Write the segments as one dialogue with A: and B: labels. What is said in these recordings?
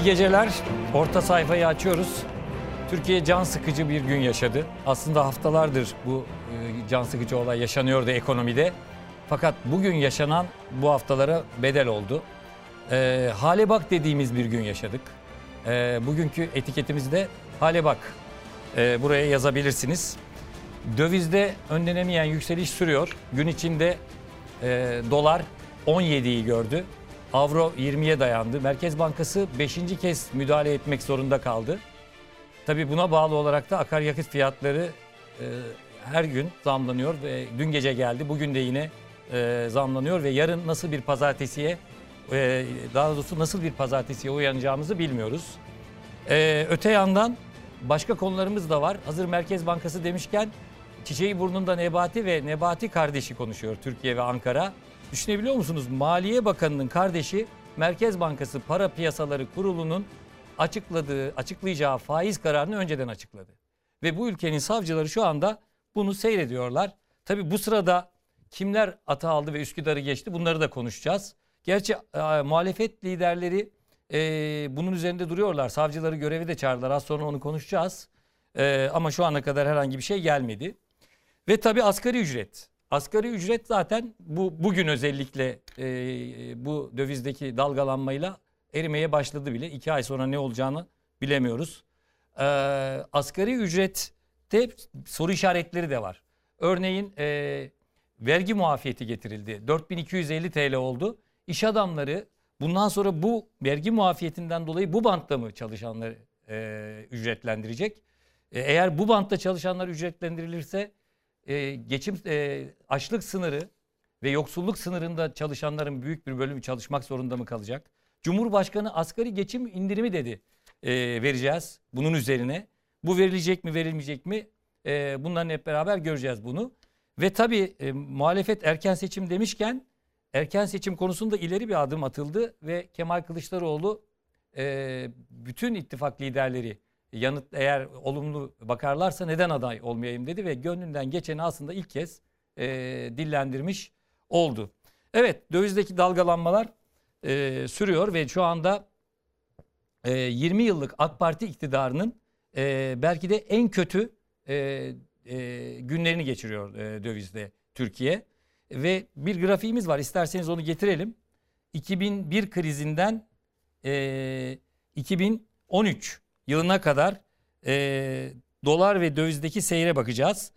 A: İyi geceler. Orta sayfayı açıyoruz. Türkiye can sıkıcı bir gün yaşadı. Aslında haftalardır bu e, can sıkıcı olay yaşanıyordu ekonomide. Fakat bugün yaşanan bu haftalara bedel oldu. E, hale bak dediğimiz bir gün yaşadık. E, bugünkü etiketimizde hale bak. E, buraya yazabilirsiniz. Dövizde önlenemeyen yükseliş sürüyor. Gün içinde e, dolar 17'yi gördü. Avro 20'ye dayandı. Merkez Bankası 5. kez müdahale etmek zorunda kaldı. Tabii buna bağlı olarak da akaryakıt fiyatları e, her gün zamlanıyor ve dün gece geldi. Bugün de yine e, zamlanıyor ve yarın nasıl bir pazartesiye e, daha doğrusu nasıl bir pazartesiye uyanacağımızı bilmiyoruz. E, öte yandan başka konularımız da var. Hazır Merkez Bankası demişken çiçeği burnunda Nebati ve Nebati kardeşi konuşuyor Türkiye ve Ankara. Düşünebiliyor musunuz? Maliye Bakanı'nın kardeşi Merkez Bankası Para Piyasaları Kurulu'nun açıkladığı, açıklayacağı faiz kararını önceden açıkladı. Ve bu ülkenin savcıları şu anda bunu seyrediyorlar. Tabii bu sırada kimler ata aldı ve Üsküdar'ı geçti bunları da konuşacağız. Gerçi e, muhalefet liderleri e, bunun üzerinde duruyorlar. Savcıları görevi de çağırdılar. Az sonra onu konuşacağız. E, ama şu ana kadar herhangi bir şey gelmedi. Ve tabii asgari ücret. Asgari ücret zaten bu bugün özellikle e, bu dövizdeki dalgalanmayla erimeye başladı bile. İki ay sonra ne olacağını bilemiyoruz. E, asgari ücrette soru işaretleri de var. Örneğin e, vergi muafiyeti getirildi. 4250 TL oldu. İş adamları bundan sonra bu vergi muafiyetinden dolayı bu bantta mı çalışanları e, ücretlendirecek? E, eğer bu bantta çalışanlar ücretlendirilirse e, geçim e, açlık sınırı ve yoksulluk sınırında çalışanların büyük bir bölümü çalışmak zorunda mı kalacak? Cumhurbaşkanı asgari geçim indirimi dedi e, vereceğiz bunun üzerine. Bu verilecek mi verilmeyecek mi? E, bunların hep beraber göreceğiz bunu. Ve tabii e, muhalefet erken seçim demişken erken seçim konusunda ileri bir adım atıldı ve Kemal Kılıçdaroğlu e, bütün ittifak liderleri yanıt eğer olumlu bakarlarsa neden aday olmayayım dedi ve gönlünden geçeni aslında ilk kez e, dillendirmiş oldu. Evet dövizdeki dalgalanmalar e, sürüyor ve şu anda e, 20 yıllık AK Parti iktidarının e, belki de en kötü e, e, günlerini geçiriyor e, dövizde Türkiye. Ve bir grafiğimiz var isterseniz onu getirelim. 2001 krizinden e, 2013 yılına kadar e, dolar ve dövizdeki seyre bakacağız.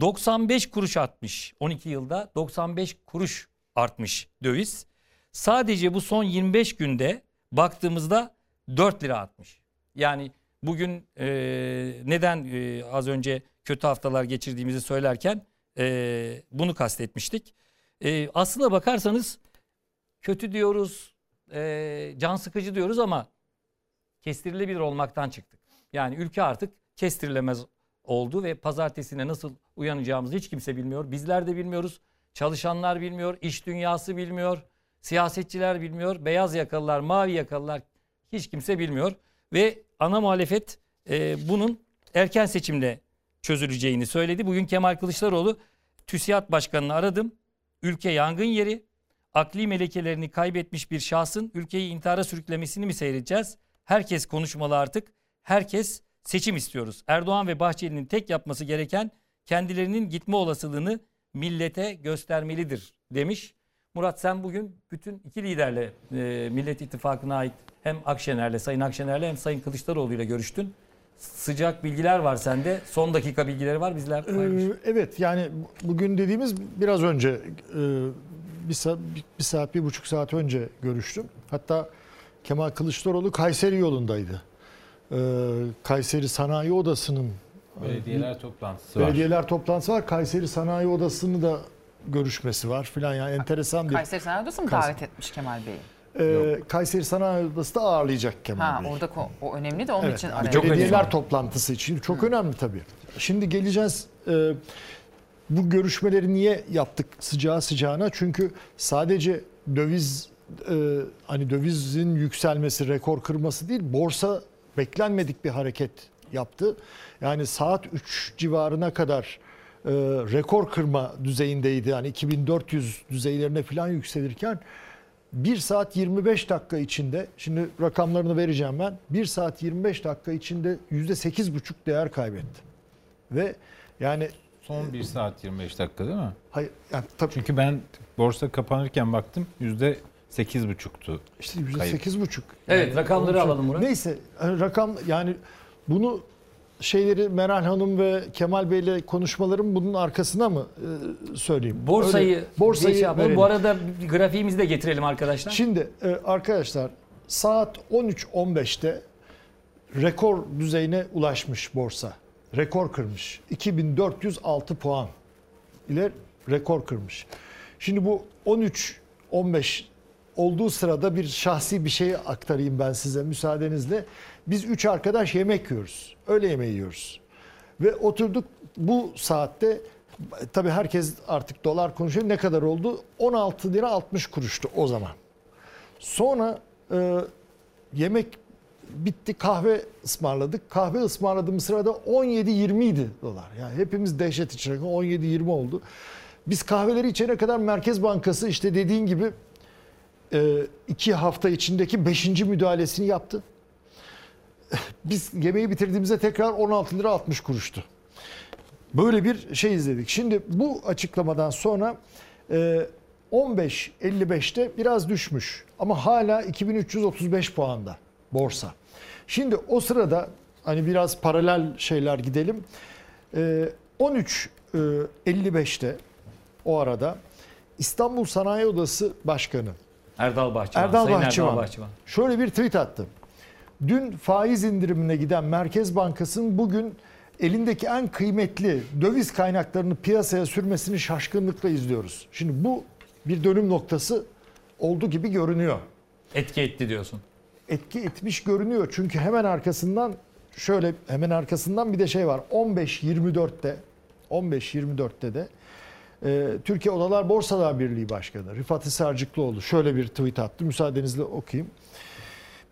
A: 95 kuruş artmış 12 yılda 95 kuruş artmış döviz. Sadece bu son 25 günde baktığımızda 4 lira artmış. Yani bugün e, neden e, az önce kötü haftalar geçirdiğimizi söylerken e, bunu kastetmiştik. E, aslında bakarsanız kötü diyoruz, e, can sıkıcı diyoruz ama kestirilebilir olmaktan çıktık. Yani ülke artık kestirilemez oldu ve pazartesine nasıl uyanacağımızı hiç kimse bilmiyor. Bizler de bilmiyoruz. Çalışanlar bilmiyor, iş dünyası bilmiyor, siyasetçiler bilmiyor, beyaz yakalılar, mavi yakalılar hiç kimse bilmiyor. Ve ana muhalefet e, bunun erken seçimle çözüleceğini söyledi. Bugün Kemal Kılıçdaroğlu TÜSİAD Başkanı'nı aradım. Ülke yangın yeri, akli melekelerini kaybetmiş bir şahsın ülkeyi intihara sürüklemesini mi seyredeceğiz? Herkes konuşmalı artık. Herkes seçim istiyoruz. Erdoğan ve Bahçeli'nin tek yapması gereken kendilerinin gitme olasılığını millete göstermelidir demiş. Murat sen bugün bütün iki liderle e, Millet İttifakı'na ait hem Akşener'le, Sayın Akşener'le hem Sayın Kılıçdaroğlu ile görüştün. Sıcak bilgiler var sende. Son dakika bilgileri var bizler.
B: Ee, evet yani bugün dediğimiz biraz önce e, bir, saat, bir saat, bir buçuk saat önce görüştüm. Hatta Kemal Kılıçdaroğlu Kayseri yolundaydı. Ee, Kayseri Sanayi Odası'nın
C: Belediyeler toplantısı var.
B: Belediyeler toplantısı var. Kayseri Sanayi Odası'nı da görüşmesi var filan yani enteresan bir.
D: Kayseri Sanayi Odası mı
B: Kayseri-
D: davet etmiş Kemal Bey'i?
B: Ee, Kayseri Sanayi Odası da ağırlayacak Kemal
D: Ha
B: Bey.
D: orada ko- o önemli de onun
B: Evet,
D: için
B: yani
A: çok
B: belediyeler
A: önemli.
B: toplantısı için çok önemli tabii. Şimdi geleceğiz. e, bu görüşmeleri niye yaptık sıcağı sıcağına? Çünkü sadece döviz e, hani dövizin yükselmesi, rekor kırması değil, borsa beklenmedik bir hareket yaptı. Yani saat 3 civarına kadar e, rekor kırma düzeyindeydi. Yani 2400 düzeylerine falan yükselirken 1 saat 25 dakika içinde şimdi rakamlarını vereceğim ben. 1 saat 25 dakika içinde %8,5 değer kaybetti. Ve yani
C: Son 1 saat 25 dakika değil mi?
B: hayır yani tabii
C: Çünkü ben borsa kapanırken baktım yüzde 8,5'tu.
B: işte
C: Kayıp.
B: %8,5.
A: Evet, rakamları alalım Murat.
B: Neyse rakam yani bunu şeyleri Meral Hanım ve Kemal Bey'le konuşmalarım bunun arkasına mı e, söyleyeyim?
A: Borsayı,
B: Öyle, borsayı
A: şey yapalım. Bu arada grafiğimizi de getirelim arkadaşlar.
B: Şimdi e, arkadaşlar saat 13.15'te rekor düzeyine ulaşmış borsa. Rekor kırmış. 2406 puan ile rekor kırmış. Şimdi bu 13-15 olduğu sırada bir şahsi bir şey aktarayım ben size müsaadenizle. Biz üç arkadaş yemek yiyoruz. Öğle yemeği yiyoruz. Ve oturduk bu saatte tabii herkes artık dolar konuşuyor. Ne kadar oldu? 16 lira 60 kuruştu o zaman. Sonra e, yemek bitti kahve ısmarladık. Kahve ısmarladığımız sırada 17-20 idi dolar. Yani hepimiz dehşet içinde 17-20 oldu. Biz kahveleri içene kadar Merkez Bankası işte dediğin gibi iki hafta içindeki beşinci müdahalesini yaptı. Biz yemeği bitirdiğimizde tekrar 16 lira 60 kuruştu. Böyle bir şey izledik. Şimdi bu açıklamadan sonra e, 15.55'te biraz düşmüş ama hala 2335 puanda borsa. Şimdi o sırada hani biraz paralel şeyler gidelim. E, 13.55'te o arada İstanbul Sanayi Odası Başkanı
A: Erdal Bahçıvan.
B: Erdal
A: Sayın
B: Bahçıvan.
A: Erdal Bahçıvan.
B: Şöyle bir tweet attı. Dün faiz indirimine giden Merkez Bankası'nın bugün elindeki en kıymetli döviz kaynaklarını piyasaya sürmesini şaşkınlıkla izliyoruz. Şimdi bu bir dönüm noktası oldu gibi görünüyor.
A: Etki etti diyorsun.
B: Etki etmiş görünüyor. Çünkü hemen arkasından şöyle hemen arkasından bir de şey var. 15-24'te 15-24'te de e, Türkiye Odalar Borsalar Birliği Başkanı Rıfat Sarcıklıoğlu şöyle bir tweet attı. Müsaadenizle okuyayım.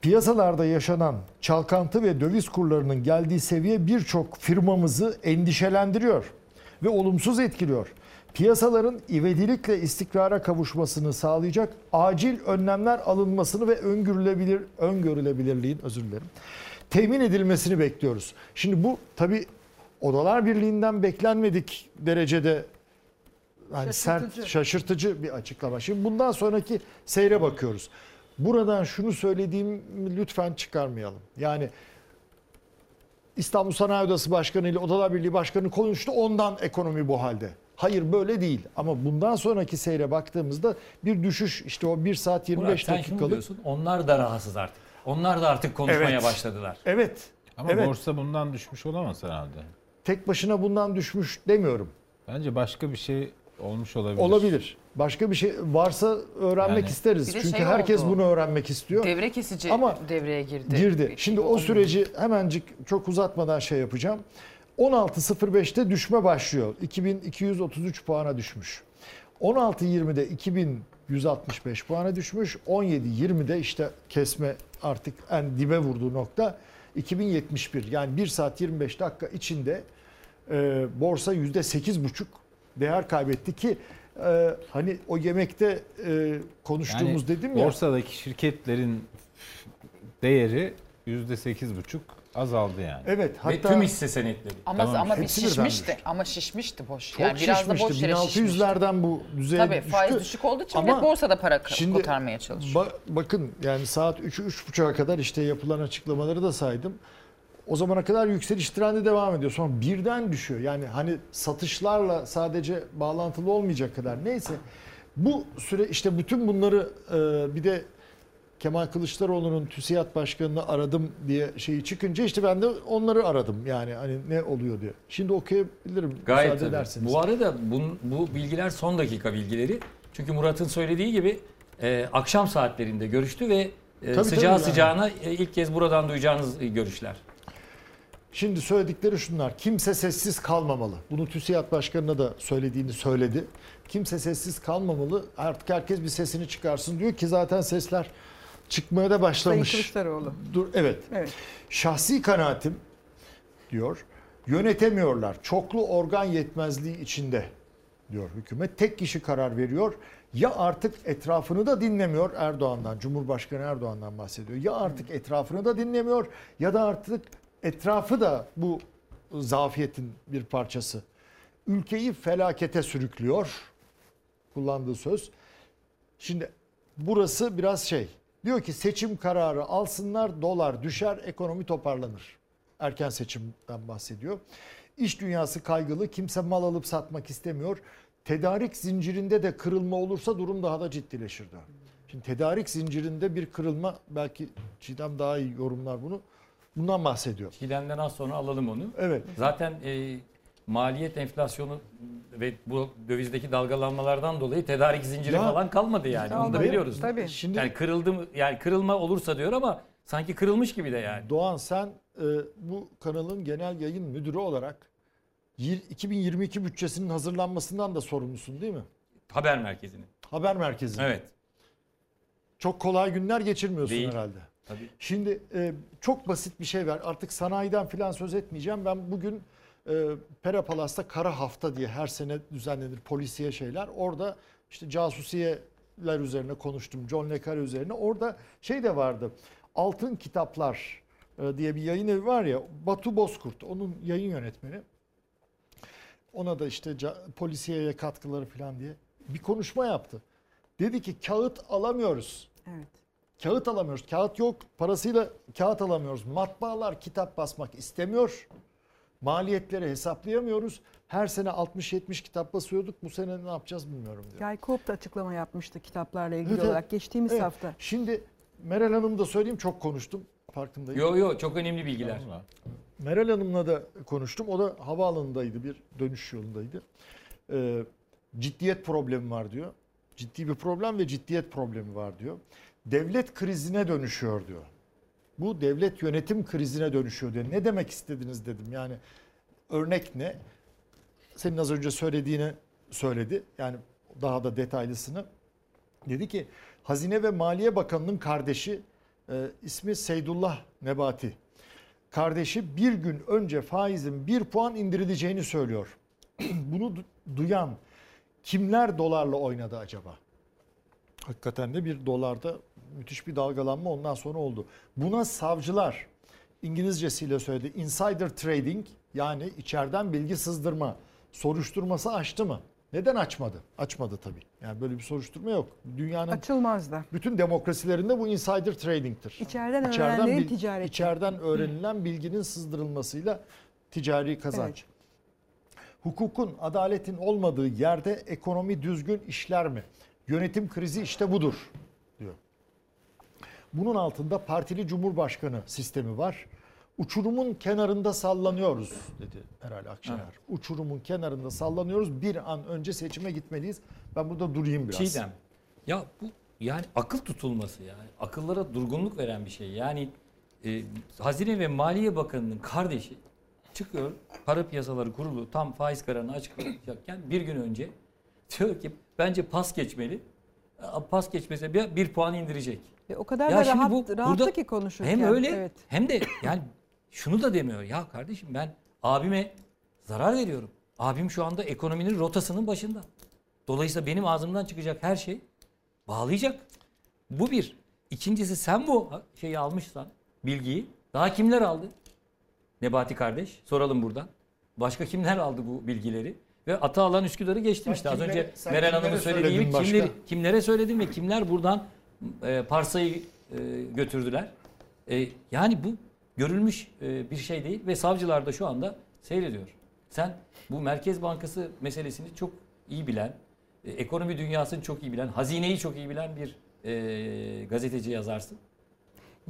B: Piyasalarda yaşanan çalkantı ve döviz kurlarının geldiği seviye birçok firmamızı endişelendiriyor ve olumsuz etkiliyor. Piyasaların ivedilikle istikrara kavuşmasını sağlayacak acil önlemler alınmasını ve öngörülebilir öngörülebilirliğin özür dilerim temin edilmesini bekliyoruz. Şimdi bu tabi Odalar Birliği'nden beklenmedik derecede yani sert
E: Şaşırtıcı.
B: bir açıklama. Şimdi bundan sonraki seyre bakıyoruz. Buradan şunu söylediğimi lütfen çıkarmayalım. Yani İstanbul Sanayi Odası Başkanı ile Odalar Birliği Başkanı konuştu ondan ekonomi bu halde. Hayır böyle değil ama bundan sonraki seyre baktığımızda bir düşüş işte o 1 saat 25
A: Murat sen
B: dakikalık.
A: diyorsun. Onlar da rahatsız artık. Onlar da artık konuşmaya
B: Evet.
A: başladılar.
B: Evet.
C: Ama
B: evet.
C: borsa bundan düşmüş olamaz herhalde.
B: Tek başına bundan düşmüş demiyorum.
C: Bence başka bir şey olmuş olabilir.
B: Olabilir. Başka bir şey varsa öğrenmek
C: Yani-
B: isteriz. Çünkü
D: şey
B: herkes
D: oldu.
B: bunu öğrenmek istiyor.
D: Devre kesici
B: Ama
D: devreye girdi.
B: girdi. Şimdi o süreci hemencik çok uzatmadan şey yapacağım. 16.05'te düşme başlıyor. 2233 puana düşmüş. 16.20'de 2165 puana düşmüş. 17.20'de işte kesme artık en dibe vurduğu nokta 2071. Yani 1 saat 25 dakika içinde e, borsa %8,5 değer kaybetti ki e, hani o yemekte e, konuştuğumuz
C: Yani
B: dedim ya.
C: borsadaki şirketlerin değeri yüzde sekiz buçuk azaldı yani.
B: Evet
A: Ve
B: hatta
A: tüm hisse senetleri.
D: Ama
C: Tamam,
D: ama bir şişmişti. Ama şişmişti boş.
B: çok
D: yani biraz da
B: şişmişti.
D: boş yere şişmişti.
B: 1600'lerden bu düzeye
D: Tabii
B: düştü.
D: faiz düşük olduğu için
B: Ama
D: borsada para
B: şimdi
D: kotarmaya çalışıyor.
B: Ba- bakın yani saat 3'ü 3.30'a kadar işte yapılan açıklamaları da saydım. O zamana kadar yükseliş trendi devam ediyor. Sonra birden düşüyor. Yani hani satışlarla sadece bağlantılı olmayacak kadar. Neyse bu süre işte bütün bunları e, bir de Kemal Kılıçdaroğlu'nun TÜSİAD Başkanı'nı aradım diye şeyi çıkınca işte ben de onları aradım. Yani hani ne oluyor diye. Şimdi okuyabilirim
A: Gayet
B: müsaade
A: tabii.
B: ederseniz.
A: Bu arada bu, bu bilgiler son dakika bilgileri. Çünkü Murat'ın söylediği gibi e, akşam saatlerinde görüştü ve e,
B: Tabii,
A: sıcağı
B: tabii yani.
A: sıcağına e, ilk kez buradan duyacağınız görüşler.
B: Şimdi söyledikleri şunlar. Kimse sessiz kalmamalı. Bunu TÜSİAD Başkanı'na da söylediğini söyledi. Kimse sessiz kalmamalı. Artık herkes bir sesini çıkarsın diyor ki zaten sesler çıkmaya da
E: Sayın
B: başlamış.
E: Kılıçdaroğlu.
B: Dur, evet.
E: Evet.
B: Şahsi kanaatim diyor. Yönetemiyorlar. Çoklu organ yetmezliği içinde diyor hükümet. Tek kişi karar veriyor. Ya artık etrafını da dinlemiyor Erdoğan'dan, Cumhurbaşkanı Erdoğan'dan bahsediyor. Ya artık etrafını da dinlemiyor ya da artık etrafı da bu zafiyetin bir parçası. Ülkeyi felakete sürüklüyor. Kullandığı söz. Şimdi burası biraz şey. Diyor ki seçim kararı alsınlar, dolar düşer, ekonomi toparlanır. Erken seçimden bahsediyor. İş dünyası kaygılı, kimse mal alıp satmak istemiyor. Tedarik zincirinde de kırılma olursa durum daha da ciddileşir diyor. Şimdi tedarik zincirinde bir kırılma belki Çiğdem daha iyi yorumlar bunu. Bundan bahsediyor.
A: Çiğdem'den az sonra alalım onu.
B: Evet.
A: Zaten e, maliyet enflasyonu ve bu dövizdeki dalgalanmalardan dolayı tedarik zinciri
B: Ya,
A: falan kalmadı yani. Onu da biliyoruz.
D: Tabii.
B: Şimdi
A: Yani kırıldı mı yani kırılma olursa diyor ama sanki kırılmış gibi de yani.
B: Doğan sen e, bu kanalın genel yayın müdürü olarak yir- 2022 bütçesinin hazırlanmasından da sorumlusun değil mi?
A: Haber merkezinin.
B: Haber merkezi.
A: Evet.
B: Çok kolay günler geçirmiyorsun
A: Değil.
B: herhalde.
A: Tabii.
B: Şimdi e, çok basit bir şey var. Artık sanayiden filan söz etmeyeceğim. Ben bugün e, Pera Palas'ta Kara Hafta diye her sene düzenlenir polisiye şeyler. Orada işte casusiyeler üzerine konuştum. John Le Carre üzerine. Orada şey de vardı. Altın Kitaplar e, diye bir yayın evi var ya. Batu Bozkurt onun yayın yönetmeni. Ona da işte ca- polisiyeye katkıları falan diye bir konuşma yaptı. Dedi ki kağıt alamıyoruz.
E: Evet.
B: Kağıt alamıyoruz. Kağıt yok. Parasıyla kağıt alamıyoruz. Matbaalar kitap basmak istemiyor. Maliyetleri hesaplayamıyoruz. Her sene 60-70 kitap basıyorduk. Bu sene ne yapacağız bilmiyorum diyor.
E: Yaykop da açıklama yapmıştı kitaplarla ilgili
B: Evet,
E: olarak geçtiğimiz
B: Evet.
E: hafta.
B: Şimdi Meral Hanım da söyleyeyim çok konuştum. Farkındayım.
A: Yo yo çok önemli bilgiler.
B: Meral Hanım'la da konuştum. O da havaalanındaydı bir dönüş yolundaydı. Ee, ciddiyet problemi var diyor. Ciddi bir problem ve ciddiyet problemi var diyor. Devlet krizine dönüşüyor diyor. Bu devlet yönetim krizine dönüşüyor diyor. Ne demek istediniz dedim. Yani örnek ne? Senin az önce söylediğini söyledi. Yani daha da detaylısını. Dedi ki Hazine ve Maliye Bakanı'nın kardeşi e, ismi Seydullah Nebati kardeşi bir gün önce faizin bir puan indirileceğini söylüyor. Bunu du- duyan kimler dolarla oynadı acaba? Hakikaten de bir dolarda müthiş bir dalgalanma ondan sonra oldu. Buna savcılar İngilizcesiyle söyledi. Insider trading yani içeriden bilgi sızdırma soruşturması açtı mı? Neden açmadı? Açmadı tabii. Yani böyle bir soruşturma yok. Dünyanın
E: Açılmaz da.
B: bütün demokrasilerinde bu insider trading'tir.
E: İçeriden öğrenenlerin
B: bil-
E: ticareti.
B: İçeriden öğrenilen bilginin sızdırılmasıyla ticari kazanç. Hukukun, adaletin olmadığı yerde ekonomi düzgün işler mi? Yönetim krizi işte budur. Bunun altında partili cumhurbaşkanı sistemi var. Uçurumun kenarında sallanıyoruz dedi Meral Akşener. Uçurumun kenarında sallanıyoruz. Bir an önce seçime gitmeliyiz. Ben burada durayım biraz.
A: Çiğdem. Ya bu yani akıl tutulması yani. Akıllara durgunluk veren bir şey. Yani e, Hazine ve Maliye Bakanı'nın kardeşi çıkıyor para piyasaları kurulu tam faiz kararını açıklayacakken bir gün önce diyor ki bence pas geçmeli. Pas geçmese bir, bir puan indirecek.
E: Ve o kadar
A: Ya
E: da
A: şimdi
E: rahat,
A: bu-
E: rahattı
A: burada
E: ki konuşurken.
A: Hem öyle
E: Evet.
A: hem de yani şunu da demiyor. Ya kardeşim ben abime zarar veriyorum. Abim şu anda ekonominin rotasının başında. Dolayısıyla benim ağzımdan çıkacak her şey bağlayacak. Bu bir. İkincisi sen bu şeyi almışsan bilgiyi daha kimler aldı? Nebati kardeş soralım buradan. Başka kimler aldı bu bilgileri? Ve ata alan Üsküdar'ı geçtim işte. Az önce Meral Hanım'ın
B: kimlere
A: söylediği gibi
B: başka?
A: kimlere söyledim ve kimler buradan e, parsayı e, götürdüler. E, yani bu görülmüş e, bir şey değil ve savcılar da şu anda seyrediyor. Sen bu Merkez Bankası meselesini çok iyi bilen, e, ekonomi dünyasını çok iyi bilen, hazineyi çok iyi bilen bir e, gazeteci yazarsın.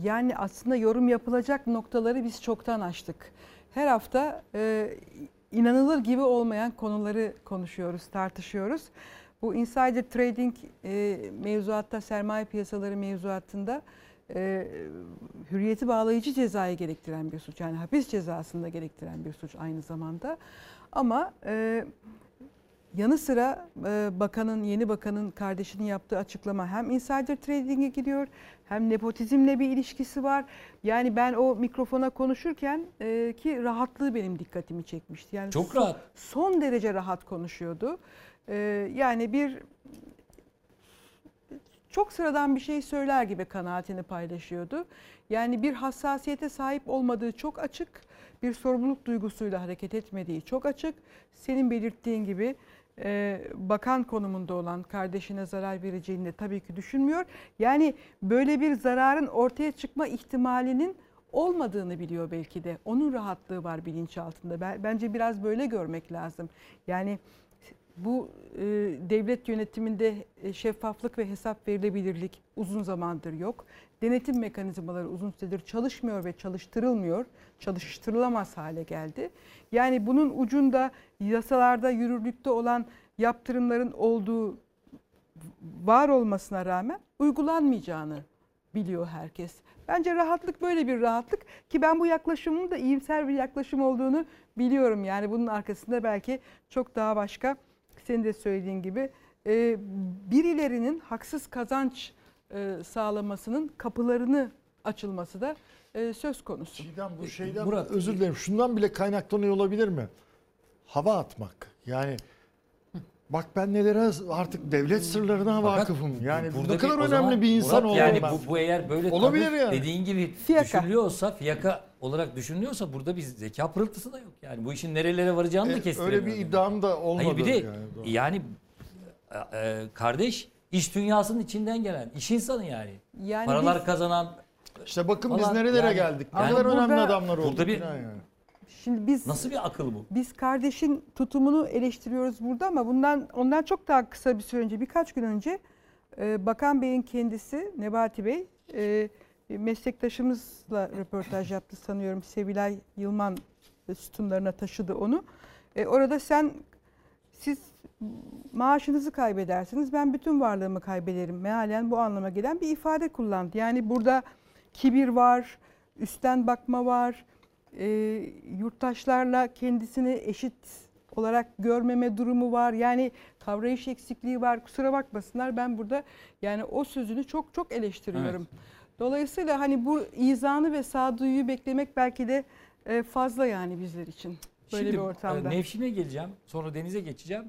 E: Yani aslında yorum yapılacak noktaları biz çoktan açtık. Her hafta e, inanılır gibi olmayan konuları konuşuyoruz, tartışıyoruz. Bu insider trading e, mevzuatta, sermaye piyasaları mevzuatında e, hürriyeti bağlayıcı cezayı gerektiren bir suç. Yani hapis cezasını da gerektiren bir suç aynı zamanda. Ama e, yanı sıra e, bakanın, yeni bakanın kardeşinin yaptığı açıklama hem insider trading'e giriyor hem nepotizmle bir ilişkisi var. Yani ben o mikrofona konuşurken e, ki rahatlığı benim dikkatimi çekmişti. Yani
A: Çok
E: son-
A: rahat.
E: Son derece rahat konuşuyordu. E, yani bir çok sıradan bir şey söyler gibi kanaatini paylaşıyordu. Yani bir hassasiyete sahip olmadığı çok açık, bir sorumluluk duygusuyla hareket etmediği çok açık. Senin belirttiğin gibi e, bakan konumunda olan kardeşine zarar vereceğini de tabii ki düşünmüyor. Yani böyle bir zararın ortaya çıkma ihtimalinin olmadığını biliyor belki de. Onun rahatlığı var bilinçaltında. Ben- Bence biraz böyle görmek lazım. Yani bu e, devlet yönetiminde e, şeffaflık ve hesap verilebilirlik uzun zamandır yok. Denetim mekanizmaları uzun süredir çalışmıyor ve çalıştırılmıyor. Çalıştırılamaz hale geldi. Yani bunun ucunda yasalarda yürürlükte olan yaptırımların olduğu var olmasına rağmen uygulanmayacağını biliyor herkes. Bence rahatlık böyle bir rahatlık ki ben bu yaklaşımın da iyimser bir yaklaşım olduğunu biliyorum. Yani bunun arkasında belki çok daha başka senin de söylediğin gibi e, birilerinin haksız kazanç e, sağlamasının kapılarını açılması da e, söz konusu.
B: Çiğdem bu şeyden
A: Murat,
B: özür dilerim. Şundan bile kaynaklanıyor olabilir mi? Hava atmak. Yani bak ben nelere artık devlet sırlarına
A: Fakat
B: vakıfım. Yani
A: burada
B: ne kadar önemli
A: zaman
B: bir insan
A: Murat,
B: olduğunu
A: Yani
B: ben-
A: bu, bu eğer böyle
B: Olabilir
A: tabii
B: yani.
A: dediğin gibi
E: Fiyaka.
A: düşünülüyorsa fiyaka olarak düşünülüyorsa burada bir zeka pırıltısı da yok. Yani bu işin nerelere varacağını da
B: E, öyle bir iddiam da olmadı.
A: Hayır bir de
B: yani. Doğru.
A: yani e, e, kardeş iş dünyasının içinden gelen iş insanı yani.
E: Yani
A: Paralar
E: biz-
A: kazanan
B: İşte bakın biz
A: falan
B: nerelere
A: yani-
B: geldik. Ne
A: yani
B: kadar
E: burada-
B: önemli adamlar olduk.
A: burada bir-
B: yani.
E: Şimdi biz
A: nasıl bir akıl bu?
E: Biz kardeşin tutumunu eleştiriyoruz burada ama bundan ondan çok daha kısa bir süre önce birkaç gün önce e, Bakan Bey'in kendisi Nebati Bey e, meslektaşımızla röportaj yaptı sanıyorum Sevilay Yılman e, sütunlarına taşıdı onu. E, orada sen siz maaşınızı kaybedersiniz ben bütün varlığımı kaybederim mealen bu anlama gelen bir ifade kullandı. Yani burada kibir var, üstten bakma var, e, yurttaşlarla kendisini eşit olarak görmeme durumu var. Yani kavrayış eksikliği var. Kusura bakmasınlar ben burada yani o sözünü çok çok eleştiriyorum. Dolayısıyla hani bu izanı ve sağduyuyu beklemek belki de e, fazla yani bizler için. Böyle
A: Şimdi
E: bir ortamda.
A: e, Nevşin'e geleceğim. Sonra denize geçeceğim.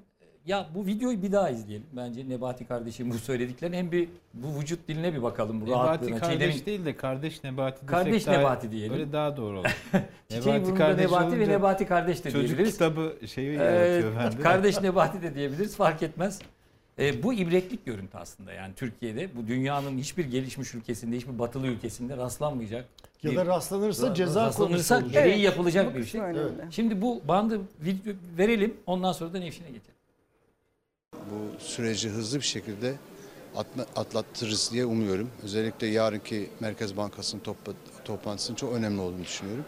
A: Ya bu videoyu bir daha izleyelim. Bence Nebati kardeşim bu söylediklerini hem bir bu vücut diline bir bakalım. Bu
C: Nebati
A: rahatlığına.
C: kardeş
A: Çiğdem'in-
C: değil de kardeş Nebati desek
A: Kardeş
C: daha-
A: Nebati diyelim.
C: Öyle daha doğru olur.
A: Çiçeği burnunda
C: kardeş
A: Nebati ve Nebati kardeş de
C: Çocuk
A: diyebiliriz.
C: kitabı şeyi
A: Ee,
C: yaratıyor bende.
A: kardeş Nebati de diyebiliriz fark etmez. Ee, bu ibretlik görüntü aslında yani Türkiye'de bu dünyanın hiçbir gelişmiş ülkesinde hiçbir batılı ülkesinde rastlanmayacak.
B: Ya
A: bir-
B: da rastlanırsa ceza
A: rastlanırsa gereği
E: Evet,
A: yapılacak
E: bu
A: bir şey.
E: önemli.
A: Şimdi bu bandı video verelim ondan sonra da Nevşin'e geçelim.
F: Bu süreci hızlı bir şekilde atma- atlattırırız diye umuyorum. Özellikle yarınki Merkez Bankası'nın topla- toplantısının çok önemli olduğunu düşünüyorum.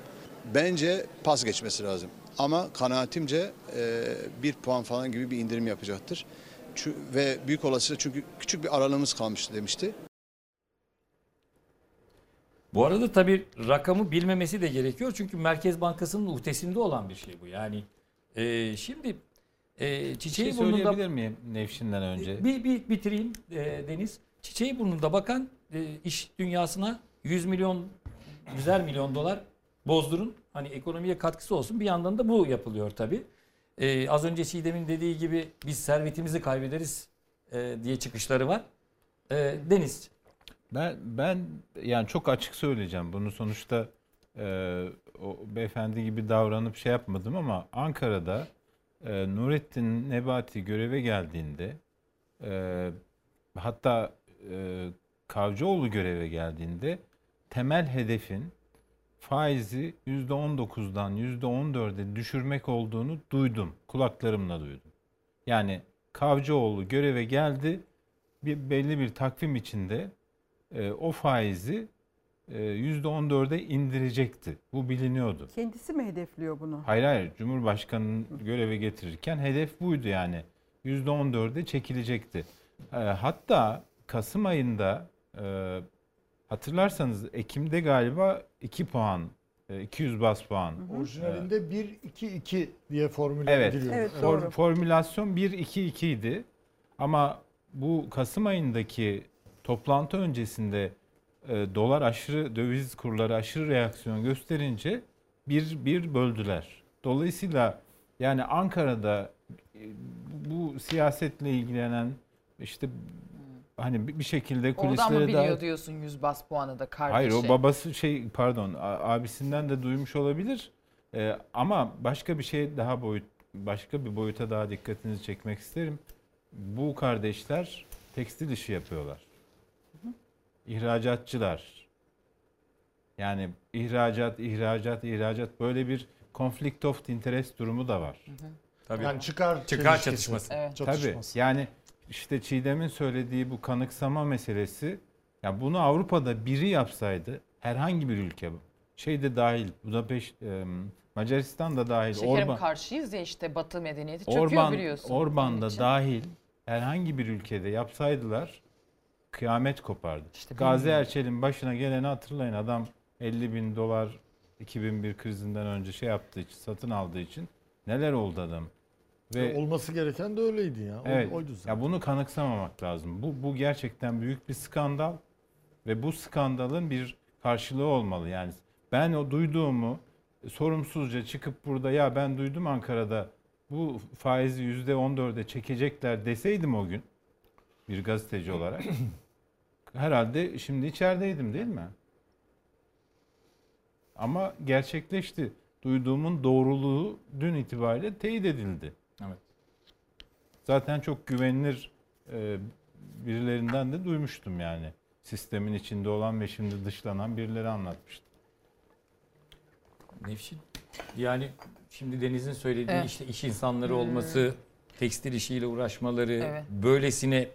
F: Bence pas geçmesi lazım. Ama kanaatimce e, bir puan falan gibi bir indirim yapacaktır. Ve büyük olasılıkla çünkü küçük bir aralığımız kalmıştı demişti.
A: Bu arada tabii rakamı bilmemesi de gerekiyor. Çünkü Merkez Bankası'nın uhdesinde olan bir şey bu. Yani e, şimdi e,
C: Bir
A: çiçeği
C: şey
A: burnunda
C: söyleyebilir miyim Nevşin'den önce?
A: bir, bir bitireyim e, Deniz. Çiçeği burnunda bakan e, iş dünyasına 100 milyon, 100'er milyon dolar bozdurun. Hani ekonomiye katkısı olsun. Bir yandan da bu yapılıyor tabii. E, az önce Çiğdem'in dediği gibi biz servetimizi kaybederiz e, diye çıkışları var. E, Deniz.
C: Ben ben yani çok açık söyleyeceğim. Bunu sonuçta e, o beyefendi gibi davranıp şey yapmadım ama Ankara'da e, Nurettin Nebati göreve geldiğinde e, hatta e, Kavcıoğlu göreve geldiğinde temel hedefin faizi %19'dan %14'e düşürmek olduğunu duydum. Kulaklarımla duydum. Yani Kavcıoğlu göreve geldi. Bir belli bir takvim içinde e, o faizi e, %14'e indirecekti. Bu biliniyordu.
E: Kendisi mi hedefliyor bunu?
C: Hayır hayır Cumhurbaşkanı'nın göreve getirirken hedef buydu yani. %14'e çekilecekti. E, hatta Kasım ayında e, hatırlarsanız Ekim'de galiba 2 puan E, 200 bas puan.
B: Orijinalinde 1-2-2 diye formüle
C: Evet.
B: ediliyor.
E: Evet,
C: For- formülasyon 1-2-2 idi. Ama bu Kasım ayındaki toplantı öncesinde e, dolar aşırı döviz kurları aşırı reaksiyon gösterince bir bir böldüler. Dolayısıyla yani Ankara'da e, bu siyasetle ilgilenen işte hani bir şekilde
D: Oradan mı
C: kulislere
D: biliyor
C: daha
D: diyorsun 100 bas puanı da kardeşi?
C: Hayır o babası şey pardon abisinden de duymuş olabilir. Ee, ama başka bir şey daha boyut başka bir boyuta daha dikkatinizi çekmek isterim. Bu kardeşler tekstil işi yapıyorlar. İhracatçılar. Yani ihracat, ihracat, ihracat böyle bir conflict of interest durumu da var.
A: Tabii.
B: Yani çıkar,
A: Çıkar
B: çelişkisi,
A: çatışması.
D: Evet.
C: Tabii. Yani işte Çiğdem'in söylediği bu kanıksama meselesi ya bunu Avrupa'da biri yapsaydı herhangi bir ülke bu. Şey de dahil Budapeşt e, Macaristan da dahil
D: Şekerim
C: Orban
D: karşıyız ya işte Batı medeniyeti çöküyor
C: Orban
D: biliyorsun.
C: Orban da
D: için.
C: dahil herhangi bir ülkede yapsaydılar kıyamet kopardı.
D: İşte
C: Gazi
D: bilmiyorum.
C: Erçel'in başına geleni hatırlayın adam 50 bin dolar 2001 krizinden önce şey yaptığı için satın aldığı için neler oldu adam. Ve
B: Olması gereken de öyleydi ya.
C: Evet.
B: Oydu zaten.
C: Ya bunu kanıksamamak lazım. Bu bu gerçekten büyük bir skandal ve bu skandalın bir karşılığı olmalı. Yani ben o duyduğumu sorumsuzca çıkıp burada ya ben duydum Ankara'da bu faizi yüzde 14'e çekecekler deseydim o gün bir gazeteci olarak herhalde şimdi içerideydim değil mi? Ama gerçekleşti. Duyduğumun doğruluğu dün itibariyle teyit edildi. Zaten çok güvenilir e, birilerinden de duymuştum yani. Sistemin içinde olan ve şimdi dışlanan birileri anlatmıştı.
A: Nevşin. Yani şimdi Deniz'in söylediği
D: Evet.
A: işte iş insanları olması, tekstil işiyle uğraşmaları,
D: Evet.
A: böylesine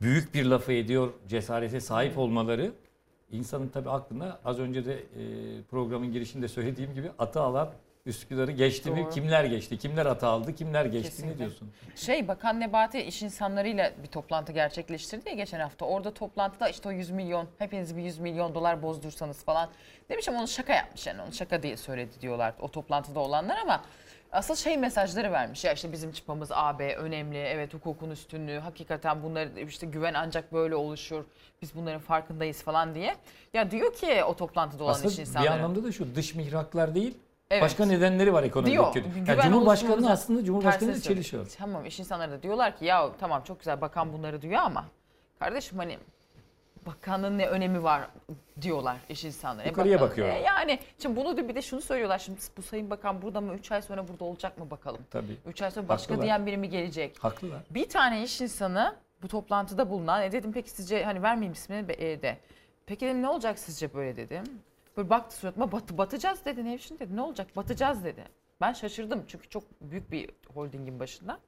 A: büyük bir lafı ediyor cesarete sahip olmaları insanın tabii aklına az önce de e, programın girişinde söylediğim gibi atı alan Üsküdar'ı geçti mi?
D: Doğru.
A: Kimler geçti? Kimler atı aldı? Kimler geçti?
D: Kesinlikle.
A: Ne diyorsun?
D: Şey Bakan Nebati iş insanlarıyla bir toplantı gerçekleştirdi ya geçen hafta. Orada toplantıda işte o 100 milyon hepiniz bir 100 milyon dolar bozdursanız falan demiş ama onu şaka yapmış yani onu şaka diye söyledi diyorlar o toplantıda olanlar ama asıl şey mesajları vermiş ya işte bizim çıpamız AB önemli evet hukukun üstünlüğü hakikaten bunları işte güven ancak böyle oluşur biz bunların farkındayız falan diye. Ya diyor ki o toplantıda olan iş
A: Aslında bir
D: insanları.
A: anlamda da şu dış mihraklar değil,
D: Evet.
A: başka nedenleri var ekonomik
D: Diyor,
A: kötü.
D: güven
A: Yani Cumhurbaşkanı
D: oluşumumuza
A: aslında Cumhurbaşkanı
D: Tersine
A: çelişiyor.
D: Tamam iş insanları da diyorlar ki ya tamam çok güzel bakan bunları diyor ama kardeşim hani bakanın ne önemi var diyorlar iş insanları. E,
A: Yukarıya
D: bakan-
A: bakıyorlar.
D: e, yani şimdi bunu da bir de şunu söylüyorlar şimdi bu sayın bakan burada mı 3 ay sonra burada olacak mı bakalım.
A: Tabii.
D: 3 ay sonra başka
A: Haklılar.
D: diyen biri mi gelecek?
A: Haklılar.
D: Bir tane iş insanı bu toplantıda bulunan e dedim peki sizce hani vermeyeyim ismini be- e, de. Peki dedim ne olacak sizce böyle dedim. Böyle baktı suratıma bat, batacağız dedi Nevşin dedi ne olacak batacağız dedi. Ben şaşırdım çünkü çok büyük bir holdingin başında.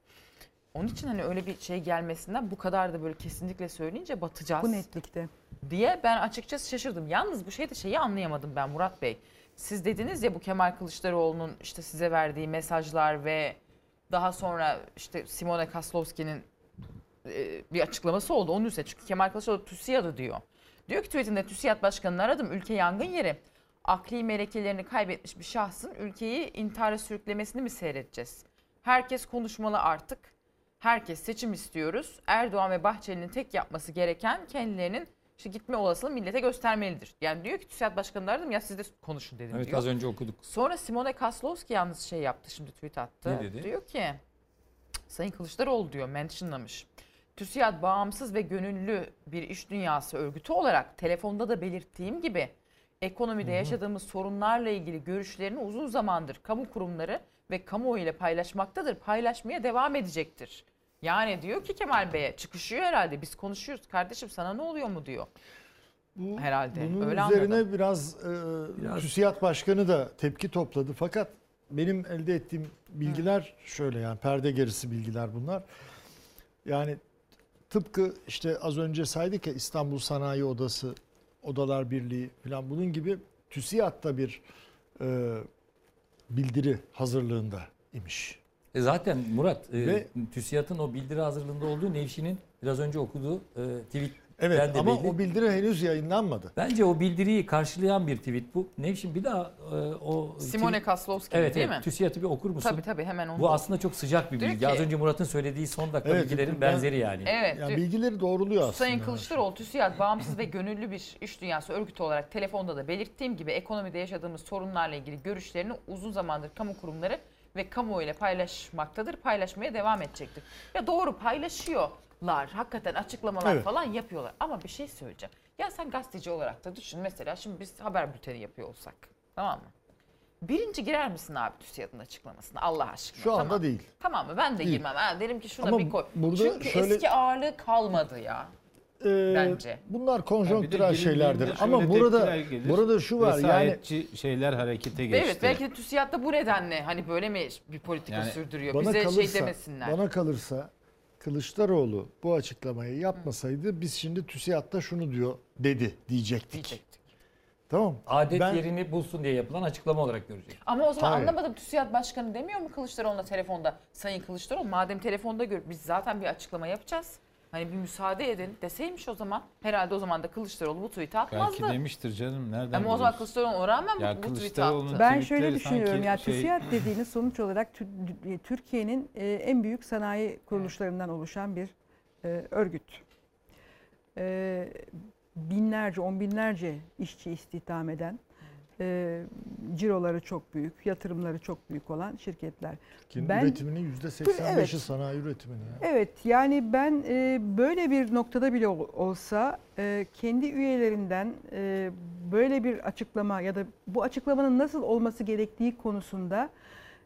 D: Onun için hani öyle bir şey gelmesinden bu kadar da böyle kesinlikle söyleyince batacağız
E: Bu netlikte.
D: diye ben açıkçası şaşırdım. Yalnız bu şeyde şeyi anlayamadım ben Murat Bey. Siz dediniz ya bu Kemal Kılıçdaroğlu'nun işte size verdiği mesajlar ve daha sonra işte Simone Kaslowski'nin e, bir açıklaması oldu onun üstüne. Çünkü Kemal Kılıçdaroğlu TÜSİAD'ı diyor. Diyor ki tweetinde TÜSİAD Başkanı'nı aradım. Ülke yangın yeri. Akli melekelerini kaybetmiş bir şahsın ülkeyi intihara sürüklemesini mi seyredeceğiz? Herkes konuşmalı artık. Herkes seçim istiyoruz. Erdoğan ve Bahçeli'nin tek yapması gereken kendilerinin işte gitme olasılığı millete göstermelidir. Yani diyor ki TÜSİAD Başkanı'nı aradım ya siz de konuşun dedim
A: Evet
D: diyor.
A: az önce okuduk.
D: Sonra Simone Kaslowski yalnız şey yaptı şimdi tweet attı.
A: Ne dedi?
D: Diyor ki Sayın Kılıçdaroğlu diyor mentionlamış. TÜSİAD bağımsız ve gönüllü bir iş dünyası örgütü olarak telefonda da belirttiğim gibi ekonomide yaşadığımız sorunlarla ilgili görüşlerini uzun zamandır kamu kurumları ve kamuoyu ile paylaşmaktadır. Paylaşmaya devam edecektir. Yani diyor ki Kemal Bey'e çıkışıyor herhalde biz konuşuyoruz kardeşim sana ne oluyor mu diyor.
B: Bu,
D: Herhalde,
B: Bunun
D: öyle
B: üzerine
D: anladım.
B: biraz, e,
A: Biraz-
B: TÜSİAD Başkanı da tepki topladı. Fakat benim elde ettiğim bilgiler şöyle yani perde gerisi bilgiler bunlar. Yani tıpkı işte az önce saydık ya İstanbul Sanayi Odası, Odalar Birliği falan bunun gibi TÜSİAD da bir e, bildiri hazırlığında imiş.
A: E zaten Murat, e,
B: Ve-
A: TÜSİAD'ın o bildiri hazırlığında olduğu Nevşin'in biraz önce okuduğu e, tweet
B: Evet
A: Ben de
B: ama
A: belli.
B: o bildiri henüz yayınlanmadı.
A: Bence o bildiriyi karşılayan bir tweet bu. Nevşin bir daha e, o
D: Simone
A: tweet-
D: Kaslowski
A: Evet,
D: değil
A: evet.
D: mi?
A: TÜSİAD'ı bir okur musun?
D: Tabii tabii hemen onu.
A: Bu aslında çok sıcak bir
D: Diyor
A: bilgi.
D: ki-
A: Az önce Murat'ın söylediği son dakika
B: Evet,
A: bilgilerin
B: ben-
A: benzeri yani.
D: Evet.
B: Yani bilgileri doğruluyor aslında.
D: Sayın Kılıçdaroğlu TÜSİAD bağımsız ve gönüllü bir iş dünyası örgütü olarak telefonda da belirttiğim gibi ekonomide yaşadığımız sorunlarla ilgili görüşlerini uzun zamandır kamu kurumları ve kamuoyu ile paylaşmaktadır. Paylaşmaya devam edecektir. Ya doğru paylaşıyorlar. Hakikaten açıklamalar
B: Evet.
D: falan yapıyorlar. Ama bir şey söyleyeceğim. Ya sen gazeteci olarak da düşün. Mesela şimdi biz haber bülteni yapıyor olsak. Tamam mı? Birinci girer misin abi TÜSİAD'ın açıklamasına Allah aşkına?
B: Şu anda
D: Tamam.
B: değil.
D: Tamam mı? Ben de
B: Değil.
D: girmem. Ha, derim ki şuna
B: Ama
D: bir koy.
B: burada
D: Çünkü
B: şöyle-
D: eski ağırlığı kalmadı ya.
B: Ee,
D: Bence.
B: Bunlar konjonktürel
C: girin
B: şeylerdir. Ama burada
C: gelir.
B: burada şu var yani
C: şeyler harekete geçti.
D: Evet belki de TÜSİAD da bu nedenle hani böyle mi bir politika
C: Yani
D: sürdürüyor? Bize
B: kalırsa
D: şey demesinler.
B: bana kalırsa Kılıçdaroğlu bu açıklamayı yapmasaydı biz şimdi TÜSİAD'da şunu diyor dedi diyecektik.
D: diyecektik.
B: Tamam.
A: Adet
B: Ben-
A: yerini bulsun diye yapılan açıklama olarak görecek.
D: Ama o zaman
B: Hayır.
D: anlamadım TÜSİAD Başkanı demiyor mu Kılıçdaroğlu'na telefonda? Sayın Kılıçdaroğlu madem telefonda gör biz zaten bir açıklama yapacağız. Hani bir müsaade edin deseymiş o zaman. Herhalde o zaman da Kılıçdaroğlu bu tweet'i atmazdı.
C: Belki demiştir canım. Nereden
D: Ama o zaman? Kılıçdaroğlu ona rağmen
C: Ya
D: bu, bu tweet'i attı.
E: Ben şöyle düşünüyorum ya
C: şey-
E: TÜSİAD dediğiniz sonuç olarak Tü- Türkiye'nin e, en büyük sanayi kuruluşlarından oluşan bir e, örgüt. E, binlerce, on binlerce işçi istihdam eden, e, ciroları çok büyük, yatırımları çok büyük olan şirketler.
B: Kendi
E: Ben-
B: üretiminin %85'i
E: Evet.
B: sanayi üretimini. ya.
E: Evet yani ben e, böyle bir noktada bile ol- olsa e, kendi üyelerinden e, böyle bir açıklama ya da bu açıklamanın nasıl olması gerektiği konusunda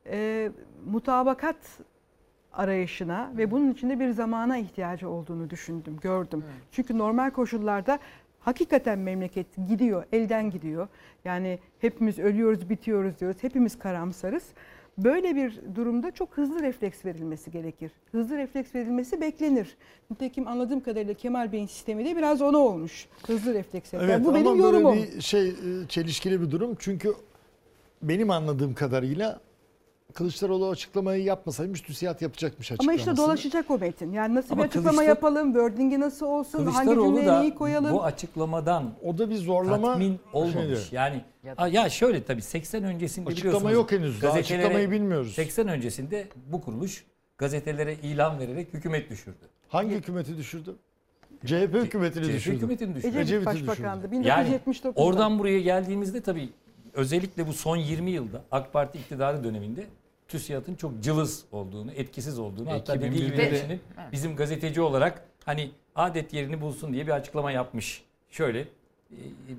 E: e, mutabakat arayışına ve bunun içinde bir zamana ihtiyacı olduğunu düşündüm, gördüm. Çünkü normal koşullarda hakikaten memleket gidiyor, elden gidiyor. Yani hepimiz ölüyoruz, bitiyoruz diyoruz, hepimiz karamsarız. Böyle bir durumda çok hızlı refleks verilmesi gerekir. Hızlı refleks verilmesi beklenir. Nitekim anladığım kadarıyla Kemal Bey'in sistemi de biraz ona olmuş. Hızlı refleks.
B: Evet,
E: Yani bu benim
B: böyle
E: yorumum.
B: bir şey e, çelişkili bir durum. Çünkü benim anladığım kadarıyla Kılıçdaroğlu açıklamayı yapmasaymış TÜSİAD yapacakmış
E: Ama
B: açıklamasını.
E: işte dolaşacak o metin. Yani nasıl
A: Ama
E: bir açıklama
A: Kılıçdar-
E: yapalım, wordingi nasıl olsun, hangi cümleyi neyi koyalım.
A: bu açıklamadan
B: O da bir zorlama
A: tatmin olmamış.
B: şeydir.
A: Yani
D: Ya
A: ya şöyle tabii 80 öncesinde
B: Açıklama
A: biliyorsunuz.
B: yok henüz. Daha
A: gazetelere-
B: açıklamayı bilmiyoruz.
A: 80 öncesinde bu kuruluş gazetelere ilan vererek hükümet düşürdü.
B: Hangi hükümeti düşürdü? CHP hükümetini
A: CHP
B: düşürdü.
A: hükümetini düşürdü.
E: Ecevit Başbakan'dı. 1979'da.
A: Oradan buraya geldiğimizde tabii özellikle bu son 20 yılda AK Parti iktidarı döneminde TÜSİAD'ın çok cılız olduğunu, etkisiz olduğunu hatta dediği gibi
C: 2001'de
A: Nevşin'in bizim gazeteci olarak hani adet yerini bulsun diye bir açıklama yapmış. Şöyle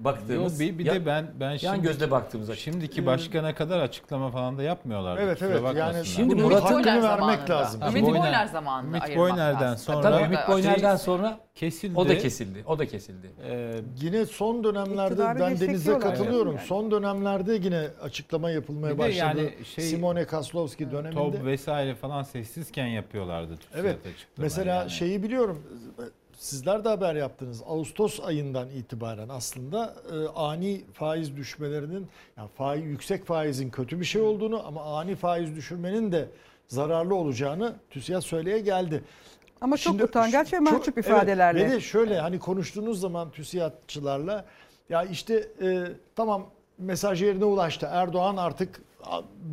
A: baktığımız
C: Yo, bir, bir
A: ya-
C: de ben ben
A: yan
C: şimdi
A: gözle baktığımız açık.
C: şimdiki başkana kadar açıklama falan da yapmıyorlardı.
B: Evet evet yani
A: Şimdi Murat'ın-
B: hakkını vermek
D: zamanında.
B: lazım.
D: Ümit
C: Boyner-
D: zamanında
C: Ümit Boyner'den sonra-
A: Tabii
D: Tabii,
A: Ümit
D: tabii.
A: Boyner'den sonra
C: kesildi.
A: o da kesildi. O da kesildi.
C: Ee,
B: Yine son dönemlerde
E: İktidarı
B: ben Deniz'e katılıyorum.
E: yani.
B: Son dönemlerde yine açıklama yapılmaya başladı.
C: yani şey-
B: Simone Kaslowski döneminde.
C: Top vesaire falan sessizken yapıyorlardı.
B: Evet. Mesela
C: yani.
B: şeyi biliyorum. Sizler de haber yaptınız. Ağustos ayından itibaren aslında e, ani faiz düşmelerinin, yani faiz, yüksek faizin kötü bir şey olduğunu ama ani faiz düşürmenin de zararlı olacağını TÜSİAD söyleye geldi.
E: Ama çok
B: Şimdi
E: utangaç ve
B: çok-
E: mahcup
B: evet,
E: ifadelerle.
B: ve de şöyle hani konuştuğunuz zaman TÜSİAD'çılarla ya işte e, tamam mesaj yerine ulaştı. Erdoğan artık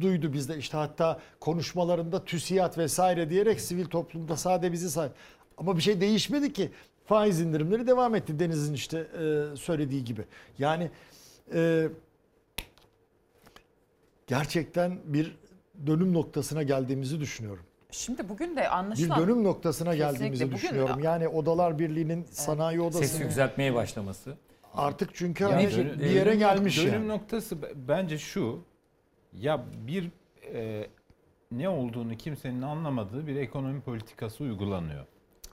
B: duydu bizde işte hatta konuşmalarında TÜSİAD vesaire diyerek sivil toplumda sade bizi say. Ama bir şey değişmedi ki. Faiz indirimleri devam etti Deniz'in işte e, söylediği gibi. Yani e, gerçekten bir dönüm noktasına geldiğimizi düşünüyorum.
D: Şimdi bugün de
B: Bir
D: anlaşılan
B: dönüm noktasına
D: Kesinlikle.
B: geldiğimizi
D: Bugün-
B: düşünüyorum. Yani Odalar Birliği'nin sanayi
A: Sesi
B: odasının
A: yükseltmeye başlaması.
B: artık çünkü
A: Yani
B: hani
A: dönüm-
B: bir yere gelmiş
C: Dönüm
B: yani.
C: noktası bence şu. Ya bir e, ne olduğunu kimsenin anlamadığı bir ekonomi politikası uygulanıyor.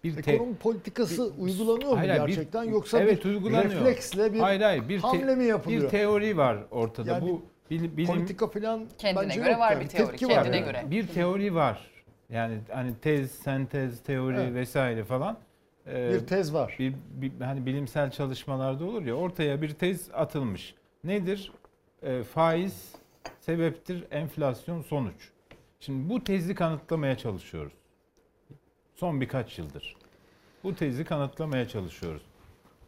C: Bir te-
B: Ekonomi politikası uygulanıyor mu
C: Hayır, hayır, bir-
B: gerçekten yoksa
C: evet,
B: bir
C: uygulanıyor.
B: refleksle bir
C: hayır hayır bir te-
B: hamle mi yapılıyor?
C: bir teori var ortada.
B: Yani
C: Bu bil- bilim
B: politika falan
D: Kendine
B: bence
D: göre
B: yok
D: var
B: yani.
D: bir teori,
B: Tepki
D: kendine
B: yani.
D: göre.
C: bir teori var. Yani hani tez, sentez, teori
B: Evet.
C: vesaire falan. Ee,
B: Bir tez var.
C: bir, bir- hani bilimsel çalışmalarda olur ya ortaya bir tez atılmış. Nedir? Ee, faiz sebeptir, enflasyon sonuç. Şimdi bu tezi kanıtlamaya çalışıyoruz. Son birkaç yıldır. Bu tezi kanıtlamaya çalışıyoruz.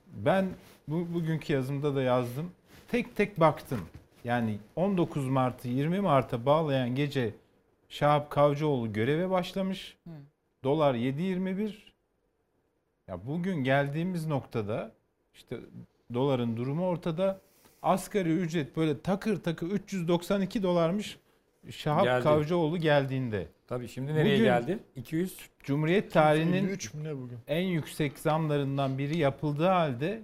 C: ben bu bugünkü yazımda da yazdım. Tek tek baktım. Yani 19 Mart'ı 20 Mart'a bağlayan gece Şahap Kavcıoğlu göreve başlamış.
D: Hı.
C: Dolar 7.21. Ya bugün geldiğimiz noktada işte doların durumu ortada. Asgari ücret böyle takır takır 392 dolarmış Şahap
A: Geldi.
C: Kavcıoğlu geldiğinde.
A: Tabii şimdi nereye
C: Bugün-
A: geldi? 200
C: Cumhuriyet tarihinin
B: 53 mü ne bugün?
C: en yüksek zamlarından biri yapıldığı halde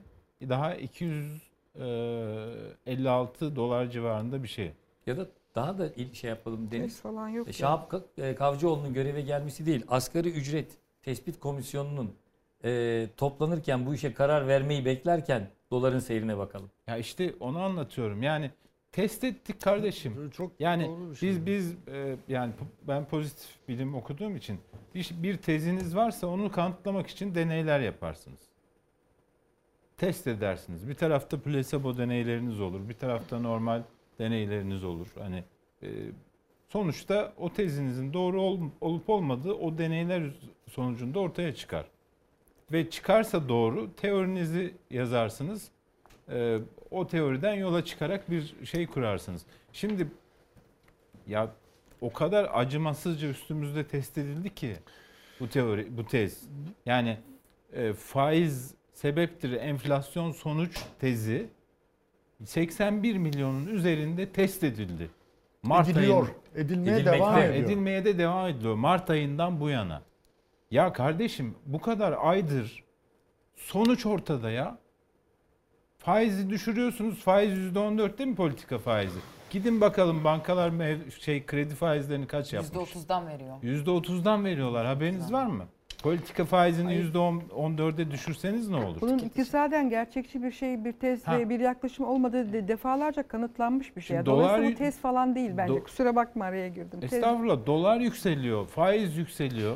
C: daha 256 dolar civarında bir şey.
A: ya da daha da il- şey yapalım Deniz.
E: Ses falan yok.
A: E,
E: ya.
A: Şahap Ka- e, Kavcıoğlu'nun göreve gelmesi değil, asgari ücret tespit komisyonunun e, toplanırken bu işe karar vermeyi beklerken doların seyrine bakalım.
C: Ya işte onu anlatıyorum. Yani test ettik kardeşim.
B: Çok
C: Yani
B: doğru bir şey.
C: biz biz e, yani ben pozitif bilim okuduğum için bir, bir teziniz varsa onu kanıtlamak için deneyler yaparsınız. Test edersiniz. Bir tarafta plasebo deneyleriniz olur, bir tarafta normal deneyleriniz olur. Hani e, sonuçta o tezinizin doğru ol- olup olmadığı o deneyler sonucunda ortaya çıkar. Ve çıkarsa doğru teorinizi yazarsınız. E, o teoriden yola çıkarak bir şey kurarsınız. Şimdi ya o kadar acımasızca üstümüzde test edildi ki bu teori, bu tez. Yani e, faiz sebeptir, enflasyon sonuç tezi 81 milyonun üzerinde test edildi. Mart
B: ediliyor.
C: ayın-
B: Edilmeye
A: Edilmekte.
B: devam ediyor.
C: edilmeye de devam ediliyor. Mart ayından bu yana. Ya kardeşim bu kadar aydır sonuç ortada ya. Faizi düşürüyorsunuz. Faiz %14'te mi politika faizi? Gidin bakalım bankalar mev- şey kredi faizlerini kaç yapmış?
D: %30'dan veriyor.
C: %30'dan veriyorlar. Haberiniz var mı? Politika faizini
D: Hayır.
C: %14'e düşürseniz ne olur?
E: Bunun iktisaden gerçekçi bir şey, bir test
C: Ha.
E: ve bir yaklaşım olmadığı de- defalarca kanıtlanmış bir şey.
C: Şimdi
E: Dolayısıyla
C: dolar-
E: bu test falan değil bence.
C: Do-
E: Kusura bakma araya girdim. Tez-
C: Estağfurullah dolar yükseliyor, faiz yükseliyor,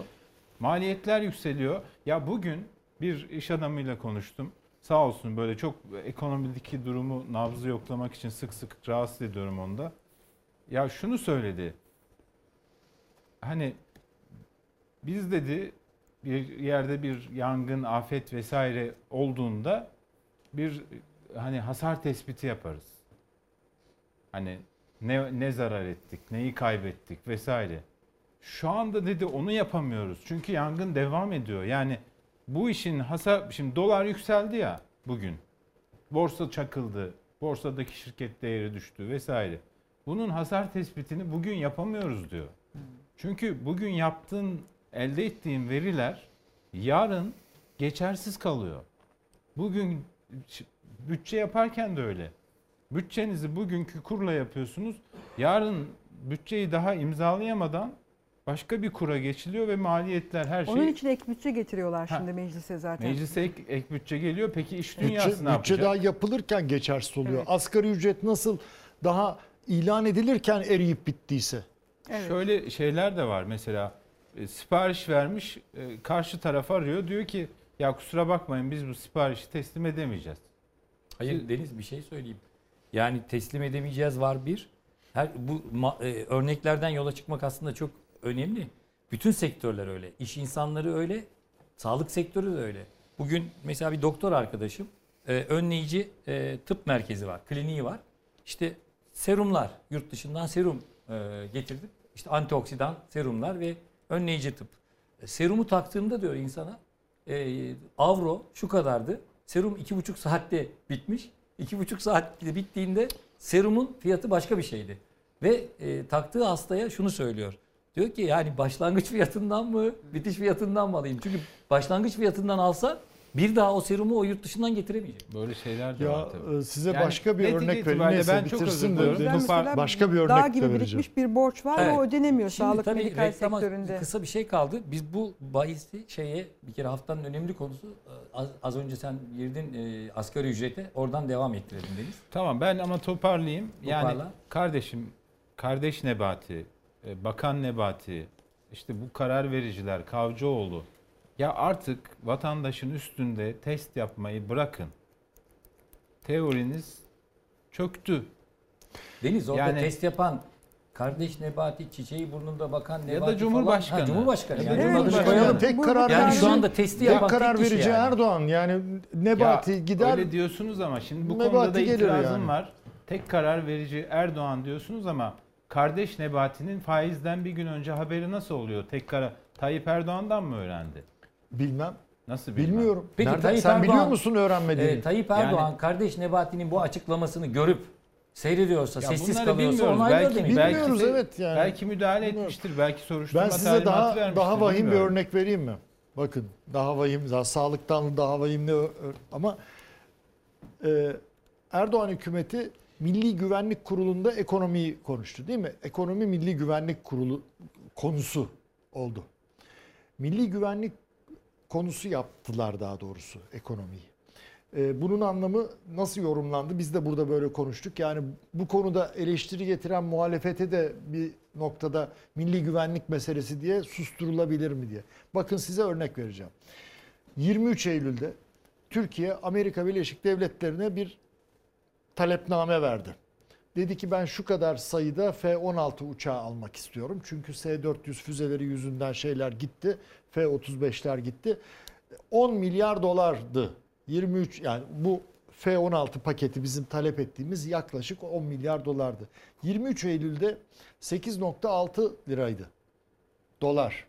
C: maliyetler yükseliyor. Ya bugün bir iş adamıyla konuştum. Sağ olsun böyle çok ekonomideki durumu nabzı yoklamak için sık sık rahatsız ediyorum onda. Ya şunu söyledi. Hani biz dedi bir yerde bir yangın, afet vesaire olduğunda bir hani hasar tespiti yaparız. Hani ne, ne zarar ettik, neyi kaybettik vesaire. Şu anda dedi onu yapamıyoruz. Çünkü yangın devam ediyor. Yani bu işin hasar şimdi dolar yükseldi ya bugün. Borsa çakıldı. Borsadaki şirket değeri düştü vesaire. Bunun hasar tespitini bugün yapamıyoruz diyor. Çünkü bugün yaptığın, elde ettiğin veriler yarın geçersiz kalıyor. Bugün bütçe yaparken de öyle. Bütçenizi bugünkü kurla yapıyorsunuz. Yarın bütçeyi daha imzalayamadan başka bir kura geçiliyor ve maliyetler her
E: Onun
C: şey
E: için ek bütçe getiriyorlar
C: Ha.
E: şimdi meclise zaten.
C: meclise ek, ek bütçe geliyor. Peki iş dünyası
B: Bütçe,
C: ne
B: bütçe
C: yapacak?
B: daha yapılırken geçersiz oluyor.
E: Evet.
B: Asgari ücret nasıl daha ilan edilirken eriyip bittiyse.
E: Evet.
C: Şöyle şeyler de var mesela e, sipariş vermiş e, karşı taraf arıyor diyor ki ya kusura bakmayın biz bu siparişi teslim edemeyeceğiz.
A: Hayır Deniz bir şey söyleyeyim. Yani teslim edemeyeceğiz var bir. Her bu ma- e, örneklerden yola çıkmak aslında çok önemli. Bütün sektörler öyle. İş insanları öyle. Sağlık sektörü de öyle. Bugün mesela bir doktor arkadaşım e, önleyici e, tıp merkezi var, kliniği var. İşte serumlar, yurt dışından serum e, getirdim. İşte antioksidan serumlar ve önleyici tıp. E, serumu taktığımda diyor insana e, avro şu kadardı. Serum iki buçuk saatte bitmiş. İki buçuk saatte bittiğinde serumun fiyatı başka bir şeydi. Ve e, taktığı hastaya şunu söylüyor. Diyor ki yani başlangıç fiyatından mı, bitiş fiyatından mı alayım? Çünkü başlangıç fiyatından alsa bir daha o serumu o yurt dışından getiremeyecek.
C: Böyle şeyler de
B: Ya
C: var tabii.
B: e, size
C: Yani
B: başka bir örnek vereyim.
C: itibariyle
B: Neyse
C: ben çok
B: bitirsin.
C: Topar-
E: mesela
B: başka bir
E: Dağ
B: örnek
E: gibi
B: de vereceğim.
E: birikmiş bir borç var
A: Evet.
E: o ödenemiyor
A: Şimdi
E: sağlık
A: tabii
E: medikal sektöründe.
A: kısa bir şey kaldı. Biz bu bahisi şeye bir kere haftanın önemli konusu e, az, az önce sen girdin e, asgari ücrete oradan devam ettirelim Deniz.
C: Tamam ben ama toparlayayım. Yani
A: Toparla.
C: kardeşim, kardeş Nebati, Bakan Nebati, işte bu karar vericiler, Kavcıoğlu. Ya artık vatandaşın üstünde test yapmayı bırakın. Teoriniz çöktü.
A: Deniz orada
C: Yani-
A: test yapan Kardeş Nebati çiçeği burnunda bakan Nebati
C: da
A: falan.
C: Cumhurbaşkanı.
A: Ha, Cumhurbaşkanı. Yani
E: Evet,
C: Cumhurbaşkanı.
A: koyalım.
B: tek karar
A: Yani
B: verici,
A: şu anda testi
B: tek
A: yapan
B: karar
A: tek kişi
B: verici
A: yani.
B: Erdoğan. Yani Nebati
C: Ya,
B: gider
C: Öyle diyorsunuz ama şimdi bu
B: Nebati
C: konuda da itirazım
B: yani.
C: var. Tek karar verici Erdoğan diyorsunuz ama kardeş Nebati'nin faizden bir gün önce haberi nasıl oluyor? Tek karar Tayyip Erdoğan'dan mı öğrendi?
B: bilmem.
C: Nasıl bilmem.
B: Bilmiyorum.
A: Peki
B: Nereden-
A: Tayyip
B: sen biliyor
A: Erdoğan-
B: musun öğrenmediğini?
A: Ee, Tayyip
C: Yani-
A: Erdoğan kardeş Nebati'nin bu açıklamasını görüp seyrediyorsa,
C: Ya
A: sessiz kalıyorsa
C: bilmiyoruz.
A: onaylıyor
C: Belki-
A: demek.
C: belki
B: Bilmiyoruz
C: de-
B: evet yani.
C: Belki müdahale
B: Bilmiyorum.
C: etmiştir. Belki soruşturma
B: Ben size daha daha vahim bir
C: bilmiyorum.
B: örnek vereyim mi? Bakın daha vahim, daha sağlıktan daha vahimli ö- ö- ama e, Erdoğan hükümeti Milli Güvenlik Kurulu'nda ekonomiyi konuştu değil mi? Ekonomi Milli Güvenlik Kurulu konusu oldu. Milli Güvenlik konusu yaptılar daha doğrusu ekonomiyi. E, bunun anlamı nasıl yorumlandı? Biz de burada böyle konuştuk. Yani bu konuda eleştiri getiren muhalefete de bir noktada milli güvenlik meselesi diye susturulabilir mi diye. Bakın size örnek vereceğim. 23 Eylül'de Türkiye Amerika Birleşik Devletleri'ne bir talepname verdi. Dedi ki ben şu kadar sayıda F-16 uçağı almak istiyorum. Çünkü S-400 füzeleri yüzünden şeyler gitti. F-35'ler gitti. 10 milyar dolardı. 23 yani bu F-16 paketi bizim talep ettiğimiz yaklaşık 10 milyar dolardı. 23 Eylül'de 8.6 liraydı. Dolar.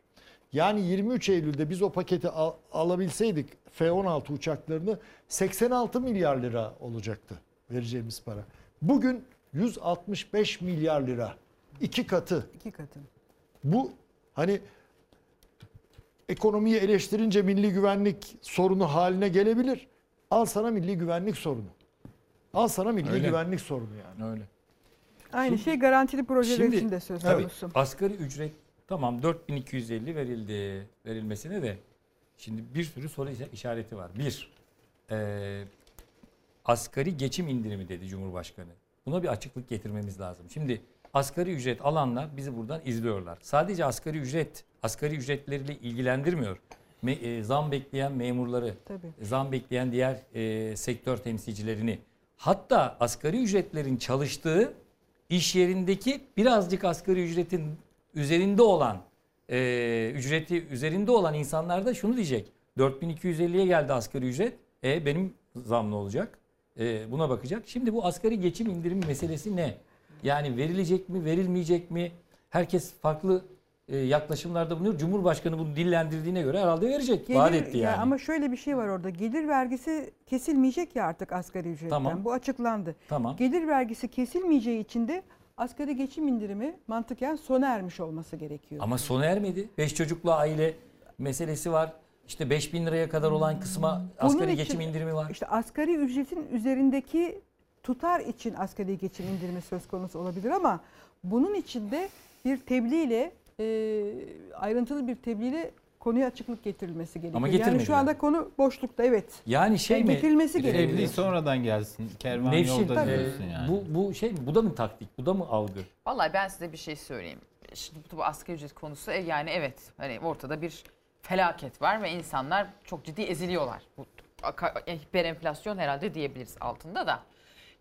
B: Yani 23 Eylül'de biz o paketi al- alabilseydik F-16 uçaklarını 86 milyar lira olacaktı vereceğimiz para. Bugün 165 milyar lira. iki katı.
E: İki katı.
B: Bu hani ekonomiyi eleştirince milli güvenlik sorunu haline gelebilir. Al sana milli güvenlik sorunu. Al sana milli
A: Öyle.
B: güvenlik sorunu yani.
A: Öyle.
E: Aynı şey garantili projeler
A: Şimdi-
E: için de söz
A: Tabii
E: konusu.
A: asgari ücret tamam 4250 verildi verilmesine de şimdi bir sürü soru işa- işareti var. Bir, eee, asgari geçim indirimi dedi Cumhurbaşkanı. Buna bir açıklık getirmemiz lazım. Şimdi asgari ücret alanlar bizi buradan izliyorlar. Sadece asgari ücret, asgari ücretleriyle ilgilendirmiyor. Me- e, zam bekleyen memurları,
E: Tabii.
A: zam bekleyen diğer e, sektör temsilcilerini hatta asgari ücretlerin çalıştığı iş yerindeki birazcık asgari ücretin üzerinde olan e, ücreti üzerinde olan insanlar da şunu diyecek. 4250'ye geldi asgari ücret. E benim zam ne olacak? E, buna bakacak. Şimdi bu asgari geçim indirimi meselesi ne? Yani verilecek mi, verilmeyecek mi? Herkes farklı e, yaklaşımlarda bulunuyor. Cumhurbaşkanı bunu dillendirdiğine göre herhalde verecek. Vaat
E: Gelir-
A: etti
E: ya
A: yani.
E: ama şöyle bir şey var orada. Gelir vergisi kesilmeyecek ya artık asgari ücretten.
A: Tamam.
E: Bu açıklandı.
A: Tamam.
E: Gelir vergisi kesilmeyeceği için de asgari geçim indirimi mantıken sona ermiş olması gerekiyor.
A: Ama sona ermedi. Beş çocuklu aile meselesi var. İşte 5000 liraya kadar olan kısma asgari
E: için-
A: geçim indirimi var.
E: İşte asgari ücretin üzerindeki tutar için asgari geçim indirimi söz konusu olabilir ama bunun içinde bir tebliğle e, ayrıntılı bir tebliğle konuya açıklık getirilmesi gerekiyor.
A: Ama
E: yani şu anda konu boşlukta evet.
A: Yani şey
E: Yani
A: mi?
E: getirilmesi gerekiyor.
C: Evli sonradan gelsin. Kervan
A: Nevşin,
C: yolda
A: e,
C: diyorsun yani.
A: bu, bu şey mi? Bu da mı taktik? Bu da mı algı?
D: Vallahi ben size bir şey söyleyeyim. Şimdi bu, bu asgari ücret konusu e, yani evet hani ortada bir felaket var ve insanlar çok ciddi eziliyorlar. Bu e, hiper enflasyon herhalde diyebiliriz altında da.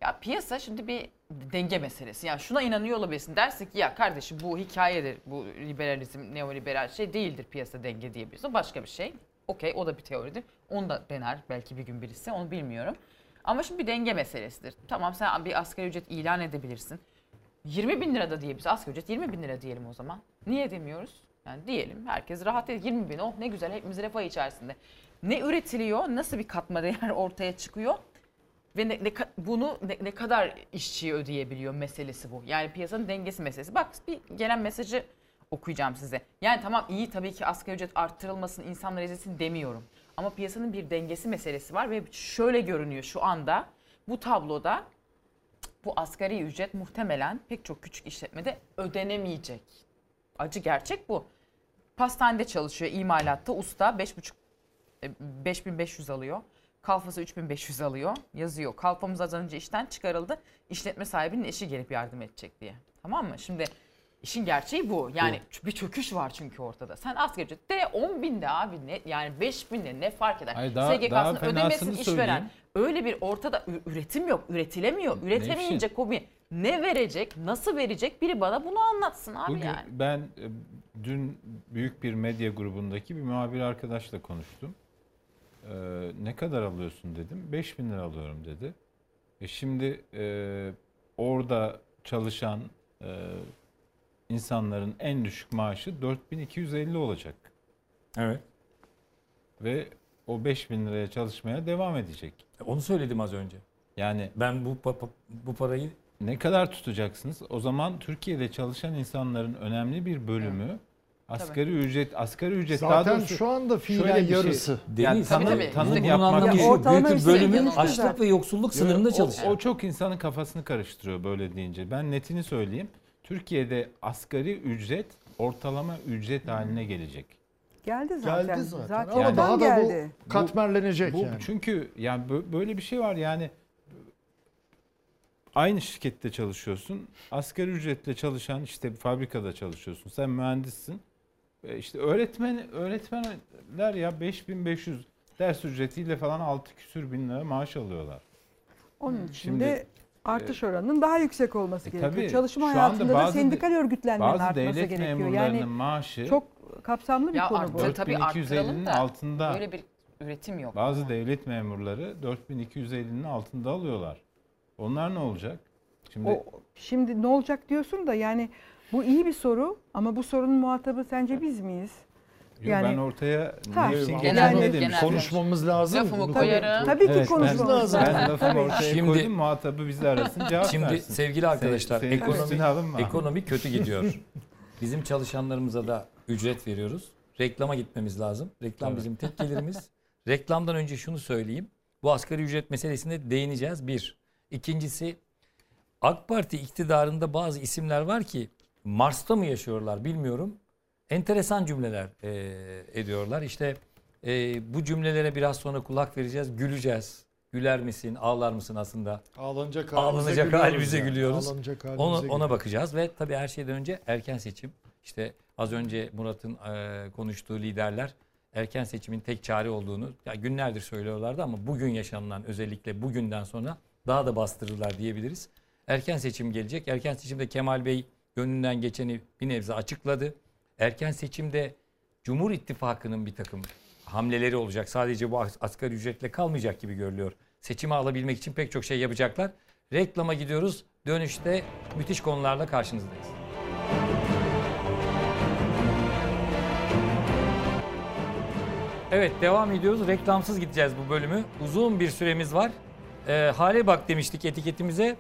D: Ya piyasa şimdi bir denge meselesi. Yani şuna inanıyor olabilirsin. Dersin ki ya kardeşim bu hikayedir. Bu liberalizm, neoliberal şey değildir piyasa denge diyebilirsin. O başka bir şey. Okey o da bir teoridir. Onu da dener belki bir gün birisi onu bilmiyorum. Ama şimdi bir denge meselesidir. Tamam sen bir asgari ücret ilan edebilirsin. 20 bin lira da diyebiliriz. Asgari ücret 20 bin lira diyelim o zaman. Niye demiyoruz? Yani diyelim herkes rahat ediyor. 20 bin oh ne güzel hepimiz refah içerisinde. Ne üretiliyor? Nasıl bir katma değer ortaya çıkıyor? Ve ne, ne bunu ne, ne kadar işçiye ödeyebiliyor meselesi bu. Yani piyasanın dengesi meselesi. Bak bir gelen mesajı okuyacağım size. Yani tamam iyi tabii ki asgari ücret arttırılmasın, insanlar ezilsin demiyorum. Ama piyasanın bir dengesi meselesi var ve şöyle görünüyor şu anda. Bu tabloda bu asgari ücret muhtemelen pek çok küçük işletmede ödenemeyecek. Acı gerçek bu. Pastanede çalışıyor imalatta usta 5,5 e, 5500 alıyor. Kalfası 3500 alıyor. Yazıyor. Kalfamız az önce işten çıkarıldı. İşletme sahibinin eşi gelip yardım edecek diye. Tamam mı? Şimdi işin gerçeği bu. Yani bir çöküş var çünkü ortada. Sen asgari ücret de 10 binde abi ne, yani 5 binde ne fark eder?
C: Hayır, daha-
D: SGK'sını ödemesin işveren.
C: söyleyeyim.
D: Öyle bir ortada üretim yok, üretilemiyor. Üretemeyince kobi Ne verecek, nasıl verecek biri bana bunu anlatsın abi
C: Bugün
D: yani.
C: ben e, dün büyük bir medya grubundaki bir muhabir arkadaşla konuştum. Ee, ne kadar alıyorsun dedim. 5000 lira alıyorum dedi. E şimdi e, orada çalışan e, insanların en düşük maaşı 4250 olacak.
A: Evet.
C: Ve o 5000 liraya çalışmaya devam edecek.
A: Onu söyledim az önce.
C: Yani
A: Ben bu bu parayı
C: ne kadar tutacaksınız? O zaman Türkiye'de çalışan insanların önemli bir bölümü asgari ücret asgari ücret daha
B: Zaten
C: doğrusu
B: şu anda fiilen
C: şey-
B: yarısı.
C: Yani
A: Deniz,
C: tanım,
D: tabii.
C: tanım
D: Bunun
A: bunun
C: yapmak için-.
E: Ortalama
A: Büyük bir bölümün açlık
E: zaten.
A: ve yoksulluk sınırında
C: o,
A: çalışıyor.
C: o çok insanın kafasını karıştırıyor böyle deyince. Ben netini söyleyeyim. Türkiye'de asgari ücret ortalama ücret haline gelecek.
E: Geldi zaten.
B: Geldi zaten.
E: Zaten
B: Ama
C: Yani-
B: daha da
E: geldi.
B: bu katmerlenecek
C: Bu
B: yani.
C: çünkü yani bö- böyle bir şey var yani aynı şirkette çalışıyorsun. Asgari ücretle çalışan işte fabrikada çalışıyorsun. Sen mühendissin. E, İşte öğretmen öğretmenler ya 5500 ders ücretiyle falan 6 küsür bin lira maaş alıyorlar.
E: Onun için
C: Şimdi,
E: de artış oranının daha yüksek olması
C: E,
E: gerekiyor.
C: tabii,
E: Çalışma hayatında da
C: bazı
E: sendikal örgütlenmenin
C: Bazı
E: artması
C: devlet
E: gerekiyor. Yani
C: maaşı
E: çok kapsamlı bir
D: Ya
E: konu bu.
D: arttı. Tabii arttıralım
C: 4250'nin
D: da
C: altında.
D: Böyle bir üretim yok.
C: Bazı devlet memurları 4250'nin altında alıyorlar. Onlar ne olacak? Şimdi
E: O, şimdi ne olacak diyorsun da yani bu iyi bir soru ama bu sorunun muhatabı sence biz miyiz? Yani-
C: ben ortaya
E: Ha,
C: nefsin
D: genel-
C: genel ne
D: genel-
C: demiştim?
B: Konuşmamız lazım.
D: Lafımı
B: Bunu
D: koyarım.
B: tabii-
E: Tabii ki
C: Evet,
E: konuşmamız
B: ben-
E: lazım.
C: Ben lafımı ortaya
A: Şimdi-
C: koydum muhatabı bizle arasın cevap
A: Şimdi
C: versin.
A: sevgili arkadaşlar
C: Senin
A: ekonomi
C: alınma.
A: ekonomi kötü gidiyor. Bizim çalışanlarımıza da ücret veriyoruz. Reklama gitmemiz lazım. Reklam
C: Tabii.
A: bizim tek gelirimiz. Reklamdan önce şunu söyleyeyim. Bu asgari ücret meselesine değineceğiz. Bir. İkincisi AK Parti iktidarında bazı isimler var ki Mars'ta mı yaşıyorlar bilmiyorum. Enteresan cümleler eee, ediyorlar. İşte eee, bu cümlelere biraz sonra kulak vereceğiz. Güleceğiz. Güler misin, ağlar mısın aslında?
B: Ağlanacak
A: Ağlanacak
B: gülüyoruz
A: halimize
B: yani.
A: gülüyoruz.
B: Ağlanacak halimize
A: Ona, ona
B: gülüyoruz.
A: bakacağız ve tabii her şeyden önce erken seçim. İşte az önce Murat'ın e, konuştuğu liderler erken seçimin tek çare olduğunu ya günlerdir söylüyorlardı ama bugün yaşanılan özellikle bugünden sonra daha da bastırırlar diyebiliriz. Erken seçim gelecek. Erken seçimde Kemal Bey gönlünden geçeni bir nebze açıkladı. Erken seçimde Cumhur İttifakı'nın bir takım hamleleri olacak. Sadece bu as- asgari ücretle kalmayacak gibi görülüyor. Seçimi alabilmek için pek çok şey yapacaklar. Reklama gidiyoruz. Dönüşte müthiş konularla karşınızdayız. Evet devam ediyoruz. Reklamsız gideceğiz bu bölümü. Uzun bir süremiz var. Ee, hale bak demiştik etiketimize.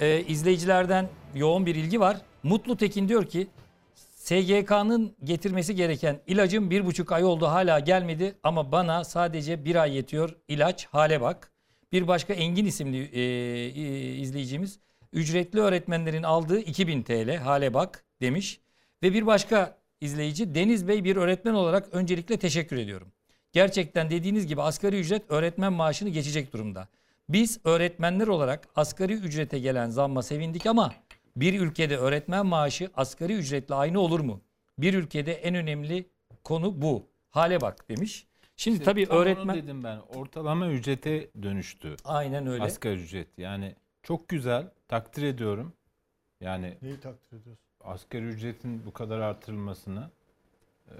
A: Ee, izleyicilerden yoğun bir ilgi var. Mutlu Tekin diyor ki SGK'nın getirmesi gereken ilacım bir buçuk ay oldu hala gelmedi ama bana sadece bir ay yetiyor ilaç hale bak. Bir başka Engin isimli e, e, izleyicimiz ücretli öğretmenlerin aldığı 2000 TL hale bak demiş. Ve bir başka izleyici Deniz Bey bir öğretmen olarak öncelikle teşekkür ediyorum. Gerçekten dediğiniz gibi asgari ücret öğretmen maaşını geçecek durumda. Biz öğretmenler olarak asgari ücrete gelen zamma sevindik ama bir ülkede öğretmen maaşı asgari ücretle aynı olur mu? Bir ülkede en önemli konu bu. Hale bak demiş. Şimdi
C: İşte
A: tabii öğretmen
C: dedim ben. Ortalama ücrete dönüştü.
A: aynen öyle.
C: Asgari ücret. Yani çok güzel. Takdir ediyorum. Yani
B: Neyi takdir ediyorsun?
C: asgari ücretin bu kadar artırılmasını e,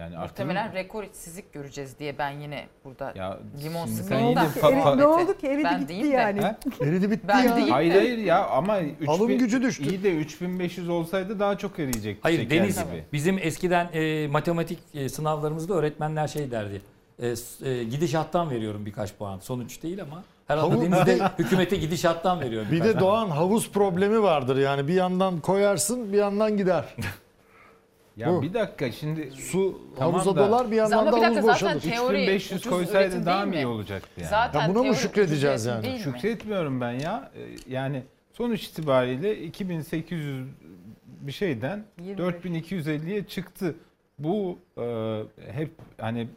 C: yani
D: Muhtemelen rekor işsizlik göreceğiz diye ben yine burada
C: ya
D: limon
C: şimdi
D: sıkı
C: sen
E: Ne oldu, ki? Eri- ne oldu ki? Eridi
D: Ben de.
E: yani.
C: He?
B: Eridi bitti
D: Ben
B: ya.
D: değil.
C: Hayır hayır ya ama 3000,
B: Alım gücü düştü.
C: İyi de 3500 olsaydı daha çok eriyecekti
A: Hayır Deniz
C: gibi.
A: bizim eskiden e, matematik e, sınavlarımızda öğretmenler şey derdi. E, e, gidişattan veriyorum birkaç puan. Sonuç değil ama Deniz de hükümete gidişattan veriyor.
B: Bir de Doğan havuz problemi vardır yani bir yandan koyarsın bir yandan gider.
C: Ya
B: Bu.
C: bir dakika şimdi
B: Su
C: Tamam
B: havuza
C: da-
B: dolar bir yandan
D: Ama
B: da
D: bir
B: havuz
D: dakika zaten
B: boşalır.
D: teori
C: 3500
D: ucuz
C: koysaydı
D: üretim
C: daha
D: değil
C: mı iyi
D: mi?
C: olacaktı yani?
D: Zaten
B: Ya buna mı
D: teori
B: şükredeceğiz
D: ucuz
B: yani?
D: üretim değil mi?
C: Şükretmiyorum ben ya. Ee, Yani sonuç itibariyle 2800 bir şeyden
E: 25.
C: 4250'ye çıktı. Bu e, hep hani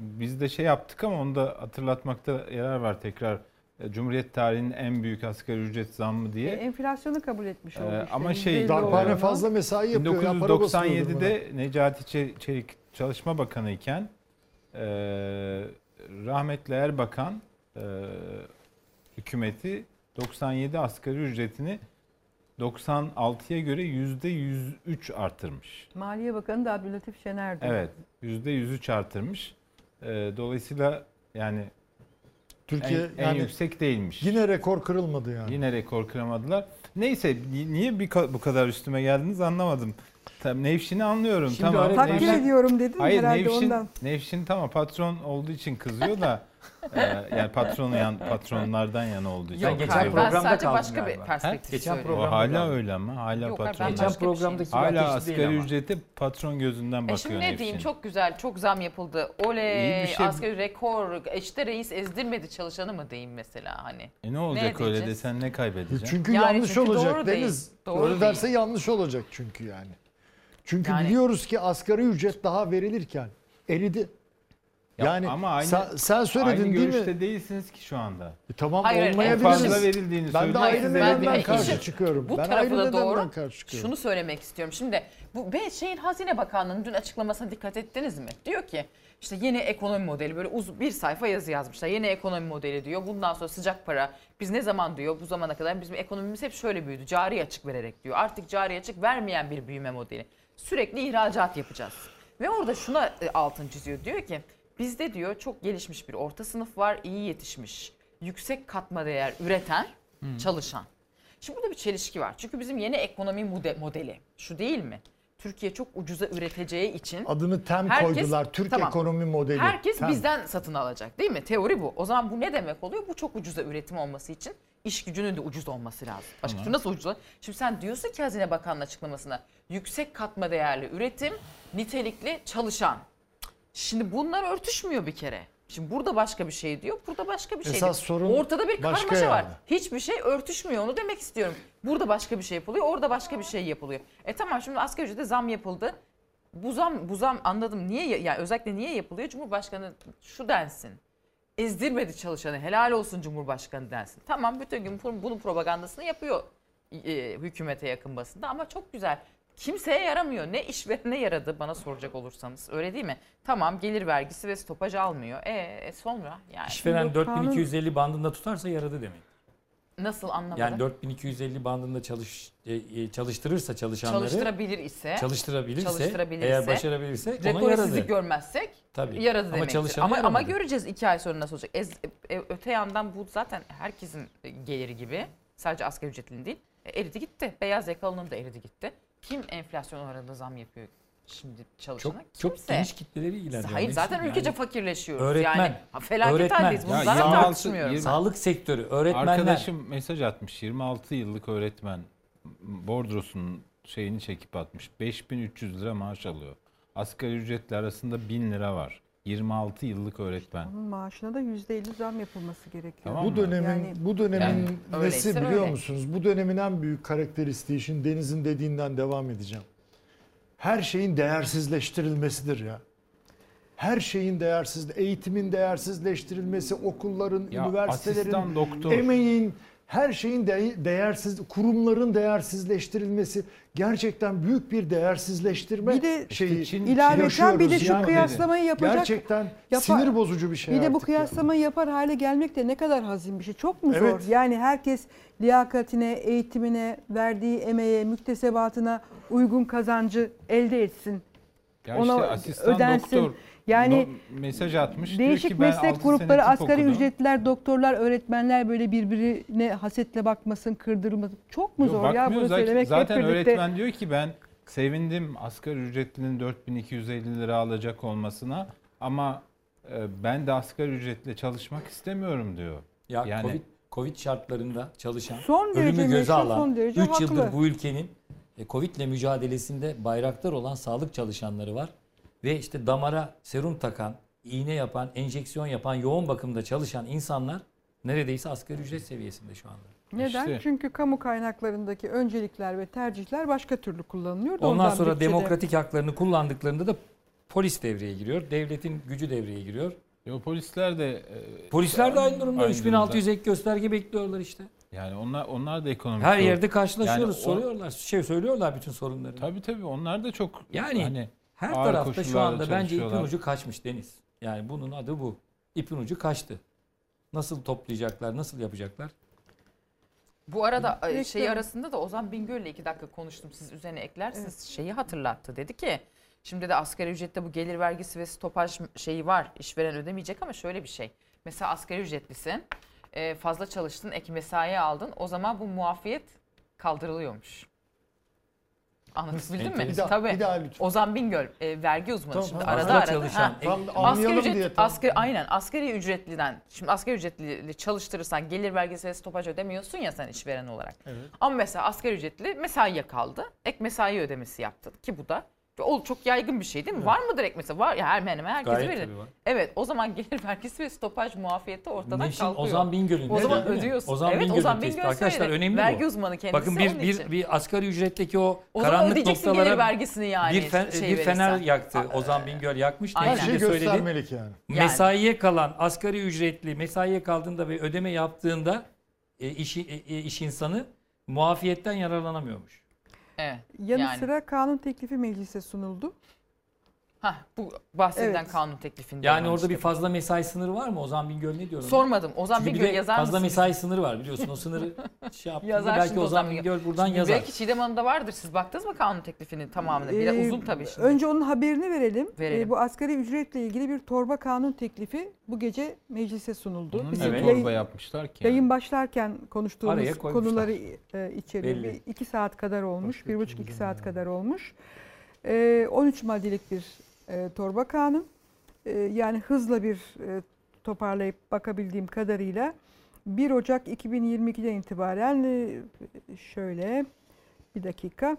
C: biz de şey yaptık ama onu da hatırlatmakta yarar var tekrar. E, Cumhuriyet tarihinin en büyük asgari ücret zammı
E: E,
C: diye.
E: enflasyonu kabul etmiş oldu
C: Ee,
E: işte.
C: ama şey,
E: %50
B: Darphane fazla mesai yapıyor. ya, para basıyordur buna.
C: 1997'de Necati Çe- Çelik Çalışma Bakanı iken e, rahmetli Erbakan e, hükümeti 97 asgari ücretini 96'ya göre %103 artırmış.
E: Maliye Bakanı da Abdülatif Şener'di.
C: Evet, %103 artırmış. Ee, dolayısıyla yani
B: Türkiye
C: en, en
B: yani
C: yüksek değilmiş.
B: yine rekor kırılmadı yani.
C: Yine rekor kıramadılar. Neyse ni- niye bir ka- bu kadar üstüme geldiniz anlamadım. Tam Nevşin'i anlıyorum.
A: Şimdi
C: tamam.
E: Takdir
C: Nevşin-
E: ediyorum dedin
C: Hayır
E: herhalde
C: Nevşin,
E: ondan.
C: Nevşin tamam patron olduğu için kızıyor da e, yani patronu yan, patronlardan yana olduğu için.
A: Ya geçen
D: ben
A: programda
D: sadece başka bir
A: galiba.
D: perspektif
A: Geçen
D: söylüyorum.
C: O
A: programda
C: hala öyle ama hala
D: Yok,
C: patron.
A: Geçen
D: bir şey
A: programdaki gibi
C: Hala
A: değil
C: asgari ücreti patron gözünden
D: E
C: bakıyor
D: şimdi ne diyeyim
C: Nevşin.
D: çok güzel çok zam yapıldı. Oley
C: bir şey.
D: asgari rekor işte reis ezdirmedi çalışanı mı diyeyim mesela hani.
C: E ne olacak öyle
D: diyeceğiz?
C: desen ne kaybedeceksin?
B: Çünkü
D: Yani
B: yanlış
D: çünkü
B: olacak
D: doğru değil.
B: Deniz.
D: Doğru
B: Öyle derse yanlış olacak çünkü yani. Çünkü
D: Yani-
B: biliyoruz ki asgari ücret daha verilirken eridi.
C: Ya
B: Yani
C: ama aynı-
B: sen, sen söyledin
C: Aynı
B: değil
C: görüşte
B: mi?
C: değilsiniz ki şu anda.
B: E, tamam
D: Hayır, hayır,
B: olmayabiliriz.
C: fazla verildiğini
B: Ben de
C: söylüyor.
B: Ayrı nedenden karşı
D: işin-
B: çıkıyorum.
D: Bu
B: ben
D: tarafı da
B: nedenden
D: doğru.
B: karşı çıkıyorum.
D: Şunu söylemek istiyorum. Şimdi bu ve şeyin Hazine Bakanlığı'nın dün açıklamasına dikkat ettiniz mi? Diyor ki işte yeni ekonomi modeli böyle uz bir sayfa yazı yazmışlar. Yeni ekonomi modeli diyor. Bundan sonra sıcak para. Biz ne zaman diyor bu zamana kadar bizim ekonomimiz hep şöyle büyüdü. Cari açık vererek diyor. Artık cari açık vermeyen bir büyüme modeli. Sürekli ihracat yapacağız. Ve orada şuna e, altın çiziyor. Diyor ki bizde diyor çok gelişmiş bir orta sınıf var. iyi yetişmiş. Yüksek katma değer üreten, çalışan. Şimdi burada bir çelişki var. Çünkü bizim yeni ekonomi mode- modeli şu değil mi? Türkiye çok ucuza üreteceği için
B: Adını TEM
D: Herkes-
B: koydular. Türk
D: tamam.
B: ekonomi modeli.
D: herkes
B: TEM.
D: bizden satın alacak değil mi? Teori bu. O zaman bu ne demek oluyor? Bu çok ucuza üretim olması için iş gücünün de ucuz olması lazım. Başka türlü nasıl ucuz? Şimdi sen diyorsun ki Hazine Bakanı'nın açıklamasına yüksek katma değerli üretim, nitelikli çalışan. Şimdi bunlar örtüşmüyor bir kere. Şimdi burada başka bir şey diyor, burada başka bir şey
B: Esas
D: diyor.
B: sorun
D: Ortada bir
B: başka
D: karmaşa var. Hiçbir şey örtüşmüyor onu demek istiyorum. Burada başka bir şey yapılıyor, orada başka bir şey yapılıyor. E tamam şimdi asgari ücrete zam yapıldı. Bu zam, bu zam anladım niye ya- yani özellikle niye yapılıyor? Cumhurbaşkanı şu densin. Ezdirmedi çalışanı. Helal olsun Cumhurbaşkanı densin. Tamam bütün gün bunun propagandasını yapıyor e, hükümete yakın basında ama çok güzel. Kimseye yaramıyor. Ne işverene yaradı bana soracak olursanız. Öyle değil mi? Tamam gelir vergisi ve stopaj almıyor. E, e sonra yani
A: İşveren
E: Yok,
A: 4250 bandında tutarsa yaradı demek.
D: nasıl anlamadım?
A: Yani 4250 bandında çalış e, e, çalıştırırsa çalışanları
D: Çalıştırabilir ise,
A: çalıştırabilirse,
D: çalıştırabilirse,
A: eğer başarabilirse ona yaradı.
D: görmezsek
A: Tabii.
D: yaradı
A: Ama
D: demektir. Ama, ama
A: yaramadı.
D: göreceğiz iki ay sonra nasıl olacak. Ez- e, öte yandan bu zaten herkesin geliri gibi. Sadece asgari ücretlinin değil. E, eridi gitti. Beyaz yakalının da eridi gitti. Kim enflasyon oranında zam yapıyor şimdi çalışana?
A: Çok çok
D: Kimse.
A: geniş kitleleri ilgilendiriyor.
D: Hayır
A: Onun
D: zaten
A: için
D: ülkece
A: yani
D: fakirleşiyoruz.
A: Öğretmen,
D: yani ha, felaket
A: öğretmen.
D: haldeyiz. Bunu
C: Ya
D: zaten
C: 26
D: tartışmıyoruz.
C: yirmi-
A: Sağlık sektörü, öğretmenler.
C: Arkadaşım mesaj atmış. 26 yıllık öğretmen bordrosunun şeyini çekip atmış. 5300 lira maaş alıyor. Asgari ücretle arasında 1000 lira var. 26 yıllık öğretmen.
E: Onun maaşına da %50 zam yapılması gerekiyor.
C: Tamam
B: Bu dönemin
E: Yani-
B: bu dönemin
D: Yani
B: nesi biliyor
D: öyle.
B: musunuz? Bu dönemin en büyük karakteristiği şimdi Deniz'in dediğinden devam edeceğim. Her şeyin değersizleştirilmesidir ya. Her şeyin değersiz, eğitimin değersizleştirilmesi, okulların,
C: Ya
B: üniversitelerin,
C: asistan doktor.
B: emeğin, her şeyin de- değersiz, kurumların değersizleştirilmesi gerçekten büyük bir değersizleştirme
E: Bir de
B: şeyi
C: Çin-
E: İlaveten bir de şu
B: yani.
E: kıyaslamayı yapacak.
B: Gerçekten
E: Yapar-
B: sinir bozucu bir şey
E: Bir de bu kıyaslamayı yapar hale gelmek de ne kadar hazin bir şey. Çok mu
B: Evet.
E: zor? Yani herkes liyakatine, eğitimine, verdiği emeğe, müktesebatına uygun kazancı elde etsin.
C: Ya
E: Ona
C: işte asistan
E: ödensin.
C: doktor
E: Yani
C: no- mesaj atmış.
E: Değişik
C: diyor ki ben
E: meslek grupları, asgari
C: okudum.
E: ücretliler, doktorlar, öğretmenler böyle birbirine hasetle bakmasın, kırdırmasın. Çok mu
C: Yok,
E: zor ya bunu
C: zaten,
E: söylemek
C: zaten
E: hep birlikte.
C: öğretmen diyor ki ben sevindim asgari ücretlinin 4250 lira alacak olmasına ama e, ben de asgari ücretle çalışmak istemiyorum diyor.
A: Ya
C: Yani-
A: Covid, Covid şartlarında çalışan,
E: Son derece
A: ölümü göze alan,
E: son derece
A: 3 yıldır
E: haklı.
A: bu ülkenin e, Covid'le mücadelesinde bayraktar olan sağlık çalışanları var. Ve işte damara serum takan, iğne yapan, enjeksiyon yapan, yoğun bakımda çalışan insanlar neredeyse asgari ücret seviyesinde şu anda.
E: Neden?
C: İşte.
E: Çünkü kamu kaynaklarındaki öncelikler ve tercihler başka türlü kullanılıyor. da
A: Ondan
E: ondan
A: sonra demokratik haklarını kullandıklarında da polis devreye giriyor. Devletin gücü devreye giriyor.
C: Yo, polisler de e,
A: Polisler de aynı durumda.
C: Aynı
A: 3600 ek gösterge bekliyorlar işte.
C: Yani onlar onlar da ekonomik.
A: Her yerde karşılaşıyoruz.
C: Yani o-
A: soruyorlar. Şey söylüyorlar bütün sorunları.
C: Tabii tabii onlar da çok
A: Yani
C: hani
A: Her
C: ağır
A: tarafta şu anda bence ipin ucu kaçmış Deniz. Yani bunun adı bu. İpin ucu kaçtı. Nasıl toplayacaklar, nasıl yapacaklar?
D: Bu arada e,
E: Direkt
D: şey arasında da Ozan Bingöl'le iki dakika konuştum. Siz üzerine eklersiniz. Şeyi hatırlattı. Dedi ki şimdi de asgari ücrette bu gelir vergisi ve stopaj şeyi var. İşveren ödemeyecek ama şöyle bir şey. Mesela asgari ücretlisin. e, Fazla çalıştın, ek mesai aldın. O zaman bu muafiyet kaldırılıyormuş. Anlatabildim mi?
B: Bir daha,
D: Tabii.
B: bir daha lütfen.
D: Ozan Bingöl e, vergi uzmanı
B: Tamam,
D: şimdi
B: tamam.
D: arada arada.
A: çalışan,
D: Ha.
B: Tam
D: Asgari ücret,
B: diye. tam-
D: asgari, aynen asgari ücretliden, şimdi asgari ücretli çalıştırırsan gelir vergisi ve stopaj ödemiyorsun ya sen işveren olarak.
B: Evet.
D: Ama mesela asgari ücretli mesaiye kaldı. Ek mesai ödemesi yaptın ki bu da o çok yaygın bir şey değil mi? Var mıdır ek mesai? Var ya hemen hemen herkese
A: Gayet tabii var.
D: Evet o zaman gelir vergisi ve stopaj muafiyeti ortadan
A: Neşin
D: kalkıyor.
A: Ozan Bingöl'ün.
D: o zaman
A: değil
D: ödüyorsun.
A: Ozan
D: evet
A: Bingöl'ün
D: Ozan. Bingöl
A: Arkadaşlar
D: söyledi.
A: önemli
D: Vergi
A: bu.
D: uzmanı kendisi
A: Bakın bir, bir,
D: için.
A: bir asgari ücretteki o,
D: o zaman
A: karanlık
D: ödeyeceksin gelir
A: noktalara
D: vergisini yani.
A: bir, fen-
D: şey
A: bir fener
D: verirsen.
A: yaktı.
D: Aa,
A: Ozan Bingöl.
D: Aynen.
B: Her
A: Her
B: şey
A: söyledi.
B: göstermelik yani.
D: Yani.
A: Mesaiye kalan asgari ücretli mesaiye kaldığında ve ödeme yaptığında e, iş, e, e, iş insanı muafiyetten yararlanamıyormuş.
D: Evet.
E: Yanı
D: Yani.
E: sıra kanun teklifi meclise sunuldu.
D: Hah, bu bahsedilen
E: Evet.
D: kanun teklifinde.
A: Yani
D: olan
A: orada bir fazla mesai sınırı var mı? Ozan Bingöl ne diyor? ona?
D: Sormadım. Ozan
A: Çünkü bir
D: Bingöl
A: de
D: yazar
A: fazla
D: mısınız?
A: mesai sınırı var biliyorsun. O sınırı şey yaptığında
D: Yazar
A: belki
D: şimdi
A: Ozan
D: Ozan
A: Bingöl buradan
D: Şimdi
A: yazar.
D: Belki Çiğdem Hanım'da vardır. Siz baktınız mı kanun teklifinin tamamına? Biraz
E: Ee,
D: uzun tabii şimdi.
E: Önce onun haberini verelim.
D: Verelim.
E: Ee, bu asgari ücretle ilgili bir torba kanun teklifi bu gece meclise sunuldu.
C: Onun
E: Biz
C: ne
A: Evet.
C: torba
E: yayın,
C: yapmışlar ki?
E: yayın başlarken konuştuğumuz
A: koymuşlar.
E: konuları e, içeriyor.
A: Belli.
E: Bir iki saat kadar olmuş. Bir buçuk iki saat kadar olmuş. Ee, 13 maddelik bir e, torba kanun. Ee, yani hızla bir e, toparlayıp bakabildiğim kadarıyla 1 Ocak 2022'den itibaren e, şöyle bir dakika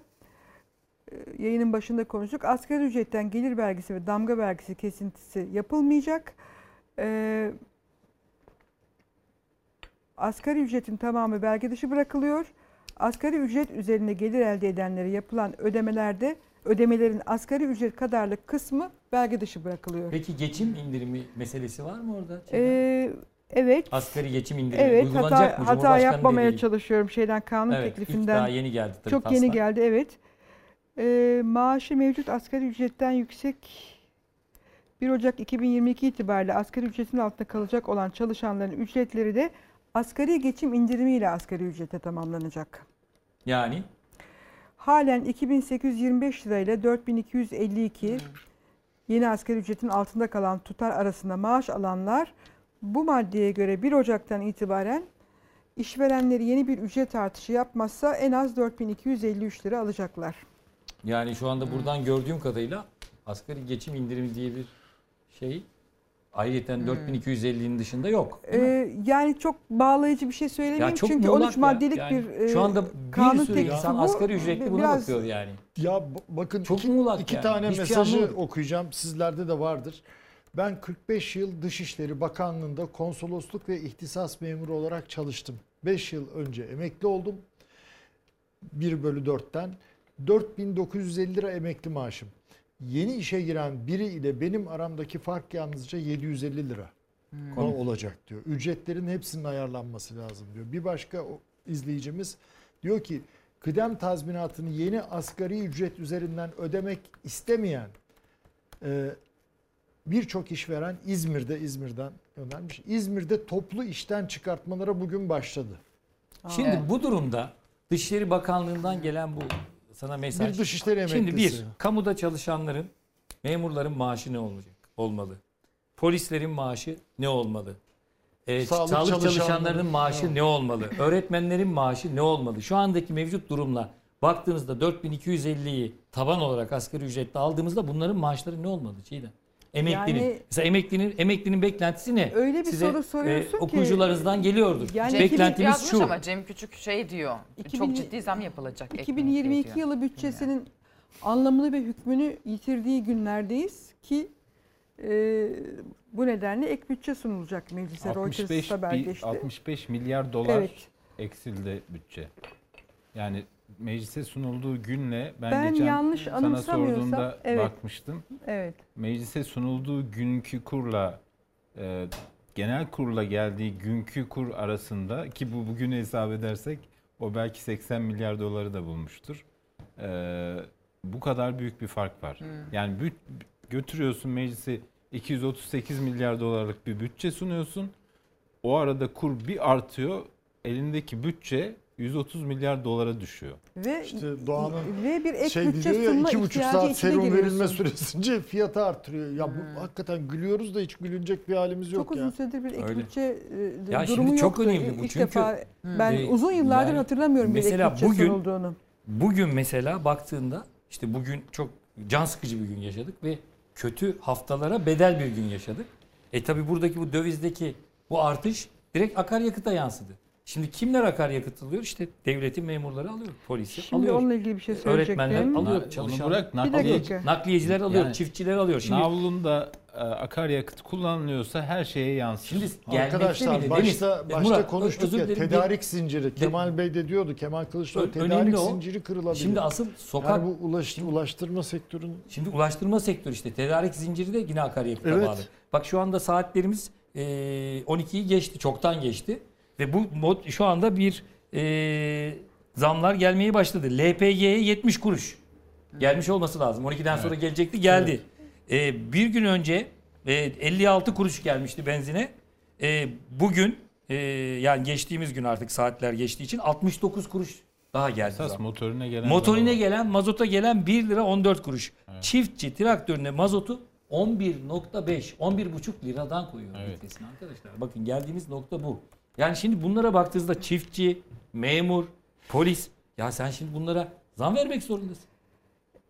E: e, yayının başında konuştuk. Asgari ücretten gelir vergisi ve damga vergisi kesintisi yapılmayacak. Ee, asgari ücretin tamamı vergi dışı bırakılıyor. Asgari ücret üzerine gelir elde edenlere yapılan ödemelerde ödemelerin asgari ücret kadarlık kısmı vergi dışı bırakılıyor.
A: Peki geçim indirimi meselesi var mı orada?
E: Ee, evet.
A: Asgari geçim indirimi
E: Evet
A: uygulanacak
E: hata,
A: mı?
E: hata yapmamaya
A: dediği.
E: çalışıyorum şeyden kanun
A: Evet,
E: teklifinden.
A: daha yeni geldi tabii
E: Çok yeni
A: taslak.
E: geldi evet. Ee, maaşı mevcut asgari ücretten yüksek 1 Ocak 2022 itibariyle asgari ücretin altında kalacak olan çalışanların ücretleri de asgari geçim indirimiyle asgari ücrete tamamlanacak.
A: Yani
E: Halen 2825 lirayla 4252 yeni asgari ücretin altında kalan tutar arasında maaş alanlar bu maddeye göre 1 Ocak'tan itibaren işverenleri yeni bir ücret artışı yapmazsa en az 4253 lira alacaklar.
A: yani şu anda buradan gördüğüm kadarıyla asgari geçim indirimi diye bir şey ayrıyeten 4250'nin dışında yok.
E: Ee, yani çok bağlayıcı bir şey söylemeyeyim
A: çok
E: çünkü
A: muğlak
E: 13
A: ya.
E: maddelik
A: Yani
E: bir e,
A: şu anda
E: kanun
A: bir sürü
E: teklifi
A: insan
E: bu.
A: asgari ücretli buna
E: Biraz-
A: bakıyor yani.
B: Ya bakın
A: Çok
B: iki, iki
A: yani.
B: tane
A: Hiçbir
B: mesajı
A: anlamadım.
B: okuyacağım. Sizlerde de vardır. Ben 45 yıl Dışişleri Bakanlığı'nda konsolosluk ve ihtisas memuru olarak çalıştım. 5 yıl önce emekli oldum. 1 bölü 4'ten. 4950 lira emekli maaşım. Yeni işe giren biri ile benim aramdaki fark yalnızca 750 lira
A: Hmm.
B: olacak diyor. Ücretlerin hepsinin ayarlanması lazım diyor. Bir başka izleyicimiz diyor ki kıdem tazminatını yeni asgari ücret üzerinden ödemek istemeyen e, birçok işveren İzmir'de İzmir'den göndermiş. İzmir'de toplu işten çıkartmalara bugün başladı.
A: Şimdi
D: Evet.
A: bu durumda Dışişleri Bakanlığı'ndan gelen bu sana mesaj.
B: Bir dışişleri emeklisi.
A: Şimdi bir, kamuda çalışanların, memurların maaşı ne olacak? Olmalı. Polislerin maaşı ne olmalı? Ee,
B: Sağlık
A: sağlık,
B: çalışanların-
A: çalışanlarının maaşı ne olmalı? Öğretmenlerin maaşı ne olmalı? Şu andaki mevcut durumla baktığınızda 4250'yi taban olarak asgari ücretle aldığımızda bunların maaşları ne olmalı Çiğdem? Emeklinin.
E: Yani-
A: Mesela emeklinin emeklinin beklentisi ne?
E: Öyle bir
A: Size,
E: soru soruyorsun ki-
A: okuyucularınızdan geliyordur.
E: Yani
D: Cem
A: Beklentimiz şu.
D: ama Cem Küçük şey diyor.
E: 2000
D: çok ciddi zam yapılacak. ekmeğe
E: 2022
D: diyor.
E: yılı bütçesinin anlamını ve hükmünü yitirdiği günlerdeyiz ki e, bu nedenle ek bütçe sunulacak meclise.
C: 65,
E: Reuters haber geçti.
C: 65 milyar dolar
E: Evet.
C: eksildi bütçe. Yani meclise sunulduğu günle ben,
E: Ben
C: geçen
E: yanlış
C: sana
E: anımsamıyorsam,
C: sorduğumda
E: evet.
C: bakmıştım.
E: Evet.
C: Meclise sunulduğu günkü kurla e, genel kurla geldiği günkü kur arasında ki bu bugün hesap edersek o belki 80 milyar doları da bulmuştur. E, bu kadar büyük bir fark var. Yani büt- götürüyorsun meclisi 238 milyar dolarlık bir bütçe sunuyorsun. O arada kur bir artıyor. Elindeki bütçe 130 milyar dolara düşüyor.
E: Ve
B: İşte Doğan'ın
E: ve bir ek
B: şey
E: bütçe
B: diyor ya
E: sunma
B: iki buçuk saat serum verilme süresince fiyatı artırıyor. Ya bu hakikaten gülüyoruz da hiç gülünecek bir halimiz yok
E: Çok
B: ya.
E: uzun süredir bir ek
A: Öyle.
E: bütçe e,
A: Ya
E: durumu
A: şimdi çok
E: yoktu.
A: önemli bu
E: İlk
A: çünkü,
E: defa ben
A: e,
E: uzun yıllardır
A: yani
E: hatırlamıyorum bir ek bütçe
A: bugün-
E: sunulduğunu.
A: Bugün mesela baktığında işte bugün çok can sıkıcı bir gün yaşadık ve kötü haftalara bedel bir gün yaşadık. E tabi buradaki bu dövizdeki bu artış direkt akaryakıta yansıdı. Şimdi kimler akaryakıt alıyor? İşte devletin memurları alıyor, polisi
E: Şimdi
A: alıyor.
E: onunla ilgili bir şey
A: Öğretmenler
E: söyleyecektim.
A: alıyor,
C: Onu
A: çalışan
C: bırak
E: Bir
C: nakliye
A: nakliyeciler alıyor,
C: Yani
A: çiftçiler alıyor. Şimdi
C: Navlunda e, akaryakıt kullanılıyorsa her şeye yansır.
A: şimdi
B: Arkadaşlar
A: bile
B: başta başta
A: Murat,
B: konuştuk
A: özür
B: ya
A: dilerim,
B: tedarik zinciri. Kemal Bey de diyordu Kemal Kılıçdaroğlu tedarik
A: önemli o.
B: zinciri kırılabilir.
A: Şimdi asıl sokak
B: yani bu ulaş, ulaştırma sektörün
A: Şimdi ulaştırma sektörü işte tedarik zinciri de yine akaryakıta
B: Evet.
A: bağlı. Bak şu anda saatlerimiz e, 12'yi geçti, çoktan geçti ve bu mod şu anda bir e, zamlar gelmeye başladı. LPG'ye 70 kuruş gelmiş olması lazım. 12'den sonra gelecekti, geldi. E, bir gün önce e, 56 kuruş gelmişti benzine. E, bugün e, yani geçtiğimiz gün artık saatler geçtiği için 69 kuruş daha geldi.
C: Esas motorine gelen
A: Motorine gelen, mazota gelen 1 lira 14 kuruş. Çiftçi traktörüne mazotu 11.5, 11.5 liradan koyuyor
C: Evet.
A: arkadaşlar. Bakın geldiğimiz nokta bu. Yani şimdi bunlara baktığınızda çiftçi, memur, polis ya sen şimdi bunlara zam vermek zorundasın.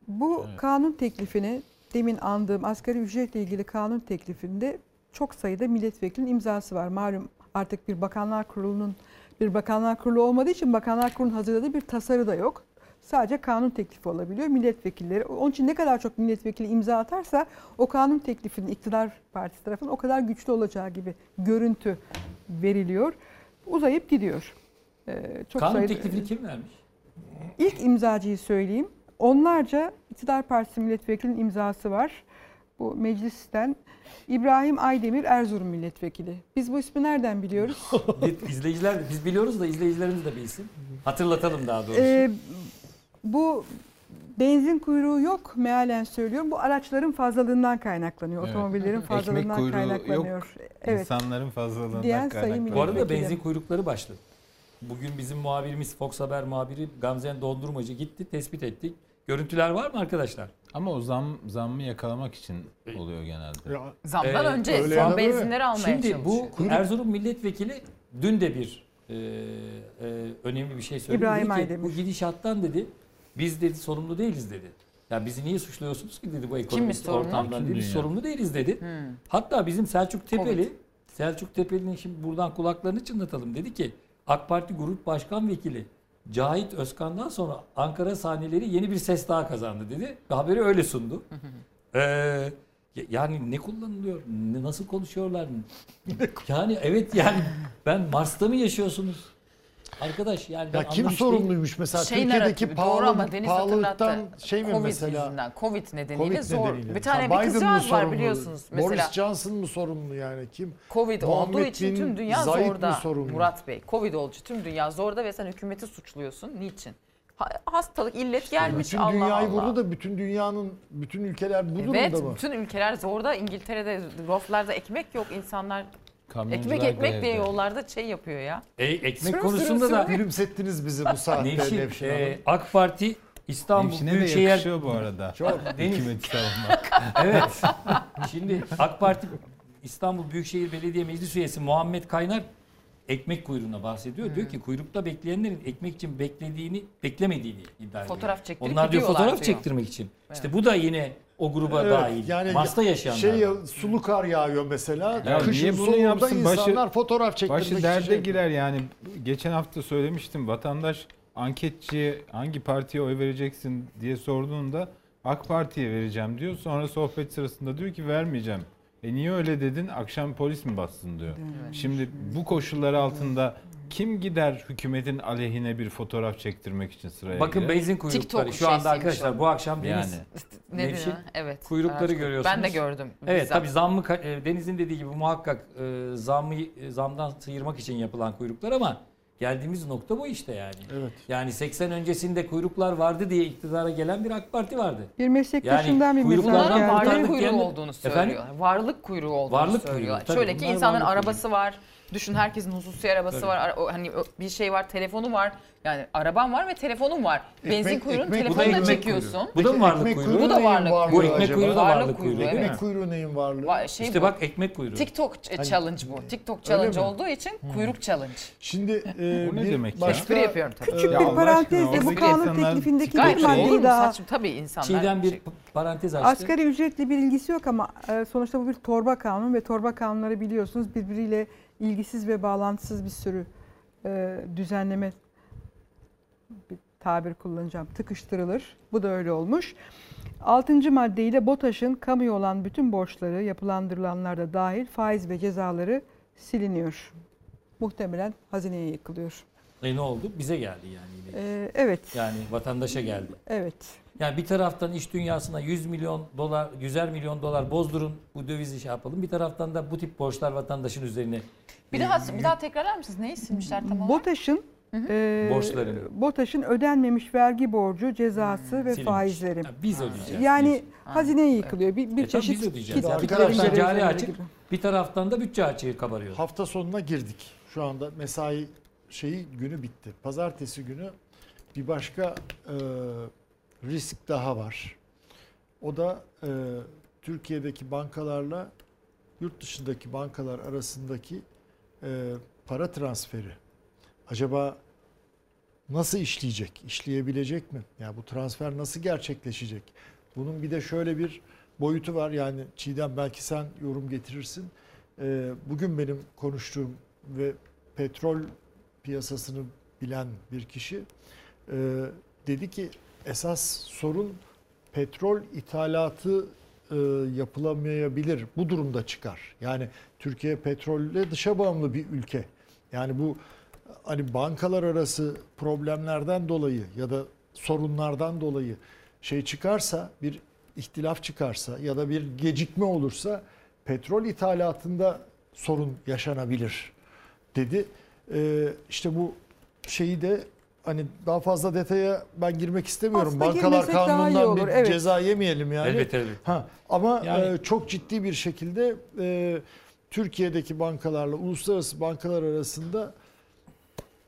E: Bu kanun teklifini demin andığım asgari ücretle ilgili kanun teklifinde çok sayıda milletvekilinin imzası var. Malum artık bir bakanlar kurulunun bir bakanlar kurulu olmadığı için bakanlar kurulunun hazırladığı bir tasarı da yok. Sadece kanun teklifi olabiliyor milletvekilleri. Onun için ne kadar çok milletvekili imza atarsa o kanun teklifinin iktidar partisi tarafından o kadar güçlü olacağı gibi görüntü veriliyor. Uzayıp gidiyor. Ee, çok
A: Kanun
E: sayıda-
A: teklifini kim vermiş?
E: İlk imzacıyı söyleyeyim. Onlarca iktidar partisi milletvekilinin imzası var. Bu meclisten İbrahim Aydemir Erzurum milletvekili. Biz bu ismi nereden biliyoruz?
A: İzleyiciler biz biliyoruz da izleyicilerimiz de bilsin. Hatırlatalım daha doğrusu.
E: Ee, bu benzin kuyruğu yok mealen söylüyorum. Bu araçların fazlalığından kaynaklanıyor.
C: Evet.
E: Otomobillerin
C: Ekmek
E: fazlalığından
C: kuyruğu
E: kaynaklanıyor. Evet.
C: İnsanların fazlalığından
E: Diyen
C: kaynaklanıyor.
A: Bu arada benzin kuyrukları başladı. Bugün bizim muhabirimiz Fox Haber muhabiri Gamzen Dondurmacı gitti tespit ettik. Görüntüler var mı arkadaşlar?
C: Ama o zam zammı yakalamak için oluyor genelde.
B: ya,
D: Zamdan
A: Ee,
D: önce son benzinleri almaya
A: Şimdi bu
D: çalışıyor.
A: Erzurum milletvekili dün de bir e, e, önemli bir şey söyledi.
E: İbrahim
A: Dedi ki,
E: Aydemir.
A: Bu gidişattan dedi biz dedi sorumlu değiliz dedi. Ya bizi niye suçluyorsunuz ki dedi bu ekonomik ortamdan dedi. Biz sorumlu değiliz dedi.
D: Hmm.
A: Hatta bizim Selçuk Tepeli,
D: Covid.
A: Selçuk Tepeli'nin şimdi buradan kulaklarını çınlatalım. Dedi ki AK Parti Grup Başkan Vekili Cahit Özkan'dan sonra Ankara sahneleri yeni bir ses daha kazandı dedi. Ve haberi öyle sundu. Ee, yani ne kullanılıyor? Ne, nasıl konuşuyorlar? yani evet yani ben Mars'ta mı yaşıyorsunuz? Arkadaş yani ben
B: ya kim
A: anlamış
B: sorumluymuş mesela
D: Şey
B: Türkiye'deki
D: narratifi ama
B: pahalı,
D: Deniz
B: pahalılıktan
D: hatırlattı.
B: şey mi
D: Covid
B: mesela?
D: yüzünden, Covid nedeniyle
B: Covid
D: zor.
B: nedeniyle.
D: Bir tane
B: Mesela
D: bir kızcağız var biliyorsunuz. Mesela
B: Boris Johnson mı sorumlu yani kim?
D: Covid olduğu
B: Muhammed
D: için
B: bin
D: tüm dünya
B: mi
D: zorda. Murat Bey, Covid olduğu için tüm dünya zorda ve sen hükümeti suçluyorsun. Niçin? Ha- Hastalık, illet gelmiş
B: bütün
D: Allah
B: dünyayı
D: Allah.
B: vurdu da bütün dünyanın bütün ülkeler bu
D: Evet,
B: durumda mı?
D: bütün ülkeler zorda. İngiltere'de raflarda ekmek yok. İnsanlar
C: Kamyoncular
D: ekmek ekmek diye yollarda şey yapıyor ya.
A: E, ekmek konusunda da
B: Gülümsettiniz bizi bu saatte
A: Nevşin,
B: Nevşin
A: e. AK Parti İstanbul
C: Nevşin'e de
A: Büyükşehir
C: yakışıyor bu arada.
A: Çok.
C: Hükümeti savunmak.
A: Evet. Şimdi AK Parti İstanbul Büyükşehir Belediye Meclis Üyesi Muhammed Kaynar ekmek kuyruğuna bahsediyor. Diyor ki kuyrukta bekleyenlerin ekmek için beklediğini, beklemediğini iddia ediyor.
D: Fotoğraf çektirip
A: Onlar diyor fotoğraf
D: diyor.
A: çektirmek için. İşte bu da yine o gruba
B: Evet,
A: dahil.
B: yani
A: Mars'ta yaşayanlar.
B: Şey sulu kar yağıyor mesela.
C: Ya
B: Kışın
C: niye bunu
B: soğuğunda
C: yapsın? Başı-
B: insanlar fotoğraf çektirmek
C: Başı derde
B: şey-
C: girer yani. Geçen hafta söylemiştim vatandaş anketçiye hangi partiye oy vereceksin diye sorduğunda AK Parti'ye vereceğim diyor. Sonra sohbet sırasında diyor ki vermeyeceğim. E niye öyle dedin? Akşam polis mi bassın diyor. Şimdi bu koşullar altında kim gider hükümetin aleyhine bir fotoğraf çektirmek için sıraya
A: Bakın
C: girer?
A: benzin kuyrukları.
D: TikTok
A: Şu anda
D: şeysiymiş
A: arkadaşlar
D: o.
A: bu akşam Deniz.
C: Yani.
D: Ne
A: Nevşin,
D: diyor? Evet.
A: kuyrukları
D: araç-
A: görüyorsunuz.
D: Ben de gördüm.
A: Evet
D: bizzat.
A: tabii zammı ka- e, Deniz'in dediği gibi muhakkak e, zammı e, zamdan sıyırmak için yapılan kuyruklar ama Geldiğimiz nokta bu işte yani.
B: Evet.
A: Yani 80 öncesinde kuyruklar vardı diye iktidara gelen bir AK Parti vardı.
E: Bir meslektaşından
A: Yani
E: bir
A: kuyruklardan
E: mesaj
D: Bunların
E: geldi.
A: kurtardık
D: varlık kuyruğu olduğunu söylüyorlar. Varlık kuyruğu olduğunu
A: Varlık
D: söylüyorlar.
A: kuyruğu, tabii
D: Şöyle ki
A: bunlar
D: insanların
A: varlık
D: arabası var. Düşün herkesin hususi arabası
A: Tabii.
D: var. Ara- o- Hani bir şey var, telefonu var. Yani araban var ve telefonun var. Benzin kuyruğunu
B: ekmek-
A: Bu da
D: telefonla
A: ekmek
D: çekiyorsun.
A: kuyruğu. Bu da mı varlık
B: Ekmek
A: kuyruğu?
D: Bu da
B: neyin
D: varlık
B: varlığı
A: Bu ekmek
B: acaba?
A: kuyruğu da
D: Varlık
A: varlık
D: kuyruğu,
A: kuyruğu
B: Ekmek
A: mi?
B: kuyruğu neyin varlığı?
D: Va- Şey
A: İşte
D: bu.
A: bak ekmek kuyruğu.
D: TikTok ç-
B: Hani-
D: challenge bu. TikTok challenge
B: mi?
D: olduğu için kuyruk challenge.
B: Şimdi e,
C: O ne
B: bir
C: demek ya?
B: başka
D: Espri yapıyorum tabii.
E: Küçük
C: Ya
E: bir
C: Allah
E: parantezle
C: aşkına,
E: bu
C: oradaki
E: kanun
C: insanlar-
E: teklifindeki
D: Gayet
E: bir
D: olur
E: maddeyi daha
D: Saçma. Tabii insanlar.
A: Çiğdem bir
D: şey-
A: parantez açtı.
E: Asgari ücretle bir ilgisi yok ama e, sonuçta bu bir torba kanun ve torba kanunları biliyorsunuz birbiriyle ilgisiz ve bağlantısız bir sürü e, düzenleme bir tabir kullanacağım tıkıştırılır. Bu da öyle olmuş. Altıncı maddeyle BOTAŞ'ın kamuya olan bütün borçları yapılandırılanlar da dahil faiz ve cezaları siliniyor. Muhtemelen hazineye yıkılıyor.
A: E ne oldu? Bize geldi yani. yine.
E: E, evet.
A: Yani vatandaşa geldi.
E: Evet.
A: Yani bir taraftan iş dünyasına 100 milyon dolar, 100'er milyon dolar bozdurun bu dövizi şey yapalım. Bir taraftan da bu tip borçlar vatandaşın üzerine
D: Bir daha bir daha tekrarlar mısınız? Neyi silmişler tam olarak?
E: BOTAŞ'ın e,
A: Borçlarını.
E: BOTAŞ'ın ödenmemiş vergi borcu, cezası ve
A: silinmiş.
E: faizleri.
A: Ya biz ödeyeceğiz.
E: Yani
A: biz.
E: hazineye yıkılıyor. Bir, bir
A: E
E: çeşit
A: biz ödeyeceğiz. bir taraftan cari açık, bir taraftan da bütçe açığı kabarıyor.
B: hafta sonuna girdik. Şu anda mesai şeyi günü bitti. Pazartesi günü bir başka e, risk daha var. O da e, Türkiye'deki bankalarla yurt dışındaki bankalar arasındaki e, para transferi. Acaba nasıl işleyecek? İşleyebilecek mi? Yani bu transfer nasıl gerçekleşecek? Bunun bir de şöyle bir boyutu var. Yani Çiğdem belki sen yorum getirirsin. Ee, bugün benim konuştuğum ve petrol piyasasını bilen bir kişi e, dedi ki esas sorun petrol ithalatı e, yapılamayabilir. Bu durumda çıkar. Yani Türkiye petrolle dışa bağımlı bir ülke. Yani bu hani bankalar arası problemlerden dolayı ya da sorunlardan dolayı şey çıkarsa bir ihtilaf çıkarsa ya da bir gecikme olursa petrol ithalatında sorun yaşanabilir dedi. Ee, işte bu şeyi de hani daha fazla detaya ben girmek istemiyorum.
E: Aslında
B: Bankalar
E: girmesek daha iyi
B: kanunundan
E: olur,
B: bir
E: evet.
B: ceza yemeyelim yani.
A: Elbette elbette.
B: Ha, ama
A: Yani-
B: e, çok ciddi bir şekilde e, Türkiye'deki bankalarla uluslararası bankalar arasında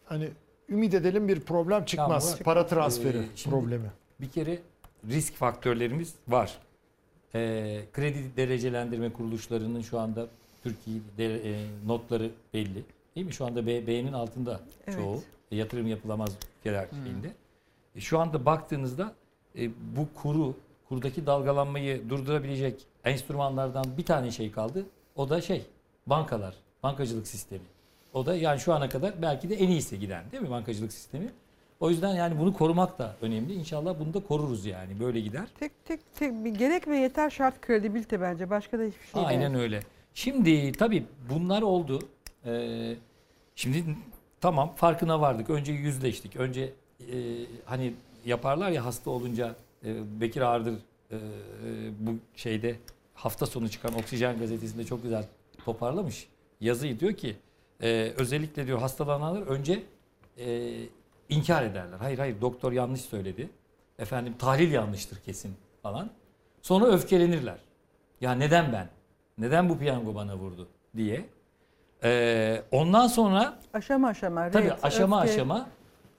B: hani ümit edelim bir problem çıkmaz.
A: Murat,
B: Para transferi
A: e, şimdi-
B: problemi.
A: Bir kere risk faktörlerimiz var. Ee, kredi derecelendirme kuruluşlarının şu anda Türkiye de- e, notları belli. Değil mi? Şu anda B, B'nin altında
E: Evet.
A: çoğu. E, yatırım yapılamaz ülkeler şeyinde. E, şu anda baktığınızda e, bu kuru, kurdaki dalgalanmayı durdurabilecek enstrümanlardan bir tane şey kaldı. O da şey, bankalar, bankacılık sistemi. O da yani şu ana kadar belki de en iyisi giden değil mi bankacılık sistemi? O yüzden yani bunu korumak da önemli. İnşallah bunu da koruruz yani böyle gider.
E: Tek tek tek bir gerek ve yeter şart kredibilite bence. Başka da hiçbir şey
A: Aynen
E: değil.
A: öyle. Şimdi tabii bunlar oldu. Ee, şimdi tamam farkına vardık. Önce yüzleştik. Önce e, hani yaparlar ya hasta olunca e, Bekir Ağırdır e, e, bu şeyde hafta sonu çıkan Oksijen gazetesinde çok güzel toparlamış. Yazıyı diyor ki e, özellikle diyor hastalananlar önce e, inkar ederler. Hayır hayır doktor yanlış söyledi. Efendim tahlil yanlıştır kesin falan. Sonra öfkelenirler. Ya neden ben? Neden bu piyango bana vurdu diye. Ee, ondan sonra
E: Aşama aşama.
A: tabii
E: ret,
A: aşama
E: öfke.
A: aşama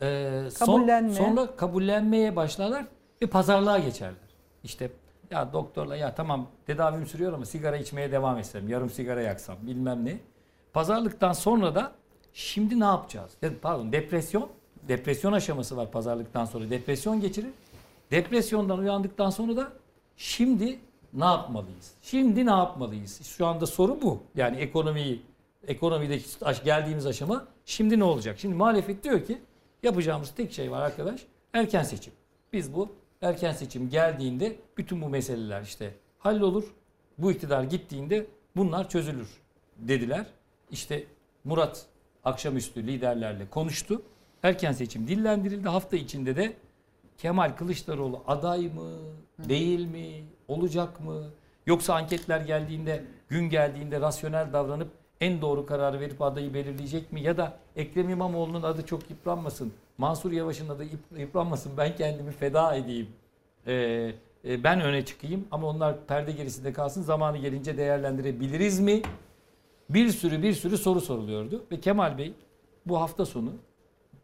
A: e, son-
E: Kabullenme.
A: sonra kabullenmeye başlarlar ve pazarlığa geçerler. İşte ya doktorla ya tamam tedavim sürüyor ama sigara içmeye devam etsem, yarım sigara yaksam bilmem ne. Pazarlıktan sonra da şimdi ne yapacağız? Ya, Pardon depresyon, depresyon aşaması var pazarlıktan sonra. Depresyon geçirir. Depresyondan uyandıktan sonra da şimdi ne yapmalıyız? Şimdi ne yapmalıyız? Şu anda soru bu. Yani ekonomiyi ekonomideki geldiğimiz aşama şimdi ne olacak? Şimdi muhalefet diyor ki yapacağımız tek şey var arkadaş. Erken seçim. Biz bu erken seçim geldiğinde bütün bu meseleler işte hallolur. Bu iktidar gittiğinde bunlar çözülür dediler. İşte Murat akşamüstü liderlerle konuştu. Erken seçim dillendirildi. Hafta içinde de Kemal Kılıçdaroğlu aday mı, değil mi, olacak mı? Yoksa anketler geldiğinde, gün geldiğinde rasyonel davranıp en doğru kararı verip adayı belirleyecek mi? Ya da Ekrem İmamoğlu'nun adı çok yıpranmasın, Mansur Yavaş'ın adı yıp- yıpranmasın, ben kendimi feda edeyim, Ee, ben öne çıkayım ama onlar perde gerisinde kalsın, zamanı gelince değerlendirebiliriz mi? Bir sürü bir sürü soru soruluyordu ve Kemal Bey bu hafta sonu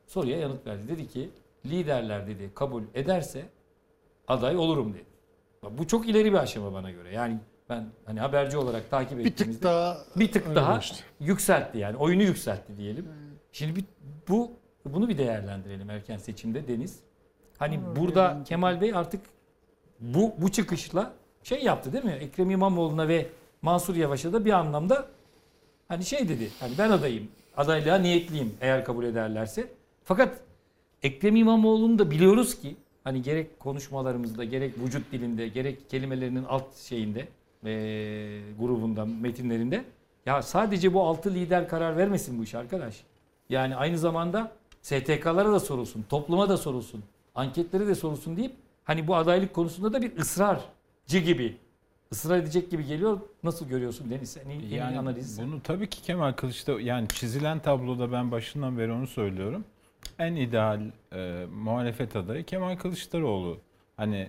A: soruya yanıt verdi. Dedi ki liderler dedi kabul ederse aday olurum dedi. Bu çok ileri bir aşama bana göre. Yani ben hani haberci olarak takip
B: Bir
A: ettiğimizde
B: tık daha
A: bir tık daha
B: geçti.
A: yükseltti yani oyunu yükseltti diyelim. Şimdi bir, bu bunu bir değerlendirelim erken seçimde Deniz. Hani
E: Olur,
A: burada
E: bence.
A: Kemal Bey artık bu bu çıkışla şey yaptı değil mi? Ekrem İmamoğlu'na ve Mansur Yavaş'a da bir anlamda hani şey dedi. Hani ben adayım. Adaylığa niyetliyim eğer kabul ederlerse. Fakat Ekrem İmamoğlu'nu da biliyoruz ki hani gerek konuşmalarımızda gerek vücut dilinde gerek kelimelerinin alt şeyinde eee grubunda metinlerinde ya sadece bu altı lider karar vermesin bu iş arkadaş. Yani aynı zamanda STK'lara da sorulsun, topluma da sorulsun, anketlere de sorulsun deyip hani bu adaylık konusunda da bir ısrarcı gibi ısrar edecek gibi geliyor. Nasıl görüyorsun Deniz? Sen iyi
C: Yani
A: analiz.
C: bunu tabii ki Kemal Kılıçdaroğlu yani çizilen tabloda ben başından beri onu söylüyorum. En ideal e, muhalefet adayı Kemal Kılıçdaroğlu. Hani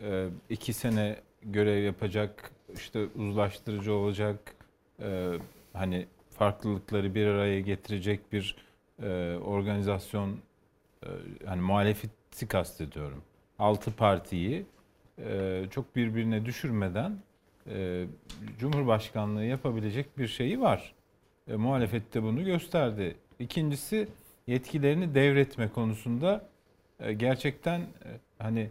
C: e, iki sene görev yapacak, işte uzlaştırıcı olacak, e, hani farklılıkları bir araya getirecek bir e, organizasyon, e, hani muhalefeti kastediyorum. Altı partiyi e, çok birbirine düşürmeden e, Cumhurbaşkanlığı yapabilecek bir şeyi var. E, muhalefet de bunu gösterdi. İkincisi yetkilerini devretme konusunda e, gerçekten e, hani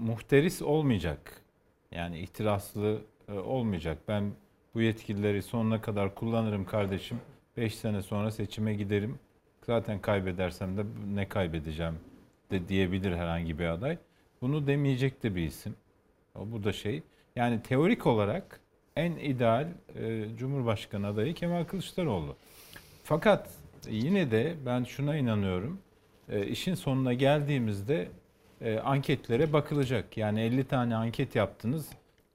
C: muhteris olmayacak. Yani ihtiraslı olmayacak. Ben bu yetkileri sonuna kadar kullanırım kardeşim. 5 sene sonra seçime giderim. Zaten kaybedersem de ne kaybedeceğim de diyebilir herhangi bir aday. Bunu demeyecek de bir isim. Bu da şey. Yani teorik olarak en ideal e, Cumhurbaşkanı adayı Kemal Kılıçdaroğlu. Fakat yine de ben şuna inanıyorum. E, işin sonuna geldiğimizde e, anketlere bakılacak. Yani 50 tane anket yaptınız.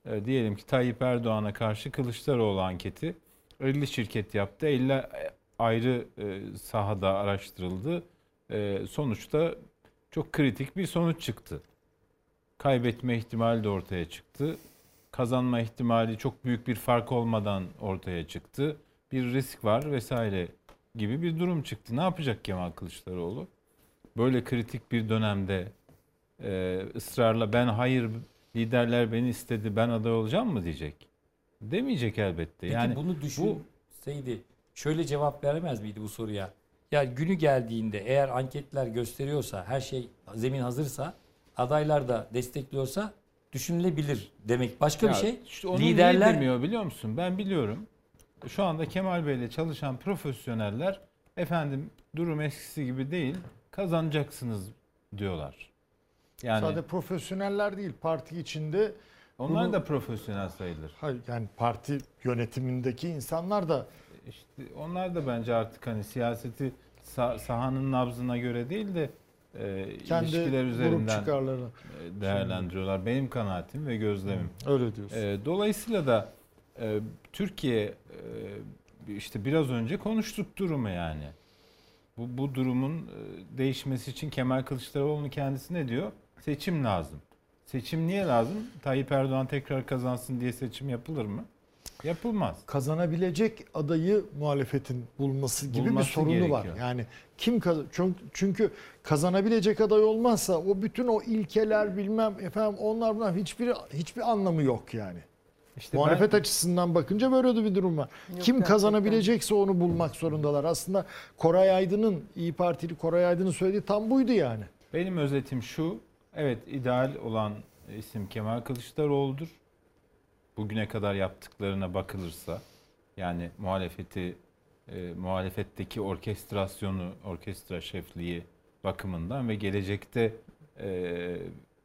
C: E, diyelim ki Tayyip Erdoğan'a karşı Kılıçdaroğlu anketi 50 şirket yaptı. 50 ayrı e, sahada araştırıldı. E, sonuçta çok kritik bir sonuç çıktı. Kaybetme ihtimali de ortaya çıktı. Kazanma ihtimali çok büyük bir fark olmadan ortaya çıktı. Bir risk var vesaire gibi bir durum çıktı. Ne yapacak Kemal Kılıçdaroğlu? Böyle kritik bir dönemde e, ısrarla ben hayır liderler beni istedi ben aday olacağım mı diyecek? Demeyecek elbette.
A: Peki
C: yani
A: bunu düşünseydi şöyle cevap veremez miydi bu soruya? Ya günü geldiğinde eğer anketler gösteriyorsa, her şey zemin hazırsa, adaylar da destekliyorsa düşünülebilir demek. Başka bir
C: Ya
A: şey.
C: işte onu niye
A: liderler
C: demiyor biliyor musun? Ben biliyorum. Şu anda Kemal Bey'le çalışan profesyoneller efendim durum eskisi gibi değil kazanacaksınız diyorlar. Yani
B: Sadece profesyoneller değil parti içinde
C: onlar
B: bunu-
C: da profesyonel sayılır.
B: hayır, yani parti yönetimindeki insanlar da
C: İşte onlar da bence artık hani siyaseti sah- sahanın nabzına göre değil de e,
B: kendi
C: ilişkiler üzerinden
B: çıkarlarını
C: e, değerlendiriyorlar. Benim kanaatim ve gözlemim.
B: öyle diyorsun.
C: E, dolayısıyla da e, Türkiye e, işte biraz önce konuştuk durumu yani. Bu, bu durumun e, değişmesi için Kemal Kılıçdaroğlu'nun kendisi ne diyor? Seçim lazım. Seçim niye lazım? Tayyip Erdoğan tekrar kazansın diye seçim yapılır mı? Yapılmaz.
B: kazanabilecek adayı muhalefetin bulması gibi
C: Bulması
B: bir sorunu var.
C: gerekiyor.
B: Yani kim kaz- çünkü, çünkü kazanabilecek aday olmazsa o bütün o ilkeler bilmem efendim onlar bunlar hiçbir hiçbir anlamı yok yani.
C: İşte
B: Muhalefet
C: ben-
B: açısından bakınca böyle de bir durum var.
E: Yok,
B: Kim
E: gerçekten.
B: kazanabilecekse onu bulmak zorundalar. Aslında Koray Aydın'ın İyi Partili Koray Aydın'ın söylediği tam buydu yani.
C: Benim özetim şu. Evet ideal olan isim Kemal Kılıçdaroğlu'dur. Bugüne kadar yaptıklarına bakılırsa yani muhalefeti e, muhalefetteki orkestrasyonu, orkestra şefliği bakımından ve gelecekte e,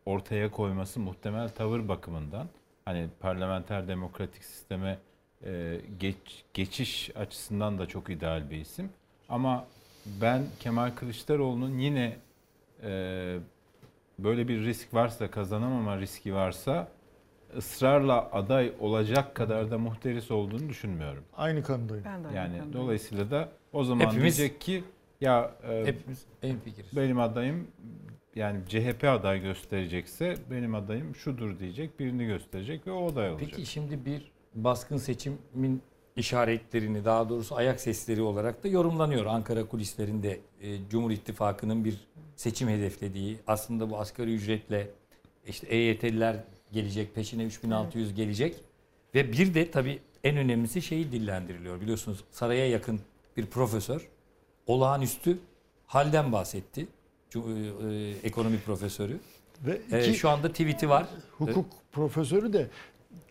C: ortaya koyması muhtemel tavır bakımından hani parlamenter demokratik sisteme e, geç, geçiş açısından da çok ideal bir isim. Ama ben Kemal Kılıçdaroğlu'nun yine e, böyle bir risk varsa, kazanamama riski varsa ısrarla aday olacak kadar da muhteris olduğunu düşünmüyorum.
B: Aynı kanıdayım.
E: Ben de aynı
C: Yani
E: kanıdayım.
C: dolayısıyla da o zaman
A: Hepimiz-
C: diyecek ki ya e,
A: Hepimiz en fikiriz.
C: benim adayım yani CHP aday gösterecekse benim adayım şudur diyecek, birini gösterecek ve o aday olacak.
A: Peki şimdi bir baskın seçimin işaretlerini daha doğrusu ayak sesleri olarak da yorumlanıyor. Ankara kulislerinde e, Cumhur İttifakı'nın bir seçim hedeflediği aslında bu asgari ücretle işte EYT'liler gelecek peşine 3600 gelecek ve bir de tabii en önemlisi şeyi dillendiriliyor biliyorsunuz saraya yakın bir profesör olağanüstü halden bahsetti. E, e, ekonomi profesörü.
B: Ve
A: E,
B: iki
A: şu anda tweet'i var.
B: hukuk profesörü de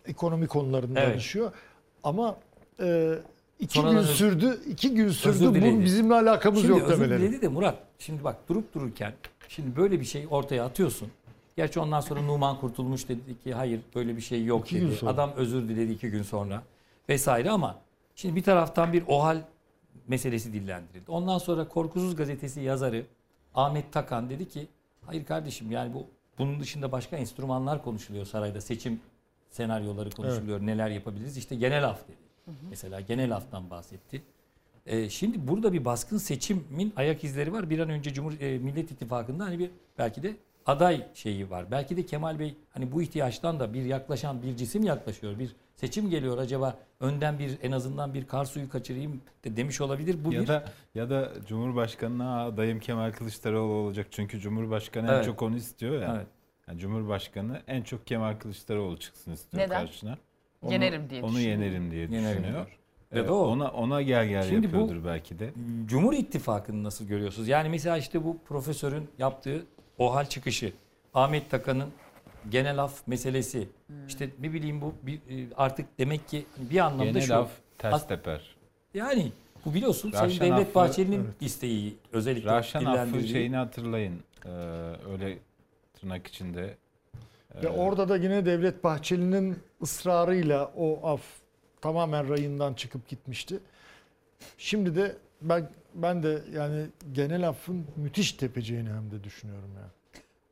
B: ekonomi konularında
A: Evet.
B: danışıyor. Ama e, iki
A: Sonradan
B: gün sürdü. iki gün sürdü. Bu bizimle alakamız
A: Şimdi
B: yok
A: özür
B: demeleri.
A: diledi de Murat şimdi bak durup dururken şimdi böyle bir şey ortaya atıyorsun. Gerçi ondan sonra Numan Kurtulmuş dedi ki hayır böyle bir şey yok
B: İki gün
A: dedi.
B: sonra.
A: Adam özür diledi iki gün sonra vesaire ama şimdi bir taraftan bir OHAL meselesi dillendirildi. Ondan sonra Korkusuz Gazetesi yazarı Ahmet Takan dedi ki hayır kardeşim yani bu bunun dışında başka enstrümanlar konuşuluyor sarayda seçim senaryoları konuşuluyor neler yapabiliriz işte genel af dedi. Mesela genel aftan bahsetti. Ee, şimdi burada bir baskın seçimin ayak izleri var. Bir an önce Cumhur e, Millet İttifakı'nda hani bir belki de aday şeyi var. Belki de Kemal Bey hani bu ihtiyaçtan da bir yaklaşan bir cisim yaklaşıyor. Bir seçim geliyor acaba önden bir en azından bir kar suyu kaçırayım de demiş olabilir. Bu
C: ya
A: bir
C: da ya da Cumhurbaşkanına adayım Kemal Kılıçdaroğlu olacak. Çünkü Cumhurbaşkanı en
A: Evet.
C: çok onu istiyor ya.
A: evet.
C: Yani Cumhurbaşkanı en çok Kemal Kılıçdaroğlu çıksın istiyor
D: Neden?
C: karşına. Onu,
D: Yenerim diye
C: Onu
D: düşünüyor.
C: yenerim diye
A: Yenerim
C: düşünüyor.
A: diyor.
C: Ee,
A: Ya da o.
C: Ona ona gel gel
A: Şimdi bu-
C: yapıyordur belki de.
A: Cumhur İttifakı'nı nasıl görüyorsunuz? Yani mesela işte bu profesörün yaptığı OHAL çıkışı, Ahmet Takan'ın genel af meselesi, işte ne bileyim bu bir, e, artık demek ki bir anlamda
C: Genel
A: şu.
C: af ters
A: As-
C: teper.
A: Yani bu biliyorsun Sayın
C: Raşan
A: Devlet
C: affı-
A: Bahçeli'nin
B: evet.
A: isteği özellikle
C: Raşan affı şeyini hatırlayın. Ee, öyle tırnak içinde.
B: Ve
C: Ee,
B: orada da yine Devlet Bahçeli'nin ısrarıyla o af tamamen rayından çıkıp gitmişti. Şimdi de ben ben de yani genel affın müthiş tepeceğini hem de düşünüyorum yani.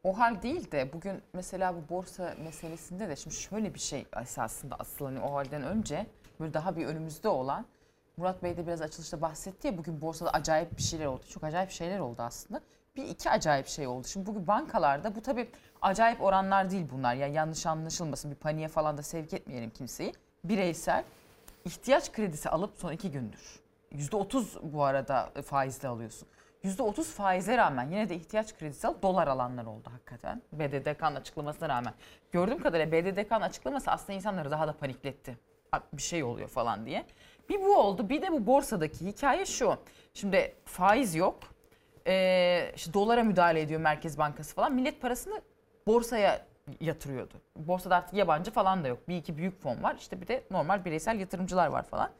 D: O hal değil de bugün mesela bu borsa meselesinde de şimdi şöyle bir şey esasında asıl hani o halden önce böyle daha bir önümüzde olan Murat Bey de biraz açılışta bahsetti ya bugün borsada acayip bir şeyler oldu. Çok acayip şeyler oldu aslında. Bir iki acayip şey oldu. Şimdi bugün bankalarda bu tabii acayip oranlar değil bunlar. Yani yanlış anlaşılmasın bir paniğe falan da sevk etmeyelim kimseyi. Bireysel ihtiyaç kredisi alıp son iki gündür. %30 bu arada faizle alıyorsun. %30 faize rağmen yine de ihtiyaç kredisi alıp dolar alanlar oldu hakikaten. BDDK'nın açıklamasına rağmen. Gördüğüm kadarıyla BDDK'nın açıklaması aslında insanları daha da panikletti. "Abi Bir şey oluyor falan diye. Bir bu oldu bir de bu borsadaki hikaye şu. Şimdi faiz yok. Ee, işte dolara müdahale ediyor Merkez Bankası falan. Millet parasını borsaya yatırıyordu. Borsada artık yabancı falan da yok. Bir iki büyük fon var. İşte bir de normal bireysel yatırımcılar var falan.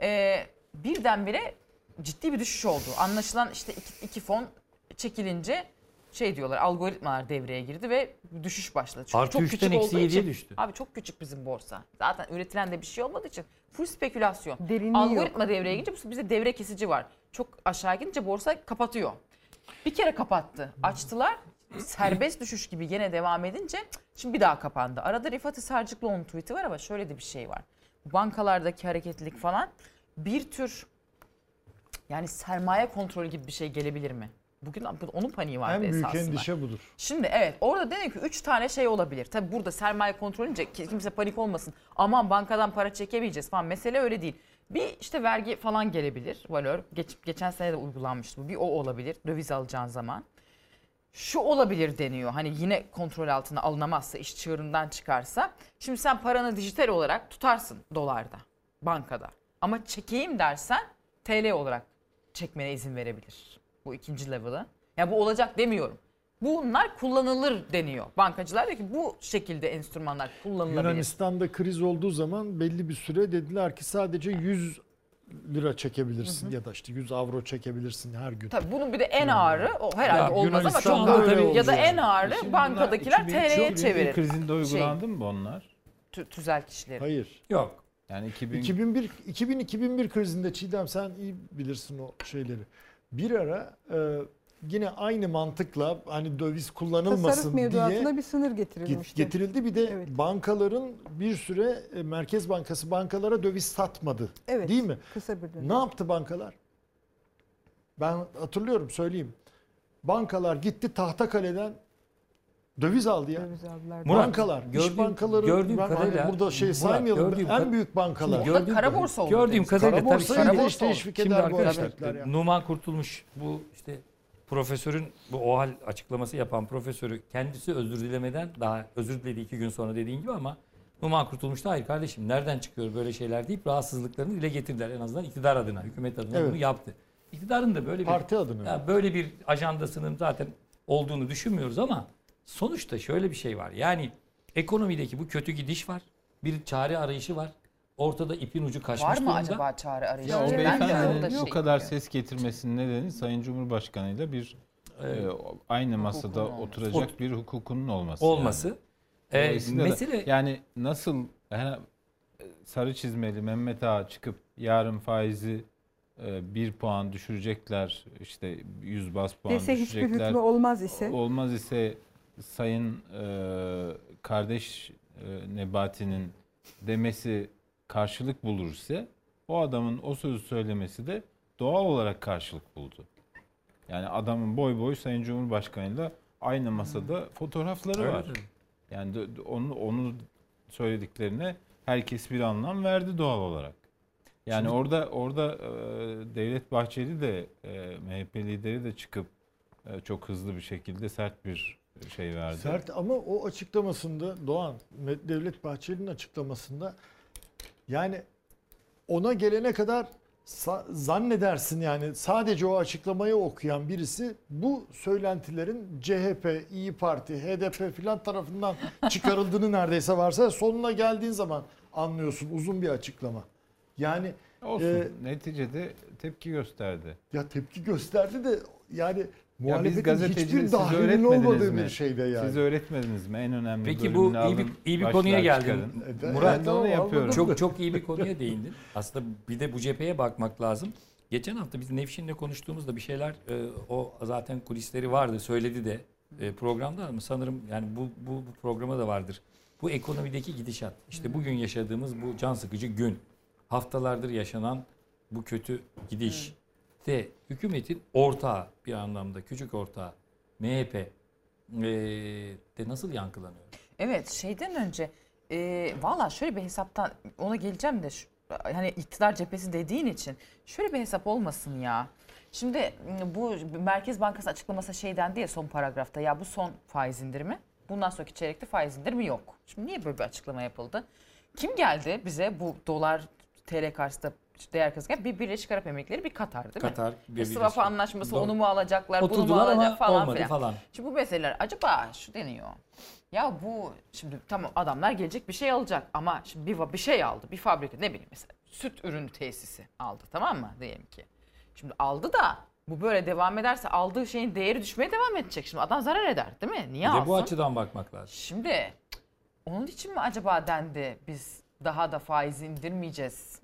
D: Ee, birdenbire ciddi bir düşüş oldu. Anlaşılan işte iki, iki fon çekilince şey diyorlar algoritmalar devreye girdi ve düşüş başladı. Çünkü
A: Artı
D: çok küçük olduğu için.
A: düştü.
D: Abi çok küçük bizim borsa. Zaten üretilen de bir şey olmadığı için full spekülasyon.
E: Derinliği yok.
D: Algoritma devreye girince bu- bizde devre kesici var. Çok aşağı gidince borsa kapatıyor. Bir kere kapattı. Açtılar. Serbest düşüş gibi gene devam edince şimdi bir daha kapandı. Arada Rifat Sarcıklıoğlu'nun tweet'i var ama şöyle de bir şey var. Bankalardaki hareketlilik falan bir tür yani sermaye kontrolü gibi bir şey gelebilir mi? Bugün onun paniği vardı
B: En büyük
D: esasında.
B: endişe budur.
D: Şimdi evet orada dedim ki 3 tane şey olabilir. Tabi burada sermaye kontrolünce kimse panik olmasın. Aman bankadan para çekemeyeceğiz falan. Mesele öyle değil. Bir işte vergi falan gelebilir. Valör. Geç, geçen sene de uygulanmıştı bu. Bir o olabilir. Döviz alacağın zaman. Şu olabilir deniyor. Hani yine kontrol altına alınamazsa, iş çığırından çıkarsa. Şimdi sen paranı dijital olarak tutarsın dolarda, bankada. Ama çekeyim dersen TL olarak çekmene izin verebilir. Bu ikinci level'ı. Ya bu olacak demiyorum. Bunlar kullanılır deniyor. Bankacılar diyor ki bu şekilde enstrümanlar kullanılabilir.
B: Yunanistan'da kriz olduğu zaman belli bir süre dediler ki sadece 100 lira çekebilirsin ya da işte 100 avro çekebilirsin her gün.
D: Tabii bunun bir de en ağırı o herhalde
B: Ya
D: olmaz ama çok ağır. Ya
B: oldu
D: da en ağırı
C: Şimdi
D: bankadakiler
C: bunlar 2000
D: TL'ye
C: 2001
D: çevirir.
C: krizinde
D: Şey,
C: uygulandı mı bunlar?
D: tü- tüzel kişileri.
B: Hayır.
A: Yok.
C: Yani 2000
B: 2001 2000 2001 krizinde Çiğdem sen iyi bilirsin o şeyleri. Bir ara e, yine aynı mantıkla hani döviz
E: Tasarruf
B: kullanılmasın diye
E: mevduatına bir sınır
B: get-
E: getirilmişti.
B: getirildi. Bir de
E: Evet.
B: bankaların bir süre e, Merkez Bankası bankalara döviz satmadı.
E: Evet.
B: Değil mi?
E: Kısa bir dönem.
B: Ne yaptı bankalar? Ben hatırlıyorum söyleyeyim. Bankalar gitti Tahtakale'den döviz aldı ya.
E: Döviz aldılar.
A: Murat,
B: bankalar, iş
A: gördüğüm-
B: bankaları,
A: gördüğüm
B: ben hani
A: kadarıyla-
B: burada şey
A: Murat,
B: saymayalım.
A: gördüğüm
B: en büyük bankalar.
D: Orada kara borsa oldu
A: Gördüğüm kadarıyla
B: Kara
A: tabii
B: da
D: borsa
B: teşvik
A: Şimdi
B: eder bu
A: arkadaşlar. Numan Kurtulmuş bu işte profesörün bu OHAL açıklaması yapan profesörü kendisi özür dilemeden daha özür diledi iki gün sonra dediğin gibi ama Numan Kurtulmuş da hayır kardeşim nereden çıkıyor böyle şeyler deyip rahatsızlıklarını dile getirdiler en azından iktidar adına hükümet adına
B: Evet.
A: bunu yaptı. İktidarın da böyle bir
B: Parti adına.
A: ya böyle bir ajandasının zaten olduğunu düşünmüyoruz ama sonuçta şöyle bir şey var. Yani ekonomideki bu kötü gidiş var. Bir çare arayışı var. Ortada ipin ucu kaçmış
D: Var mı
A: durumda.
D: acaba çare arayışı?
C: Ya o
D: Ben de
C: beyefendinin
D: orada
C: o
D: şey
C: kadar
D: görüyorum.
C: ses getirmesinin nedeni Sayın Cumhurbaşkanı'yla bir
A: Evet.
C: e, aynı masada
D: olması.
C: oturacak bir hukukunun olması.
A: olması.
C: Yani.
A: Ee,
C: Dolayısıyla da-
A: mesele
C: yani nasıl yani sarı çizmeli Mehmet Ağa çıkıp yarın faizi e, bir puan düşürecekler işte 100 bas puan
E: Dese hiçbir
C: düşürecekler.
E: hükmü olmaz ise.
C: Olmaz ise Sayın e, kardeş e, Nebati'nin demesi karşılık bulur ise o adamın o sözü söylemesi de doğal olarak karşılık buldu. Yani adamın boy boy Sayın Cumhurbaşkanı'yla aynı masada fotoğrafları
A: Öyle
C: var.
A: tabii.
C: Yani de- de- onu onu söylediklerine herkes bir anlam verdi doğal olarak. Yani
A: Şimdi-
C: orada orada e, Devlet Bahçeli de e, MHP lideri de çıkıp e, çok hızlı bir şekilde sert bir şey verdi.
B: Sert ama o açıklamasında Doğan, Devlet Bahçeli'nin açıklamasında yani ona gelene kadar zannedersin yani sadece o açıklamayı okuyan birisi bu söylentilerin CHP, İyi Parti, HDP filan tarafından çıkarıldığını neredeyse varsa sonuna geldiğin zaman anlıyorsun uzun bir açıklama. Yani
C: Olsun.
B: Ee,
C: Neticede tepki gösterdi.
B: ya tepki gösterdi de yani muhalefetin
C: gazeteciler
B: hiçbir dahilinin
C: öğretmediniz
B: olmadığı
C: mi?
B: bir şeyde yani.
C: Siz öğretmediniz mi? En önemli
A: Peki bu iyi bir, iyi bir konuya geldin.
C: çıkarın.
B: E,
A: Murat
C: Ben de onu yapıyorum.
A: çok çok iyi bir konuya değindin. Aslında bir de bu cepheye bakmak lazım. Geçen hafta biz Nevşin'le konuştuğumuzda bir şeyler e, o zaten kulisleri vardı söyledi de e, programda ama sanırım yani bu, bu, bu programa da vardır. Bu ekonomideki gidişat işte bugün yaşadığımız bu can sıkıcı gün haftalardır yaşanan bu kötü gidiş de hükümetin ortağı bir anlamda küçük ortağı MHP e, de nasıl yankılanıyor?
D: Evet şeyden önce e, valla şöyle bir hesaptan ona geleceğim de şu, hani iktidar cephesi dediğin için şöyle bir hesap olmasın ya. Şimdi m, bu Merkez Bankası açıklaması şey dendi ya son paragrafta ya bu son faiz indirimi. Bundan sonraki çeyrekte faiz indirimi yok. Şimdi niye böyle bir açıklama yapıldı? Kim geldi bize bu dolar TL karşısında değer kazanırken bir Birleşik Arap Emirlikleri bir Katar değil mi?
A: Katar
D: Bir swap anlaşması
A: Doğru.
D: onu mu alacaklar bunu mu
A: Oturdular
D: alacak falan filan.
A: falan.
D: Şimdi bu meseleler acaba şu deniyor. Ya bu şimdi tamam adamlar gelecek bir şey alacak ama şimdi bir, bir şey aldı. Bir fabrika ne bileyim mesela süt ürünü tesisi aldı tamam mı diyelim ki. Şimdi aldı da bu böyle devam ederse aldığı şeyin değeri düşmeye devam edecek. Şimdi adam zarar eder değil mi? Niye
A: Bir de
D: alsın?
A: bu açıdan bakmak lazım.
D: Şimdi onun için mi acaba dendi biz daha da faiz indirmeyeceğiz.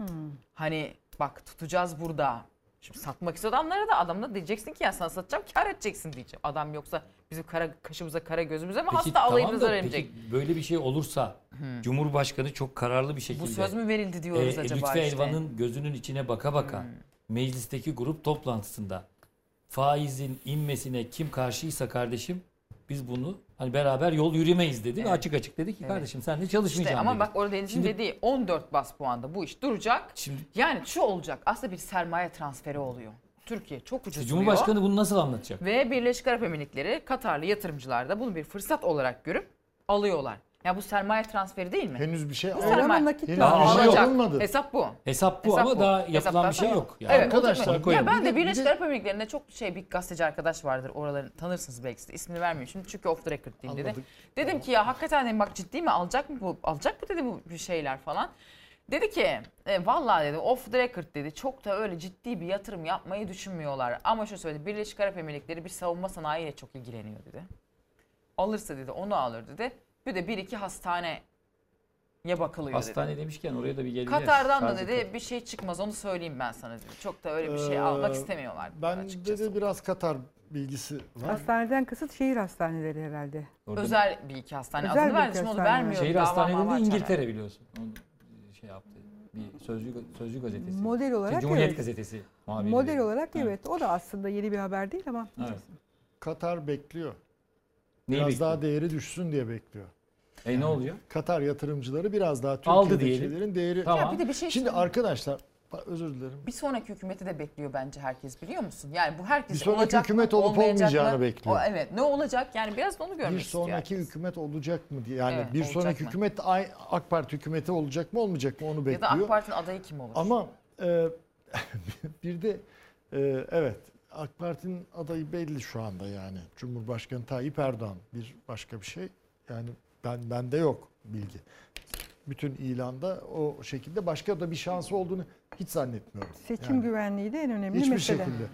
D: Hani bak tutacağız burada. Şimdi satmak istiyor adamlara da adamla diyeceksin ki ya sana satacağım kar edeceksin diyeceğim. Adam yoksa bizim kara kaşımıza kara gözümüze mi hasta alayımıza
A: da
D: verecek.
A: peki böyle bir şey olursa Cumhurbaşkanı çok kararlı bir şekilde
D: Bu söz mü verildi
A: e,
D: diyoruz acaba
A: Lütfi
D: işte.
A: Elvan'ın gözünün içine baka baka meclisteki grup toplantısında faizin inmesine kim karşıysa kardeşim biz bunu hani beraber yol yürümeyiz dedi ve
D: Evet.
A: açık açık dedi ki
D: Evet.
A: kardeşim sen de
D: İşte
A: çalışmayacaksın
D: ama
A: dedi.
D: bak orada Deniz'in dediği 14 bas puanda bu iş duracak.
A: Şimdi
D: Yani şu olacak aslında bir sermaye transferi oluyor. Türkiye çok
A: işte
D: ucuz
A: Cumhurbaşkanı bunu nasıl anlatacak?
D: Ve Birleşik Arap Emirlikleri Katarlı yatırımcılar da bunu bir fırsat olarak görüp alıyorlar. Ya bu sermaye transferi değil mi?
B: Henüz bir şey
D: Bu
E: ama
D: sermaye-
E: nakit
B: Henüz
E: lazım.
B: bir şey
D: Alacak.
B: yapılmadı.
D: Hesap bu.
A: Hesap bu
D: Hesap
A: ama
D: bu.
A: daha yapılan
D: Hesaptan
A: bir şey yok. Yani.
D: Evet,
B: Arkadaşlar,
D: olacak
A: koyalım.
D: Ya ben de
B: de- bir
D: Birleşik
B: de-
D: Arap Emirlikleri'nde çok şey bir gazeteci arkadaş vardır. Oraları tanırsınız belki size. İsmini vermeyeyim şimdi çünkü off the record diyeyim dedi.
B: Anladık.
D: Dedim ki ya hakikaten dedim bak ciddi mi alacak mı bu alacak mı dedi bu bir şeyler falan. Dedi ki e, vallahi dedi off the record dedi çok da öyle ciddi bir yatırım yapmayı düşünmüyorlar. Ama şu söyledi Birleşik Arap Emirlikleri bir savunma sanayiyle çok ilgileniyor dedi. Alırsa dedi onu alır dedi. Bir de bir iki hastane ya bakılıyor
A: Hastane
D: dedi.
A: demişken oraya da bir geleceğiz.
D: Katar'dan da
A: Sadece
D: dedi
A: Katar.
D: bir şey çıkmaz onu söyleyeyim ben sana dedi. Çok da öyle bir şey
B: Ee,
D: almak istemiyorlar
B: Ben
D: açıkçası.
B: de biraz Katar bilgisi var.
E: Hastaneden kasıt şehir hastaneleri herhalde.
A: Orada
D: Özel bir iki hastane
E: Özel
D: adını
E: bir
D: verdi.
E: iki
D: Şimdi onu
E: hastane.
D: vermiyor.
A: Şehir
D: dava
A: hastanelerinde
D: mava açarlar.
A: İngiltere biliyorsun. Onu şey yaptı. Bir sözcü sözcü gazetesi.
E: Model olarak
A: Cumhuriyet
E: evet.
A: gazetesi muhabiri.
E: Model olarak
A: Evet.
E: evet. O da aslında yeni bir haber değil ama.
A: Evet.
B: Katar bekliyor.
A: Neyi
B: Biraz
A: bekliyor?
B: daha değeri düşsün diye bekliyor.
A: E ne olacak?
B: Katar yatırımcıları biraz daha
A: Aldı
B: Türkiye'dekilerin değeri...
A: Tamam.
D: Ya bir de bir şey
B: Şimdi
D: söyleyeyim.
B: arkadaşlar özür dilerim.
D: bir sonraki hükümeti de bekliyor bence herkes biliyor musun? Yani bu herkes
B: Bir sonraki
D: olacak
B: hükümet
D: mı,
B: olup
D: olmayacak
B: olmayacağını
D: mı?
B: bekliyor.
D: O, evet ne olacak yani biraz da onu görmek
B: Bir
D: istiyor
B: sonraki
D: herkes.
B: hükümet olacak mı diye. Yani
D: Evet,
B: bir sonraki
D: mı?
B: hükümet ay- AK Parti hükümeti olacak mı olmayacak mı onu
D: Ya da
B: bekliyor.
D: AK Parti'nin adayı kim olur?
B: Ama e, bir de e, evet AK Parti'nin adayı belli şu anda yani. Cumhurbaşkanı Tayyip Erdoğan bir başka bir şey. Yani ben bende yok bilgi. Bütün ilanda o şekilde başka da bir şansı olduğunu hiç zannetmiyorum.
E: Seçim
B: Yani
E: güvenliği de en önemli
B: hiçbir
E: mesele.
B: şekilde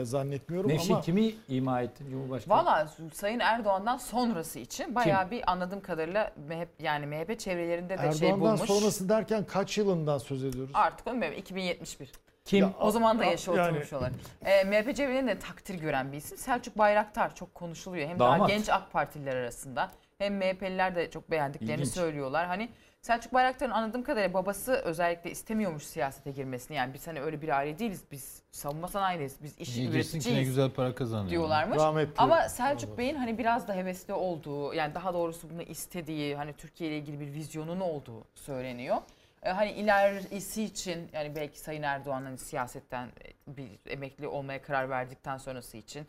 B: e, zannetmiyorum
A: Nevşin
B: ama
A: kimi ima ettin Cumhurbaşkanı?
D: Valla Sayın Erdoğan'dan sonrası için bayağı bir anladığım kadarıyla MHP, yani MHP çevrelerinde de şey
B: Erdoğan'dan
D: bulmuş.
B: sonrası derken kaç yılından söz ediyoruz?
D: Artık bilmiyorum 2071.
A: Kim?
B: Ya,
D: O zaman da
B: Ya-
D: yaşı
B: yani-
D: oturmuş olan. Ee, MHP çevrelerinde de takdir gören bir isim. Selçuk Bayraktar çok konuşuluyor. Hem daha
A: Damat.
D: genç AK Partililer arasında hem MHP'liler de çok beğendiklerini
A: İlginç.
D: söylüyorlar. Hani Selçuk Bayraktar'ın anladığım kadarıyla babası özellikle istemiyormuş siyasete girmesini. Yani biz hani öyle bir aile değiliz. Biz savunma sanayideyiz. Biz iş
C: girsin ki ne
D: üreticiyiz
C: güzel para kazanıyor.
D: diyorlarmış.
B: Rahmetli.
D: Ama Selçuk Bey'in hani biraz da hevesli olduğu yani daha doğrusu bunu istediği hani Türkiye ile ilgili bir vizyonun olduğu söyleniyor. Ee, hani ilerisi için yani belki Sayın Erdoğan hani siyasetten bir emekli olmaya karar verdikten sonrası için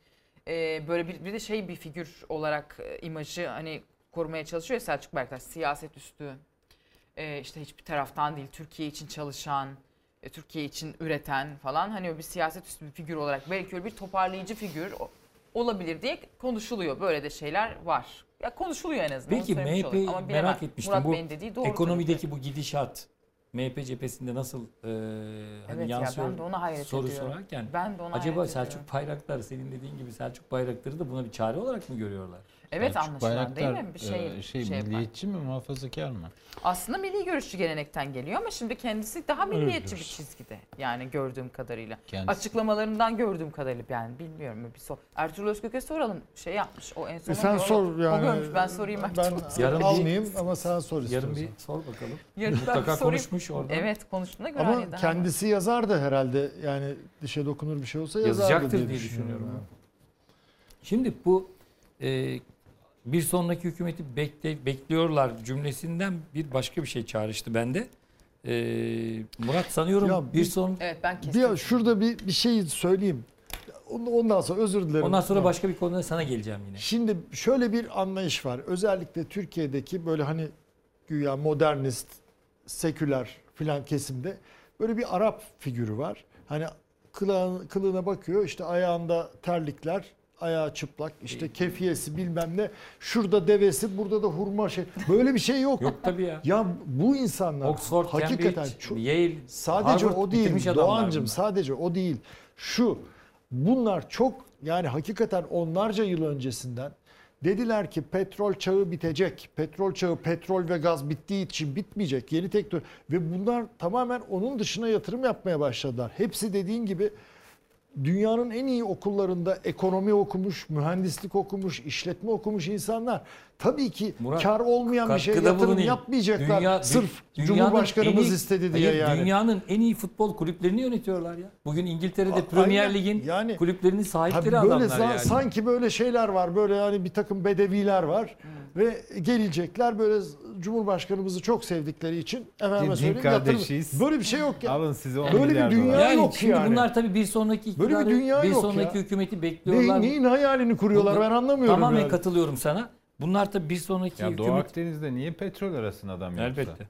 D: e, böyle bir, bir de şey bir figür olarak e, imajı hani korumaya çalışıyor ya Selçuk Bayraktar siyaset üstü e, işte hiçbir taraftan değil Türkiye için çalışan e, Türkiye için üreten falan hani o bir siyaset üstü bir figür olarak belki öyle bir toparlayıcı figür olabilir diye konuşuluyor. Böyle de şeyler var. Ya konuşuluyor en azından.
A: Peki MHP merak etmiştim.
D: Murat
A: Bu
D: Bey'in dediği doğru.
A: Ekonomideki bu gidişat MHP cephesinde nasıl e, hani
D: Evet ya
A: yansıyor
D: ben de ona hayret
A: soru
D: ediyorum.
A: sorarken
D: Ben de ona
A: acaba Selçuk
D: ediyorum.
A: Bayraktar senin dediğin gibi Selçuk Bayraktar'ı da buna bir çare olarak mı görüyorlar?
D: Evet
C: Selçuk
D: anlaşılan değil
C: Bayraktar,
D: mi? Bir şey,
C: e, şey,
D: şey yapar.
C: milliyetçi mi muhafazakar mı?
D: Aslında milli görüşçü gelenekten geliyor ama şimdi kendisi daha milliyetçi bir
B: diyorsun.
D: çizgide. Yani gördüğüm kadarıyla.
C: Kendisi.
D: Açıklamalarından gördüğüm kadarıyla yani bilmiyorum bir sor. Ertuğrul Özkök'e soralım. Şey yapmış o en son.
B: E sen
D: onu-
B: sor
D: o
B: yani.
D: görmüş. Ben sorayım
B: Ben
D: Ertuğrul.
A: Yarın bir-
B: almayayım ama sen sor
A: Yarın
B: istiyorsan.
A: bir sor bakalım.
D: Yarın
A: Mutlaka
D: sorayım.
A: konuşmuş orada.
D: Evet konuştuğuna göre
B: Ama
D: daha-
B: kendisi yazardı herhalde. Yani dişe dokunur bir şey olsa yazardı
A: Yazacaktır
B: diye,
A: diye
B: düşünüyorum.
A: düşünüyorum. Şimdi bu e, bir sonraki hükümeti bekle, bekliyorlar cümlesinden bir başka bir şey çağrıştı bende. E, Murat sanıyorum
B: Ya
A: bir
B: bir-
A: son
D: Evet ben kestim.
B: Bir, şurada bir, bir şey söyleyeyim. Ondan sonra özür dilerim.
A: ondan sonra başka bir konuda sana geleceğim yine.
B: Şimdi şöyle bir anlayış var. Özellikle Türkiye'deki böyle hani güya modernist, seküler filan kesimde böyle bir Arap figürü var. Hani kılığına, kılığına bakıyor işte ayağında terlikler, ayağı çıplak, işte kefiyesi bilmem ne. Şurada devesi, burada da hurma şey. Böyle bir şey yok.
A: Yok tabii ya.
B: Ya bu insanlar
A: Oxford,
B: hakikaten
A: Cambridge,
B: çok,
A: Yale,
B: Sadece
A: Harvard
B: o değil Doğancım sadece o değil. Şu bunlar çok yani hakikaten onlarca yıl öncesinden dediler ki petrol çağı bitecek. Petrol çağı petrol ve gaz bittiği için bitmeyecek. Yeni teknoloji ve bunlar tamamen onun dışına yatırım yapmaya başladılar. Hepsi dediğin gibi dünyanın en iyi okullarında ekonomi okumuş, mühendislik okumuş, işletme okumuş insanlar. Tabii ki
A: Murat,
B: kar olmayan bir şey yatırım
A: bulunayım.
B: yapmayacaklar.
A: Dünya-
B: Sırf Cumhurbaşkanımız
A: iyi-
B: istedi diye
A: Hayır,
B: yani.
A: Dünyanın en iyi futbol kulüplerini yönetiyorlar ya. Bugün İngiltere'de
B: A-
A: Premier
B: aynen.
A: Lig'in
B: Yani-
A: kulüplerinin sahipleri
B: böyle
A: adamlar
B: za-
A: yani.
B: sanki böyle şeyler var. Böyle yani bir takım bedeviler var ve gelecekler böyle Cumhurbaşkanımızı çok sevdikleri için efendime
C: Din
B: söyleyeyim yatırım-
C: kardeşiyiz.
B: Böyle bir şey yok ya.
C: Alın size 10
B: Böyle bir dünya
C: dolar.
A: yani
B: yok
A: şimdi
B: yani.
A: bunlar tabii bir sonraki
B: Böyle bir
A: iktidarı,
B: dünya
A: bir
B: yok
A: sonraki
B: ya.
A: hükümeti bekliyorlar.
B: Ne, neyin hayalini kuruyorlar
A: Bu-
B: ben anlamıyorum.
A: Tamamen
B: yani.
A: katılıyorum sana. Bunlar tabii bir sonraki
C: Ya Doğu
A: hükümet
C: Akdeniz'de niye petrol arasın adam yoksa?
A: elbette.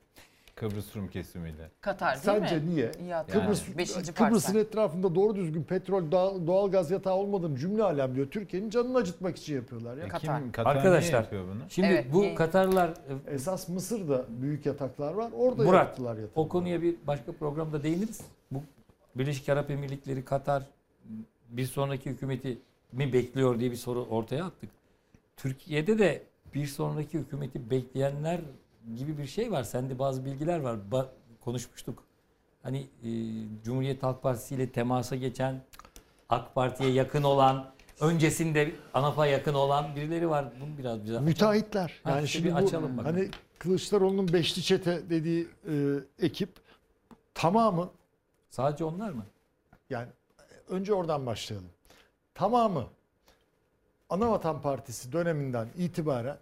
C: Kıbrıs Rum kesimiyle.
D: Katar değil
B: Sence
D: mi?
B: niye?
D: İyi hatırlıyorum.
B: Kıbrıs,
D: Beşinci
B: Kıbrıs'ın etrafında doğru düzgün petrol, doğal, doğal gaz yatağı olmadığını cümle alem diyor. Türkiye'nin canını acıtmak için yapıyorlar ya.
C: E
D: Katar.
C: Kim, Katar
A: Arkadaşlar,
C: niye yapıyor bunu?
A: Şimdi
D: Evet,
A: bu
D: niye?
A: Katarlılar e,
B: Esas Mısır'da büyük yataklar var. Orada
A: Murat,
B: yaptılar yatağı.
A: o konuya bir başka programda değiniriz. Bu Birleşik Arap Emirlikleri Katar bir sonraki hükümeti mi bekliyor diye bir soru ortaya attık. Türkiye'de de bir sonraki hükümeti bekleyenler gibi bir şey var. Sende bazı bilgiler var. Ba- konuşmuştuk. Hani e, Cumhuriyet Halk Partisi ile temasa geçen, AK Parti'ye yakın olan, öncesinde ANAP'a yakın olan birileri var. Bunu biraz bize
B: Müteahhitler.
A: Ha,
B: Yani
A: işte
B: şimdi
A: bir
B: bu
A: açalım bakalım.
B: hani Kılıçdaroğlu'nun beşli çete dediği e, ekip tamamı
A: Sadece onlar mı?
B: yani önce oradan başlayalım. Tamamı Anavatan Partisi döneminden itibaren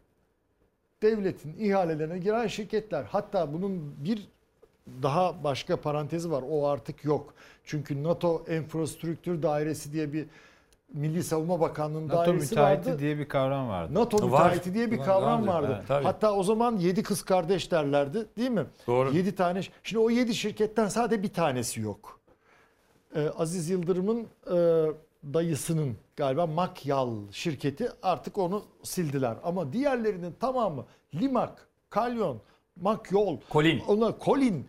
B: devletin ihalelerine giren şirketler. Hatta bunun bir daha başka parantezi var. O artık yok. Çünkü NATO Enfrastrüktür Dairesi diye bir Milli Savunma Bakanlığı'nın
C: NATO
B: dairesi
C: müteahhiti
B: vardı.
C: diye bir kavram vardı.
B: NATO
A: Var.
B: müteahhiti diye bir kavram vardı.
A: Evet, tabii.
B: Hatta o zaman yedi kız kardeş derlerdi değil mi?
A: Doğru.
B: Yedi tane. Şimdi o yedi şirketten sadece bir tanesi yok. Ee, Aziz Yıldırım'ın e, dayısının galiba Makyal şirketi artık onu sildiler. Ama diğerlerinin tamamı Limak, Kalyon, Makyol,
A: Kolin.
B: ona Kolin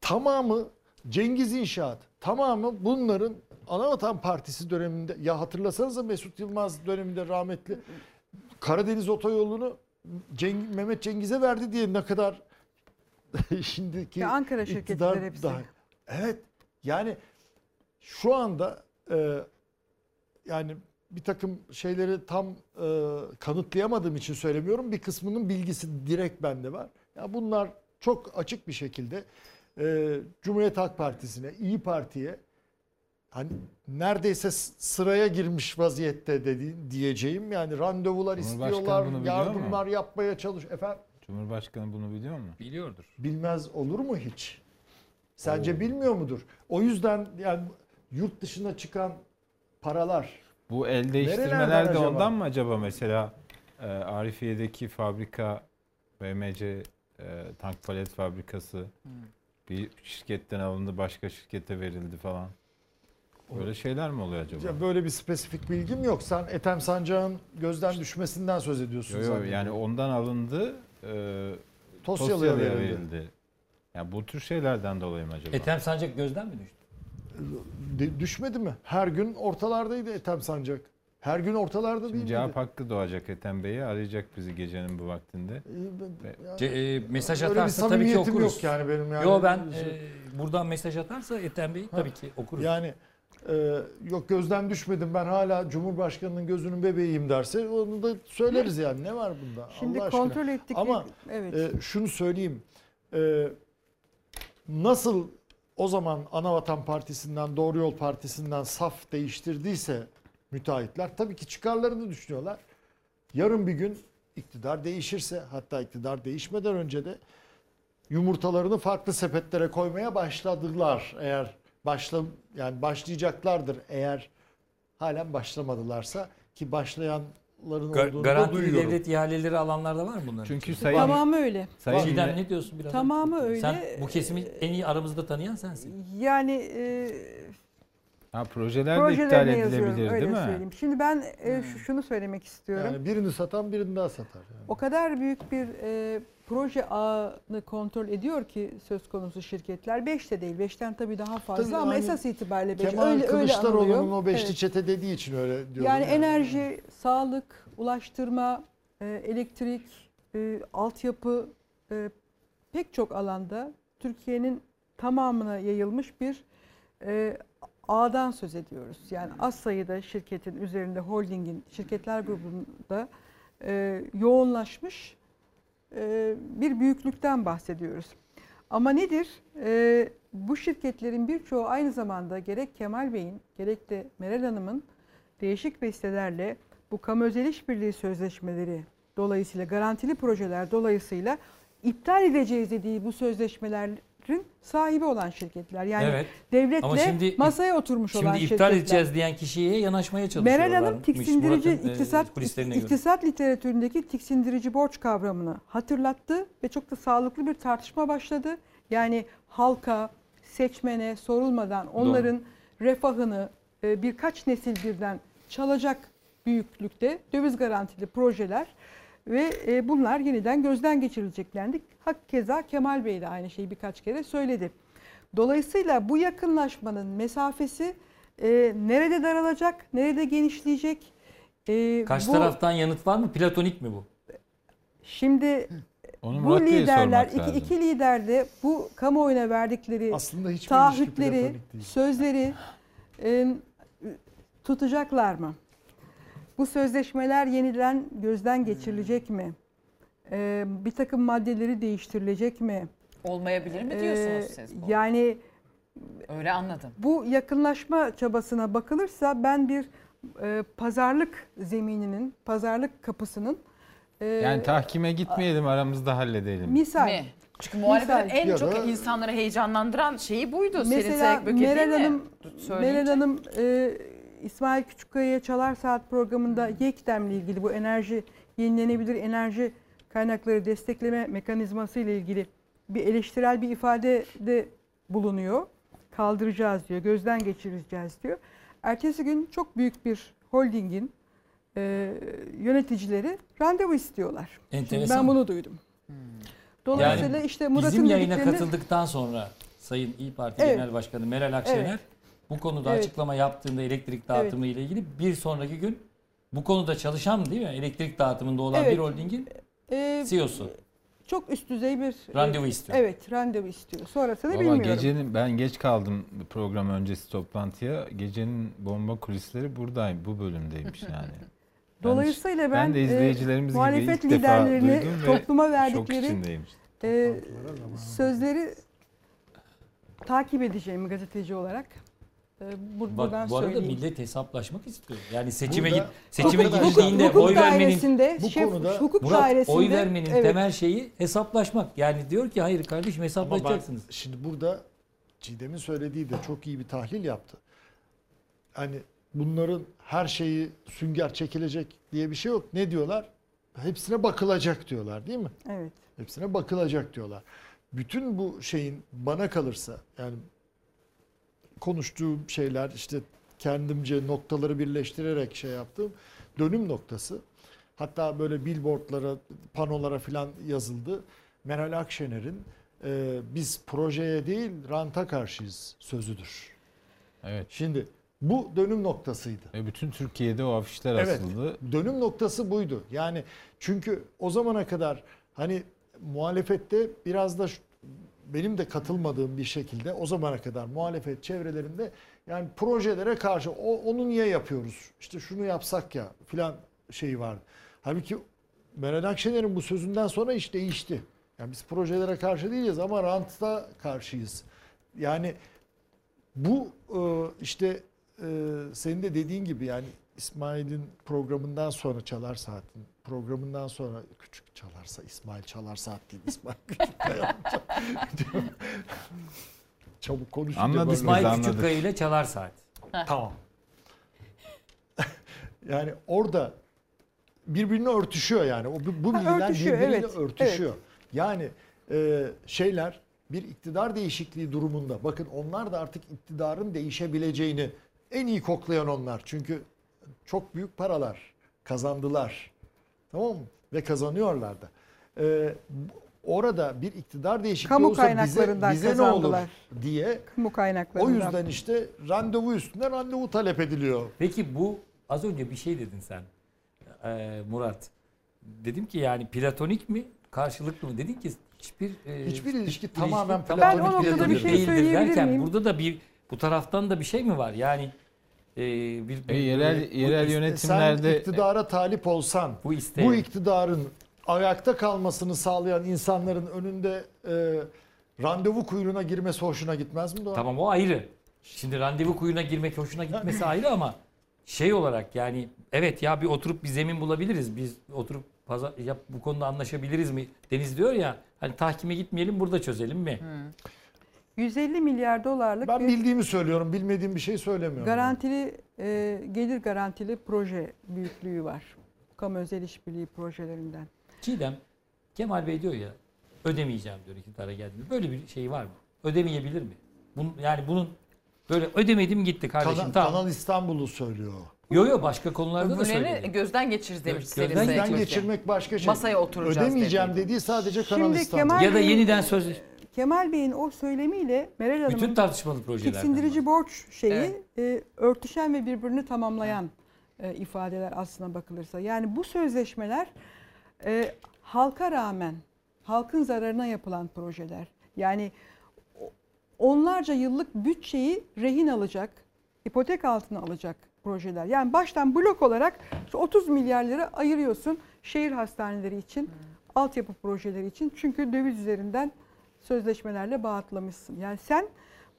B: tamamı Cengiz İnşaat tamamı bunların Anavatan Partisi döneminde ya hatırlasanıza Mesut Yılmaz döneminde rahmetli Karadeniz Otoyolu'nu Ceng- Mehmet Cengiz'e verdi diye ne kadar şimdiki
E: Ve Ankara şirketleri hepsi.
B: daha- Evet yani şu anda e, yani bir takım şeyleri tam e, kanıtlayamadığım için söylemiyorum. Bir kısmının bilgisi direkt bende var. Ya bunlar çok açık bir şekilde e, Cumhuriyet Halk Partisi'ne, İyi Parti'ye hani neredeyse sıraya girmiş vaziyette dedi, diyeceğim. Yani randevular istiyorlar,
C: biliyor mu?
B: yardımlar yapmaya çalış. Efendim
C: Cumhurbaşkanı bunu biliyor mu?
A: Biliyordur.
B: bilmez olur mu hiç? Sence
C: Oo.
B: bilmiyor mudur? O yüzden yani yurt dışına çıkan paralar
C: Bu el değiştirmeler de
B: acaba?
C: ondan mı acaba mesela e, Arifiye'deki fabrika BMC e, tank palet fabrikası bir şirketten alındı başka şirkete verildi falan. Böyle şeyler mi oluyor acaba?
B: Ya böyle bir spesifik bilgim yok. Sen Ethem Sancak'ın gözden düşmesinden söz ediyorsun.
C: Yo, yo, yani ondan alındı e,
B: Tosyalı'ya
C: Tosyalı'ya
B: verildi.
C: verildi. Ya bu tür şeylerden dolayı mı acaba?
A: Ethem Sancak gözden mi düştü?
B: Düşmedi mi? Her gün ortalardaydı Ethem Sancak. Her gün ortalarda değil
C: Şimdi
B: miydi?
C: cevap hakkı doğacak Ethem Bey'i arayacak bizi gecenin bu vaktinde.
B: Ee, ben- ya-
A: Ce- e, mesaj atarsa tabii ki okuruz.
B: yok yani benim yani.
A: Yo ben e, buradan mesaj atarsa Ethem Bey tabii ki okuruz.
B: Yani e, yok gözden düşmedim ben hala Cumhurbaşkanı'nın gözünün bebeğiyim derse onu da söyleriz yani. Ne var bunda?
E: Şimdi
B: Allah aşkına.
E: kontrol ettik.
B: Ama,
E: evet.
B: E, şunu söyleyeyim. E, nasıl o zaman Anavatan Partisi'nden, Doğru Yol Partisi'nden saf değiştirdiyse müteahhitler tabii ki çıkarlarını düşünüyorlar. Yarın bir gün iktidar değişirse hatta iktidar değişmeden önce de yumurtalarını farklı sepetlere koymaya başladılar. Eğer başla yani başlayacaklardır eğer halen başlamadılarsa ki başlayanların
A: Ga- garantili
B: duyuyorum.
A: devlet ihaleleri alanlar da var mı bunların?
C: Çünkü
A: içinde?
C: sayın
E: Tamamı öyle.
C: sayın
A: Çiğdem ne diyorsun biraz?
E: Tamamı
A: önce?
E: öyle.
A: Sen bu kesimi en iyi aramızda tanıyan sensin.
E: Yani e,
C: ha, projeler de iptal
E: projelerine yazıyorum
C: edilebilir
E: öyle
C: değil mi?
E: söyleyeyim. Şimdi ben e, şu- şunu söylemek istiyorum.
B: Yani birini satan birini daha satar. Yani.
E: O kadar büyük bir e, proje ağını kontrol ediyor ki söz konusu şirketler. 5 de değil. 5'ten tabii daha fazla
B: Tabii
E: ama
B: yani
E: esas itibariyle 5.
B: Kemal
E: öyle,
B: Kılıçdaroğlu'nun o beşli
E: Evet.
B: çete dediği için öyle diyorum.
E: Yani enerji, sağlık, ulaştırma, e, elektrik, e, altyapı e, pek çok alanda Türkiye'nin tamamına yayılmış bir ağdan söz ediyoruz. Yani az sayıda şirketin üzerinde holdingin, şirketler grubunda yoğunlaşmış bir büyüklükten bahsediyoruz. Ama nedir? E, bu şirketlerin birçoğu aynı zamanda gerek Kemal Bey'in gerek de Meral Hanım'ın değişik vesilelerle bu kamu özel işbirliği sözleşmeleri dolayısıyla garantili projeler dolayısıyla iptal edeceğiz dediği bu sözleşmelerin sahibi olan şirketler. Yani
A: evet.
E: devletle
A: Ama şimdi-
E: masaya oturmuş olan
A: Şimdi
E: şirketler.
A: iptal edeceğiz diyen kişiye yanaşmaya çalışıyorlar.
E: Meral Hanım tiksindirici iktisat,
A: kulislerine göre.
E: iktisat literatüründeki tiksindirici borç kavramını hatırlattı ve çok da sağlıklı bir tartışma başladı. Yani halka, seçmene sorulmadan onların refahını e, birkaç nesil birden çalacak büyüklükte döviz garantili projeler ve e, bunlar yeniden gözden geçirileceklendi. Hakeza Kemal Bey de aynı şeyi birkaç kere söyledi. Dolayısıyla bu yakınlaşmanın mesafesi e, nerede daralacak, nerede genişleyecek? E,
A: Karşı
E: bu-
A: taraftan yanıt var mı? Platonik mi bu?
E: Şimdi
C: Onu
E: bu liderler, iki,
C: lazım.
E: iki lider de bu kamuoyuna verdikleri taahhütleri, sözleri e, tutacaklar mı? Bu sözleşmeler yeniden gözden geçirilecek mi? E, bir takım maddeleri değiştirilecek mi?
D: Olmayabilir mi
E: E,
D: diyorsunuz siz bu?
E: yani
D: Öyle anladım.
E: bu yakınlaşma çabasına bakılırsa ben bir e, pazarlık zemininin, pazarlık kapısının e,
C: Yani tahkime gitmeyelim aramızda halledelim.
E: misal.
D: Mi? Çünkü muhalefetin en
B: Ya
D: çok
B: da-
D: insanları heyecanlandıran şeyi buydu.
E: Mesela
D: Böke
E: Meral? Hanım. Meral Hanım e, İsmail Küçükkaya'ya Çalar Saat programında YEKDEM'le ilgili bu enerji yenilenebilir enerji kaynakları destekleme mekanizması ile ilgili bir eleştirel bir ifadede bulunuyor. Kaldıracağız diyor, gözden geçireceğiz diyor. Ertesi gün çok büyük bir holdingin e, yöneticileri randevu istiyorlar. Şimdi
A: Enteresan.
E: ben bunu duydum. Dolayısıyla işte Murat'ın
A: Bizim yayına
E: dediklerini
A: katıldıktan sonra Sayın İyi Parti
E: Evet.
A: Genel Başkanı Meral Akşener
E: Evet.
A: Bu konuda
E: Evet.
A: açıklama yaptığında elektrik dağıtımı ile ilgili bir sonraki gün bu konuda çalışan değil mi? Elektrik dağıtımında olan
E: Evet.
A: bir holdingin
E: e,
A: CEO'su
E: çok üst düzey bir
A: randevu
E: e,
A: istiyor.
E: Evet, randevu istiyor. Sonrasını
C: Valla
E: bilmiyorum.
C: gecenin ben geç kaldım program öncesi toplantıya. Gecenin bomba kulisleri buradayım. Bu bölümdeymiş yani.
E: Dolayısıyla ben,
C: ben de
E: e,
C: izleyicilerimiz gibi
E: muhalefet
C: ilk defa
E: liderlerini
C: ve
E: topluma verdikleri e, sözleri takip edeceğim gazeteci olarak. E, bur- buradan
A: Bak bu arada
E: söyleyeyim.
A: millet hesaplaşmak istiyor. Yani seçime
B: Burada-
A: git seçime
B: Hukuk-
A: gidildiğinde
E: hukuk
A: oy vermenin
B: bu
E: şef,
B: konuda
E: hukuk
A: Murat
E: dairesinde
A: oy vermenin
E: evet,
A: temel şeyi hesaplaşmak. Yani diyor ki hayır kardeşim
B: Ama ben şimdi burada Çiğdem'in söylediği de çok iyi bir tahlil yaptı. Hani bunların her şeyi sünger çekilecek diye bir şey yok. Ne diyorlar? Hepsine bakılacak diyorlar değil mi?
E: evet.
B: Hepsine bakılacak diyorlar. Bütün bu şeyin bana kalırsa yani konuştuğum şeyler işte kendimce noktaları birleştirerek şey yaptığım dönüm noktası. Hatta böyle billboardlara, panolara falan yazıldı. Meral Akşener'in e, biz projeye değil ranta karşıyız sözüdür.
C: Evet.
B: Şimdi bu dönüm noktasıydı.
C: Ve bütün Türkiye'de o afişler
B: Evet.
C: asıldı.
B: Dönüm noktası buydu. Yani çünkü o zamana kadar hani muhalefette biraz da benim de katılmadığım bir şekilde o zamana kadar muhalefet çevrelerinde yani projelere karşı o, onu niye yapıyoruz? İşte şunu yapsak ya filan şeyi vardı. Halbuki Meral Akşener'in bu sözünden sonra iş değişti. Yani biz projelere karşı değiliz ama ranta karşıyız. Yani bu e, işte e, senin de dediğin gibi yani İsmail'in programından sonra Çalar Saat'in programından sonra küçük çalarsa İsmail Çalar Saat değil İsmail Küçük Kaya. Çabuk konuşunca
C: Anladık
B: böyle-
A: İsmail
C: anladık.
A: Küçükkaya ile Çalar Saat.
B: Tamam. yani orada birbirine örtüşüyor yani. O bu, bilgiler
E: örtüşüyor, evet,
B: örtüşüyor. Yani e, şeyler bir iktidar değişikliği durumunda bakın onlar da artık iktidarın değişebileceğini en iyi koklayan onlar. Çünkü çok büyük paralar kazandılar. Tamam mı? Ve kazanıyorlar da. E, orada bir iktidar değişikliği
E: Kamu
B: olsa bize,
E: kaynaklarından
B: bize ne olur
E: kazandılar.
B: diye
E: Kamu kaynaklarından.
B: o yüzden işte randevu üstüne randevu talep ediliyor.
A: Peki bu az önce bir şey dedin sen Ee, Murat. Dedim ki yani platonik mi karşılıklı mı? Dedin ki hiçbir e,
B: Hiçbir ilişki
A: ilişki
B: tamamen platonik
E: Ben o noktada bir şey
A: değildir derken
E: miyim?
A: burada da bir bu taraftan da bir şey mi var? Yani e, bir,
C: E, yerel yerel yönetimlerde
B: iktidara talip olsan
A: bu isteği.
B: bu iktidarın ayakta kalmasını sağlayan insanların önünde e, randevu kuyruğuna girmesi hoşuna gitmez mi Doğan?
A: Tamam o ayrı. Şimdi randevu kuyruğuna girmek hoşuna gitmesi ayrı ama şey olarak yani evet ya bir oturup bir zemin bulabiliriz. Biz oturup pazar, yap, bu konuda anlaşabiliriz mi? Deniz diyor ya hani tahkime gitmeyelim burada çözelim mi?
E: 150 milyar dolarlık
B: Ben
E: bir
B: bildiğimi söylüyorum, bilmediğim bir şey söylemiyorum.
E: garantili e, gelir garantili proje büyüklüğü var. Kamu özel işbirliği projelerinden.
A: Çiğdem Kemal Bey diyor ya ödemeyeceğim diyor iktidara geldiğinde. Böyle bir şey var mı? Ödemeyebilir mi? Bunun, yani bunun böyle ödemedim gitti kardeşim
B: Kanal,
A: tamam.
B: Kanal İstanbul'u söylüyor.
A: Yo yo başka konularda da
D: Öbürlerini
A: söyledi.
D: gözden geçiririz demiş.
A: Gözden
D: Selin Sayın
B: Gözden
D: Türkiye.
B: geçirmek başka şey.
D: Masaya oturacağız
B: Ödemeyeceğim
D: dedi.
B: dediği sadece Kanal
E: Şimdi
B: İstanbul.
E: Kemal-
A: Ya da yeniden söz
E: Kemal Bey'in o söylemiyle Meral
A: bütün
E: Hanım'ın
A: tartışmalı projeler.
E: tiksindirici borç şeyi
D: Evet.
E: e, örtüşen ve birbirini tamamlayan e, ifadeler aslına bakılırsa. Yani bu sözleşmeler e, halka rağmen halkın zararına yapılan projeler. Yani onlarca yıllık bütçeyi rehin alacak, ipotek altına alacak projeler. Yani baştan blok olarak şu 30 milyar lira ayırıyorsun şehir hastaneleri için, altyapı projeleri için. Çünkü döviz üzerinden sözleşmelerle bağıtlamışsın. Yani sen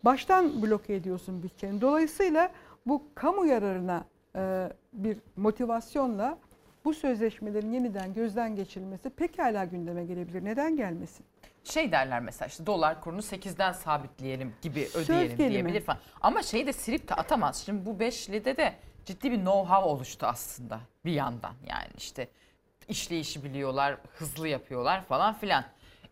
E: baştan bloke ediyorsun bütçeni. Dolayısıyla bu kamu yararına e, bir motivasyonla bu sözleşmelerin yeniden gözden geçirilmesi pekala gündeme gelebilir. Neden gelmesin?
D: Şey derler mesela işte dolar kurunu 8'den sabitleyelim gibi ödeyelim diyebilir falan. Ama şeyi de silip de atamaz. Şimdi bu beşlide de ciddi bir know-how oluştu aslında bir yandan. Yani işte işleyişi biliyorlar, hızlı yapıyorlar falan filan.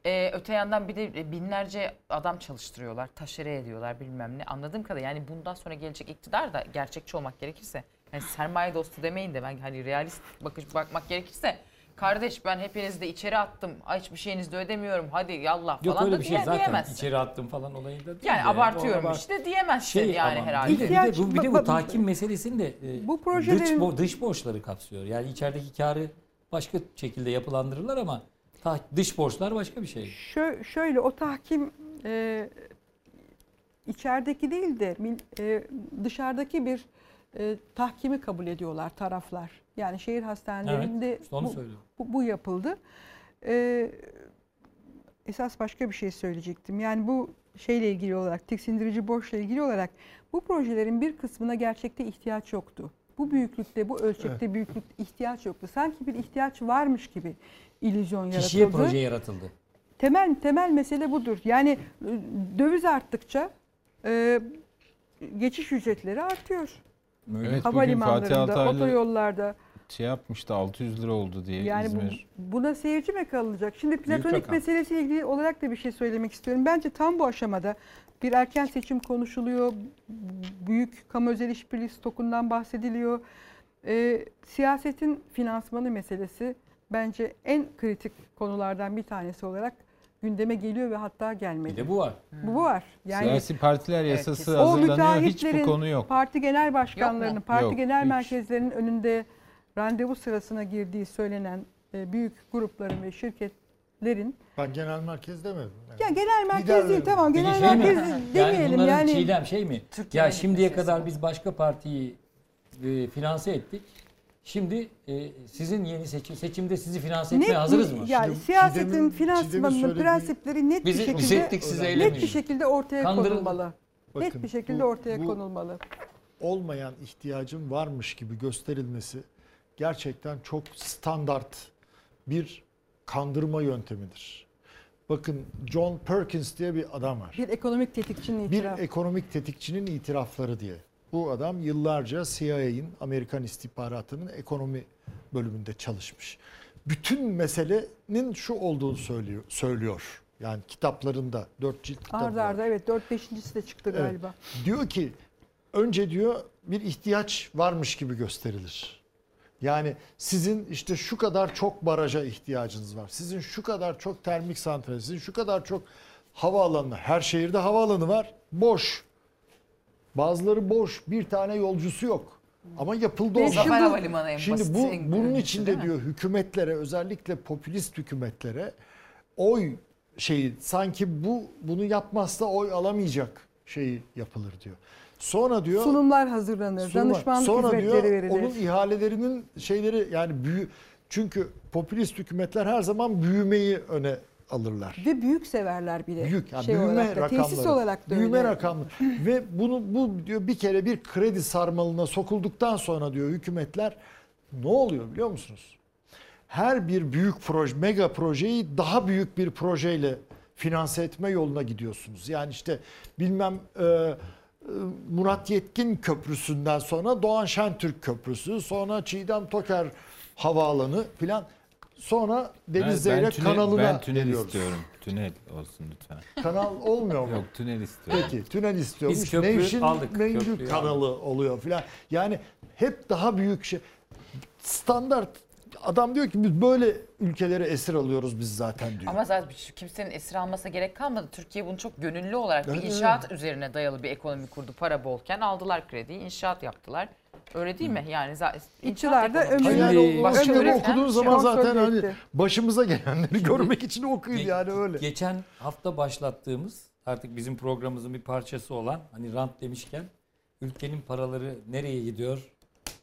D: Ee, öte yandan bir de binlerce adam çalıştırıyorlar, taşere ediyorlar bilmem ne. Anladığım kadarıyla yani bundan sonra gelecek iktidar da gerçekçi olmak gerekirse yani sermaye dostu demeyin de ben hani realist bakış bakmak gerekirse kardeş ben hepinizi de içeri attım. Hiçbir şeyinizi de ödemiyorum. Hadi yallah
A: Yok
D: falan
A: öyle
D: da
A: bir şey
D: diye-
A: zaten
D: diyemezsin.
A: içeri attım falan olayında değil.
D: Yani
A: de.
D: abartıyorum
A: abart-
D: işte diyemezsin
A: Şey
D: yani herhalde.
A: Bir de, bir de bu, bir de bu tahkim meselesini de e,
E: Bu
A: dış,
E: projelerin-
A: bo- dış borçları kapsıyor. Yani içerideki karı başka şekilde yapılandırırlar ama ta- dış borçlar başka bir şey.
E: Şö- şöyle o tahkim e, içerideki değil de e, dışarıdaki bir e, tahkimi kabul ediyorlar taraflar. Yani şehir hastanelerinde
A: İşte onu
E: bu, bu, bu yapıldı. E, esas başka bir şey söyleyecektim. Yani bu şeyle ilgili olarak, tiksindirici borçla ilgili olarak bu projelerin bir kısmına gerçekte ihtiyaç yoktu. Bu büyüklükte, bu ölçekte büyüklükte ihtiyaç yoktu. Sanki bir ihtiyaç varmış gibi illüzyon yaratıldı.
A: Kişiye proje yaratıldı.
E: Temel temel mesele budur. Yani e, döviz arttıkça e, geçiş ücretleri artıyor.
C: Evet
E: Havalimanlarında, otoyollarda.
C: şey yapmıştı 600 lira oldu diye
E: Yani bu,
C: İzmir.
E: buna seyirci mi kalınacak? Şimdi platonik meselesiyle ilgili olarak da bir şey söylemek istiyorum. Bence tam bu aşamada bir erken seçim konuşuluyor. Büyük kamu özel işbirliği stokundan bahsediliyor. E, siyasetin finansmanı meselesi bence en kritik konulardan bir tanesi olarak gündeme geliyor ve hatta
A: Bir
E: gelmedi.
A: de bu var.
E: Bu bu var. Yani
C: Siyasi partiler
D: Evet,
C: yasası
E: o
C: hazırlanıyor hiç bu konu yok.
E: parti genel başkanlarının,
D: Yok
E: parti
C: Yok,
E: genel
C: hiç.
E: merkezlerinin önünde randevu sırasına girdiği söylenen e, büyük grupların ve şirketlerin
B: Ben genel merkez demedim. Yani.
E: ya genel merkez değil tamam genel
A: şey
E: merkez
A: Yani
E: demeyelim
A: bunların
E: yani,
A: çiğdem şey mi?
D: Türkiye'nin
A: ya şimdiye kadar biz başka partiyi e, finanse ettik. Şimdi e, sizin yeni seçim seçimde sizi finanse etmeye
E: net
A: hazırız
E: bir-
A: mı?
E: Yani
B: Şimdi
E: siyasetin finansmanının prensipleri net
A: Bizi-
E: bir şekilde
A: ettik, siz
E: net
A: eylemeyin.
E: bir şekilde ortaya
A: Kandırıldı.
E: konulmalı. net
B: Bakın,
E: bir şekilde
B: bu-
E: ortaya
B: bu-
E: konulmalı.
B: olmayan ihtiyacın varmış gibi gösterilmesi gerçekten çok standart bir kandırma yöntemidir. Bakın John Perkins diye bir adam var.
E: Bir ekonomik tetikçinin
B: Bir
E: itirafı.
B: ekonomik tetikçinin itirafları diye. Bu adam yıllarca CIA'in, Amerikan istihbaratının ekonomi bölümünde çalışmış. Bütün meselenin şu olduğunu söylüyor. söylüyor. Yani kitaplarında, dört cilt kitabı
E: Arda arda evet 4-5.si de çıktı
B: Evet.
E: galiba.
B: Diyor ki önce diyor bir ihtiyaç varmış gibi gösterilir. Yani sizin işte şu kadar çok baraja ihtiyacınız var. Sizin şu kadar çok termik santral, sizin şu kadar çok havaalanı. Her şehirde havaalanı var. Boş. Bazıları boş. Bir tane yolcusu yok. Ama yapıldı o zaman.
D: Zafer Havalimanı en
B: Şimdi
D: basit,
B: bu
D: en
B: bunun içinde
D: değil mi?
B: diyor hükümetlere özellikle popülist hükümetlere oy şeyi sanki bu bunu yapmazsa oy alamayacak şeyi yapılır diyor. Sonra diyor
E: Sunumlar hazırlanır,
B: sunuma-
E: danışmanlık
B: sonra
E: hizmetleri
B: diyor
E: verilir.
B: onun ihalelerinin şeyleri yani büyü çünkü popülist hükümetler her zaman büyümeyi öne alırlar.
E: Ve büyük severler bir de.
B: Büyük yani
E: şey
B: büyüme
E: olarak da,
B: rakamları.
E: Tesis olarak da
B: büyüme
E: öyle.
B: rakamları. Ve bunu bu diyor bir kere bir kredi sarmalına sokulduktan sonra diyor hükümetler ne oluyor biliyor musunuz? Her bir büyük proje, mega projeyi daha büyük bir projeyle finanse etme yoluna gidiyorsunuz. Yani işte bilmem e, e, Murat Yetkin Köprüsü'nden sonra Doğan Şentürk Köprüsü, sonra Çiğdem Toker Havaalanı filan. Sonra Deniz
C: Ben- ben
B: Zeyrek
C: tünel-
B: kanalına
C: Ben tünel
B: geliyoruz.
C: istiyorum. Tünel olsun lütfen.
B: Kanal olmuyor mu?
C: Yok tünel istiyorum.
B: Peki tünel istiyormuş.
A: Biz köprü
B: Nevşin
A: aldık,
B: Mengü
A: köprüyü
B: kanalı oluyor filan. Yani hep daha büyük şey. Standart adam diyor ki biz böyle ülkelere esir alıyoruz biz zaten diyor.
D: Ama zaten kimsenin esir almasına gerek kalmadı. Türkiye bunu çok gönüllü olarak bir
B: Evet,
D: inşaat üzerine dayalı bir ekonomi kurdu. Para bolken aldılar krediyi, inşaat yaptılar. Öyle değil mi? Yani zaten
E: İşçiler de
B: kitabı
D: üreten
B: okuduğun zaman zaten hani başımıza gelenleri görmek için okuyun yani öyle.
A: Geçen hafta başlattığımız artık bizim programımızın bir parçası olan hani rant demişken ülkenin paraları nereye gidiyor?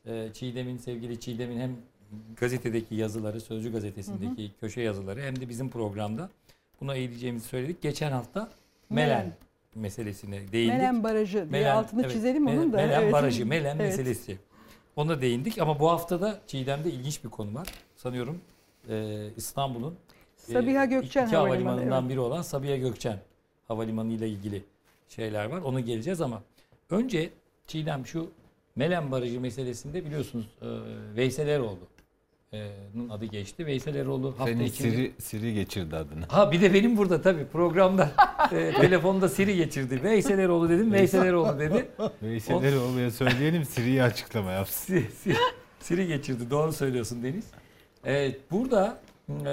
A: Ee, Çiğdem'in sevgili Çiğdem'in hem gazetedeki yazıları, Sözcü gazetesindeki köşe yazıları hem de bizim programda buna eğileceğimizi söyledik. Geçen hafta Melen,
E: Melen.
A: Meselesine değindik.
E: Melen Barajı diye
A: Melen-
E: altını
A: evet,
E: çizelim
A: Melen-
E: onun da.
A: Melen
E: Evet.
A: Barajı, Melen
E: Evet.
A: meselesi. Ona değindik ama bu haftada Çiğdem'de ilginç bir konu var. Sanıyorum e, İstanbul'un
E: Sabiha
A: e,
E: Gökçen
A: iki
E: Havalimanı,
A: havalimanından
E: evet.
A: biri olan Sabiha Gökçen Havalimanı ile ilgili şeyler var. Onu geleceğiz ama önce Çiğdem şu Melen Barajı meselesinde biliyorsunuz e, Veysel Eroğlu adı geçti. Veysel Eroğlu hafta
C: Senin
A: içinde...
C: Siri, Siri geçirdi adını.
A: Ha bir de benim burada tabii programda e, telefonda Siri geçirdi. Veysel Eroğlu dedim. Veysel Eroğlu dedi.
C: Veysel Eroğlu'ya söyleyelim Siri'ye açıklama yapsın.
A: Si- si- Siri geçirdi. Doğru söylüyorsun Deniz. Evet, burada e,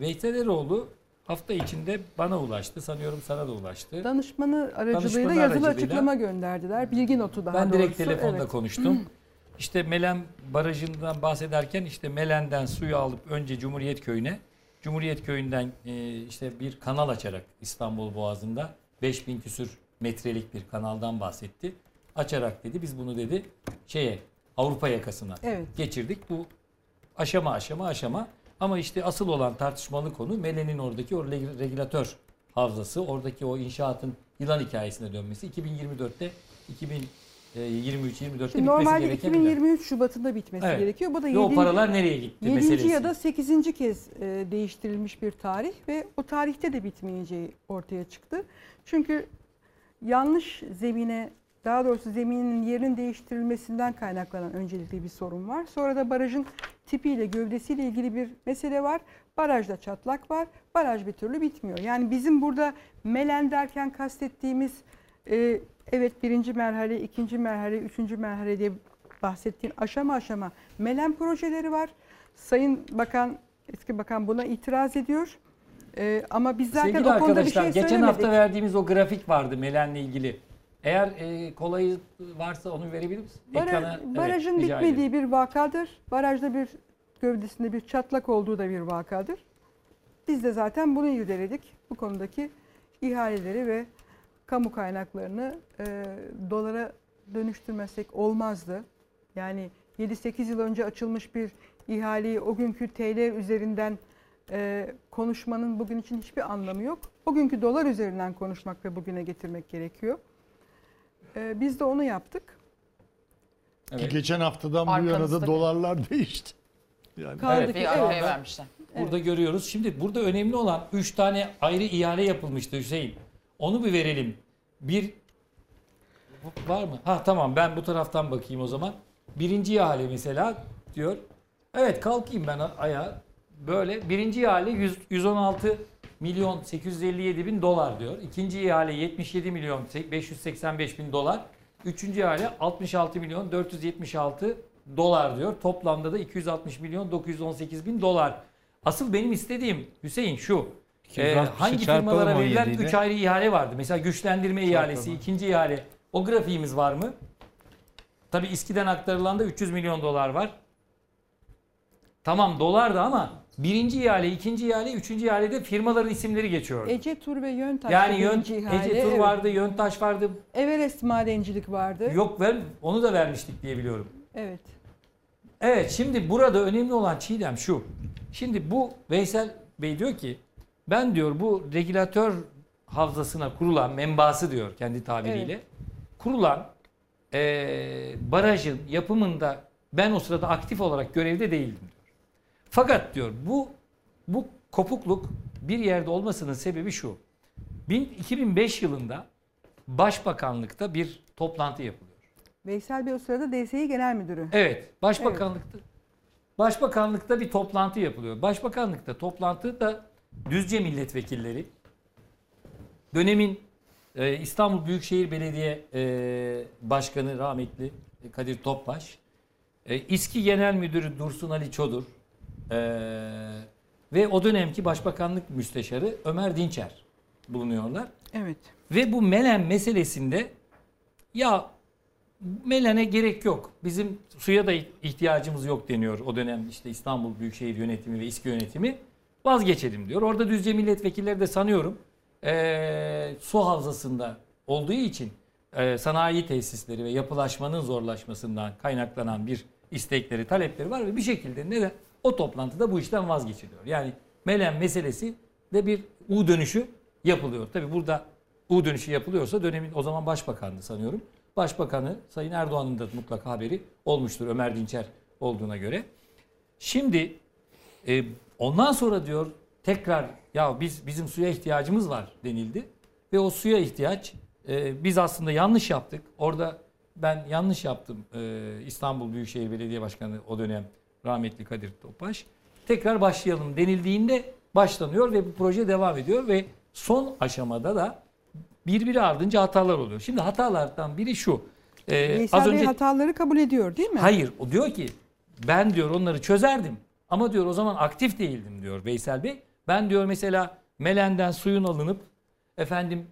A: Veysel Eroğlu hafta içinde bana ulaştı. Sanıyorum sana da ulaştı.
E: Danışmanı aracılığıyla
A: Danışmanı
E: yazılı
A: aracılığıyla-
E: açıklama gönderdiler. Bilgi notu daha
A: ben direkt
E: doğrusu.
A: telefonda
E: Evet.
A: konuştum. İşte Melen Barajı'ndan bahsederken işte Melen'den suyu alıp önce Cumhuriyet Köyü'ne, Cumhuriyet Köyü'nden e, işte bir kanal açarak İstanbul Boğazı'nda 5000 küsür metrelik bir kanaldan bahsetti. Açarak dedi biz bunu dedi şeye Avrupa yakasına
E: Evet.
A: geçirdik. Bu aşama aşama aşama ama işte asıl olan tartışmalı konu Melen'in oradaki o reg- regülatör havzası, oradaki o inşaatın yılan hikayesine dönmesi 2024'te 2023 24'te
E: Şimdi
A: bitmesi
E: normalde
A: gereken bir yer.
E: 2023 Şubat'ında bitmesi
A: Evet.
E: gerekiyor. Bu da
A: Ve o
E: 7.
A: paralar nereye gitti
E: 7.
A: meselesi.
E: ya da 8. kez e, değiştirilmiş bir tarih ve o tarihte de bitmeyeceği ortaya çıktı. Çünkü yanlış zemine daha doğrusu zeminin yerinin değiştirilmesinden kaynaklanan öncelikli bir sorun var. Sonra da barajın tipiyle gövdesiyle ilgili bir mesele var. Barajda çatlak var. Baraj bir türlü bitmiyor. Yani bizim burada melen derken kastettiğimiz e, evet birinci merhale, ikinci merhale, üçüncü merhale diye bahsettiğim aşama aşama melen projeleri var. Sayın Bakan, eski bakan buna itiraz ediyor. E, ama biz zaten
A: Sevgili
E: o konuda bir
A: arkadaşlar
E: şey
A: geçen
E: söylemedik.
A: hafta verdiğimiz o grafik vardı Melen'le ilgili. Eğer e, kolayı varsa onu verebilir misin?
E: Bara-
A: Ekrana, evet,
E: barajın
A: rica
E: bitmediği bir vakadır. Barajda bir gövdesinde bir çatlak olduğu da bir vakadır. Biz de zaten bunu irdeledik. Bu konudaki ihaleleri ve kamu kaynaklarını e, dolara dönüştürmesek olmazdı. Yani 7-8 yıl önce açılmış bir ihaleyi o günkü TL üzerinden e, konuşmanın bugün için hiçbir anlamı yok. O günkü dolar üzerinden konuşmak ve bugüne getirmek gerekiyor. E, biz de onu yaptık.
A: Evet.
B: Geçen haftadan bu yana da dolarlar değişti. Yani
E: Kaldı
A: Evet,
E: ki
D: Bir
E: evet.
D: vermişler.
A: Burada görüyoruz. Şimdi burada önemli olan 3 tane ayrı ihale yapılmıştı Hüseyin. Onu bir verelim. Bir var mı? Ha tamam ben bu taraftan bakayım o zaman. Birinci ihale mesela diyor. Evet kalkayım ben ayağa. Böyle birinci ihale 100, 116 milyon 857 bin dolar diyor. İkinci ihale 77 milyon 585 bin dolar. Üçüncü ihale 66 milyon 476 dolar diyor. Toplamda da 260 milyon 918 bin dolar. Asıl benim istediğim Hüseyin şu.
C: 260'ı
A: hangi
C: çarpalım
A: firmalara verilen
C: 17 ile.
A: 3 ayrı ihale vardı? Mesela güçlendirme ihalesi, ikinci ihale. O grafiğimiz var mı? Tabii İSKİ'den aktarılan da 300 milyon dolar var. Tamam dolar da ama birinci ihale, ikinci ihale, üçüncü ihalede firmaların isimleri geçiyor.
E: Ece Tur ve Yöntaş
A: yani Yön,
E: ihale,
A: Ece Tur
E: evet.
A: vardı, Yöntaş vardı.
E: Everest madencilik vardı.
A: Yok ver, onu da vermiştik diye biliyorum.
E: Evet.
A: Evet şimdi burada önemli olan Çiğdem şu. Şimdi bu Veysel Bey diyor ki ben diyor bu regülatör havzasına kurulan menbaası diyor kendi tabiriyle. Kurulan eee, barajın yapımında ben o sırada aktif olarak görevde değildim diyor. Fakat diyor bu bu kopukluk bir yerde olmasının sebebi şu. Bin- 2005 yılında Başbakanlıkta bir toplantı yapılıyor.
E: Veysel Bey o sırada DSİ Genel Müdürü.
A: Evet, Başbakanlıkta Başbakanlıkta bir toplantı yapılıyor. Başbakanlıkta toplantıda Düzce milletvekilleri dönemin e, İstanbul Büyükşehir Belediye e, Başkanı rahmetli Kadir Topbaş, e, İSKİ Genel Müdürü Dursun Ali Çodur, Ee, ve o dönemki Başbakanlık Müsteşarı Ömer Dinçer bulunuyorlar.
E: Evet.
A: Ve bu Melen meselesinde ya Melen'e gerek yok. Bizim suya da ihtiyacımız yok deniyor o dönem işte İstanbul Büyükşehir Yönetimi ve İSKİ Yönetimi. Vazgeçelim diyor. Orada Düzce milletvekilleri de sanıyorum eee, su havzasında olduğu için eee, sanayi tesisleri ve yapılaşmanın zorlaşmasından kaynaklanan bir istekleri, talepleri var ve bir şekilde neden o toplantıda bu işten vazgeçiliyor. Yani Melen meselesi de bir U dönüşü yapılıyor. Tabi burada U dönüşü yapılıyorsa dönemin o zaman başbakandı sanıyorum. Başbakanı Sayın Erdoğan'ın da mutlaka haberi olmuştur Ömer Dinçer olduğuna göre. Şimdi e, ondan sonra diyor tekrar ya biz bizim suya ihtiyacımız var denildi ve o suya ihtiyaç e, biz aslında yanlış yaptık. Orada ben yanlış yaptım. E, İstanbul Büyükşehir Belediye Başkanı o dönem rahmetli Kadir Topbaş. Tekrar başlayalım denildiğinde başlanıyor ve bu proje devam ediyor ve son aşamada da birbiri ardınca hatalar oluyor. Şimdi hatalardan biri şu. E,
E: Veysel Bey hataları kabul ediyor değil mi?
A: Hayır o diyor ki ben diyor onları çözerdim ama diyor o zaman aktif değildim diyor Veysel Bey. Ben diyor mesela Melen'den suyun alınıp efendim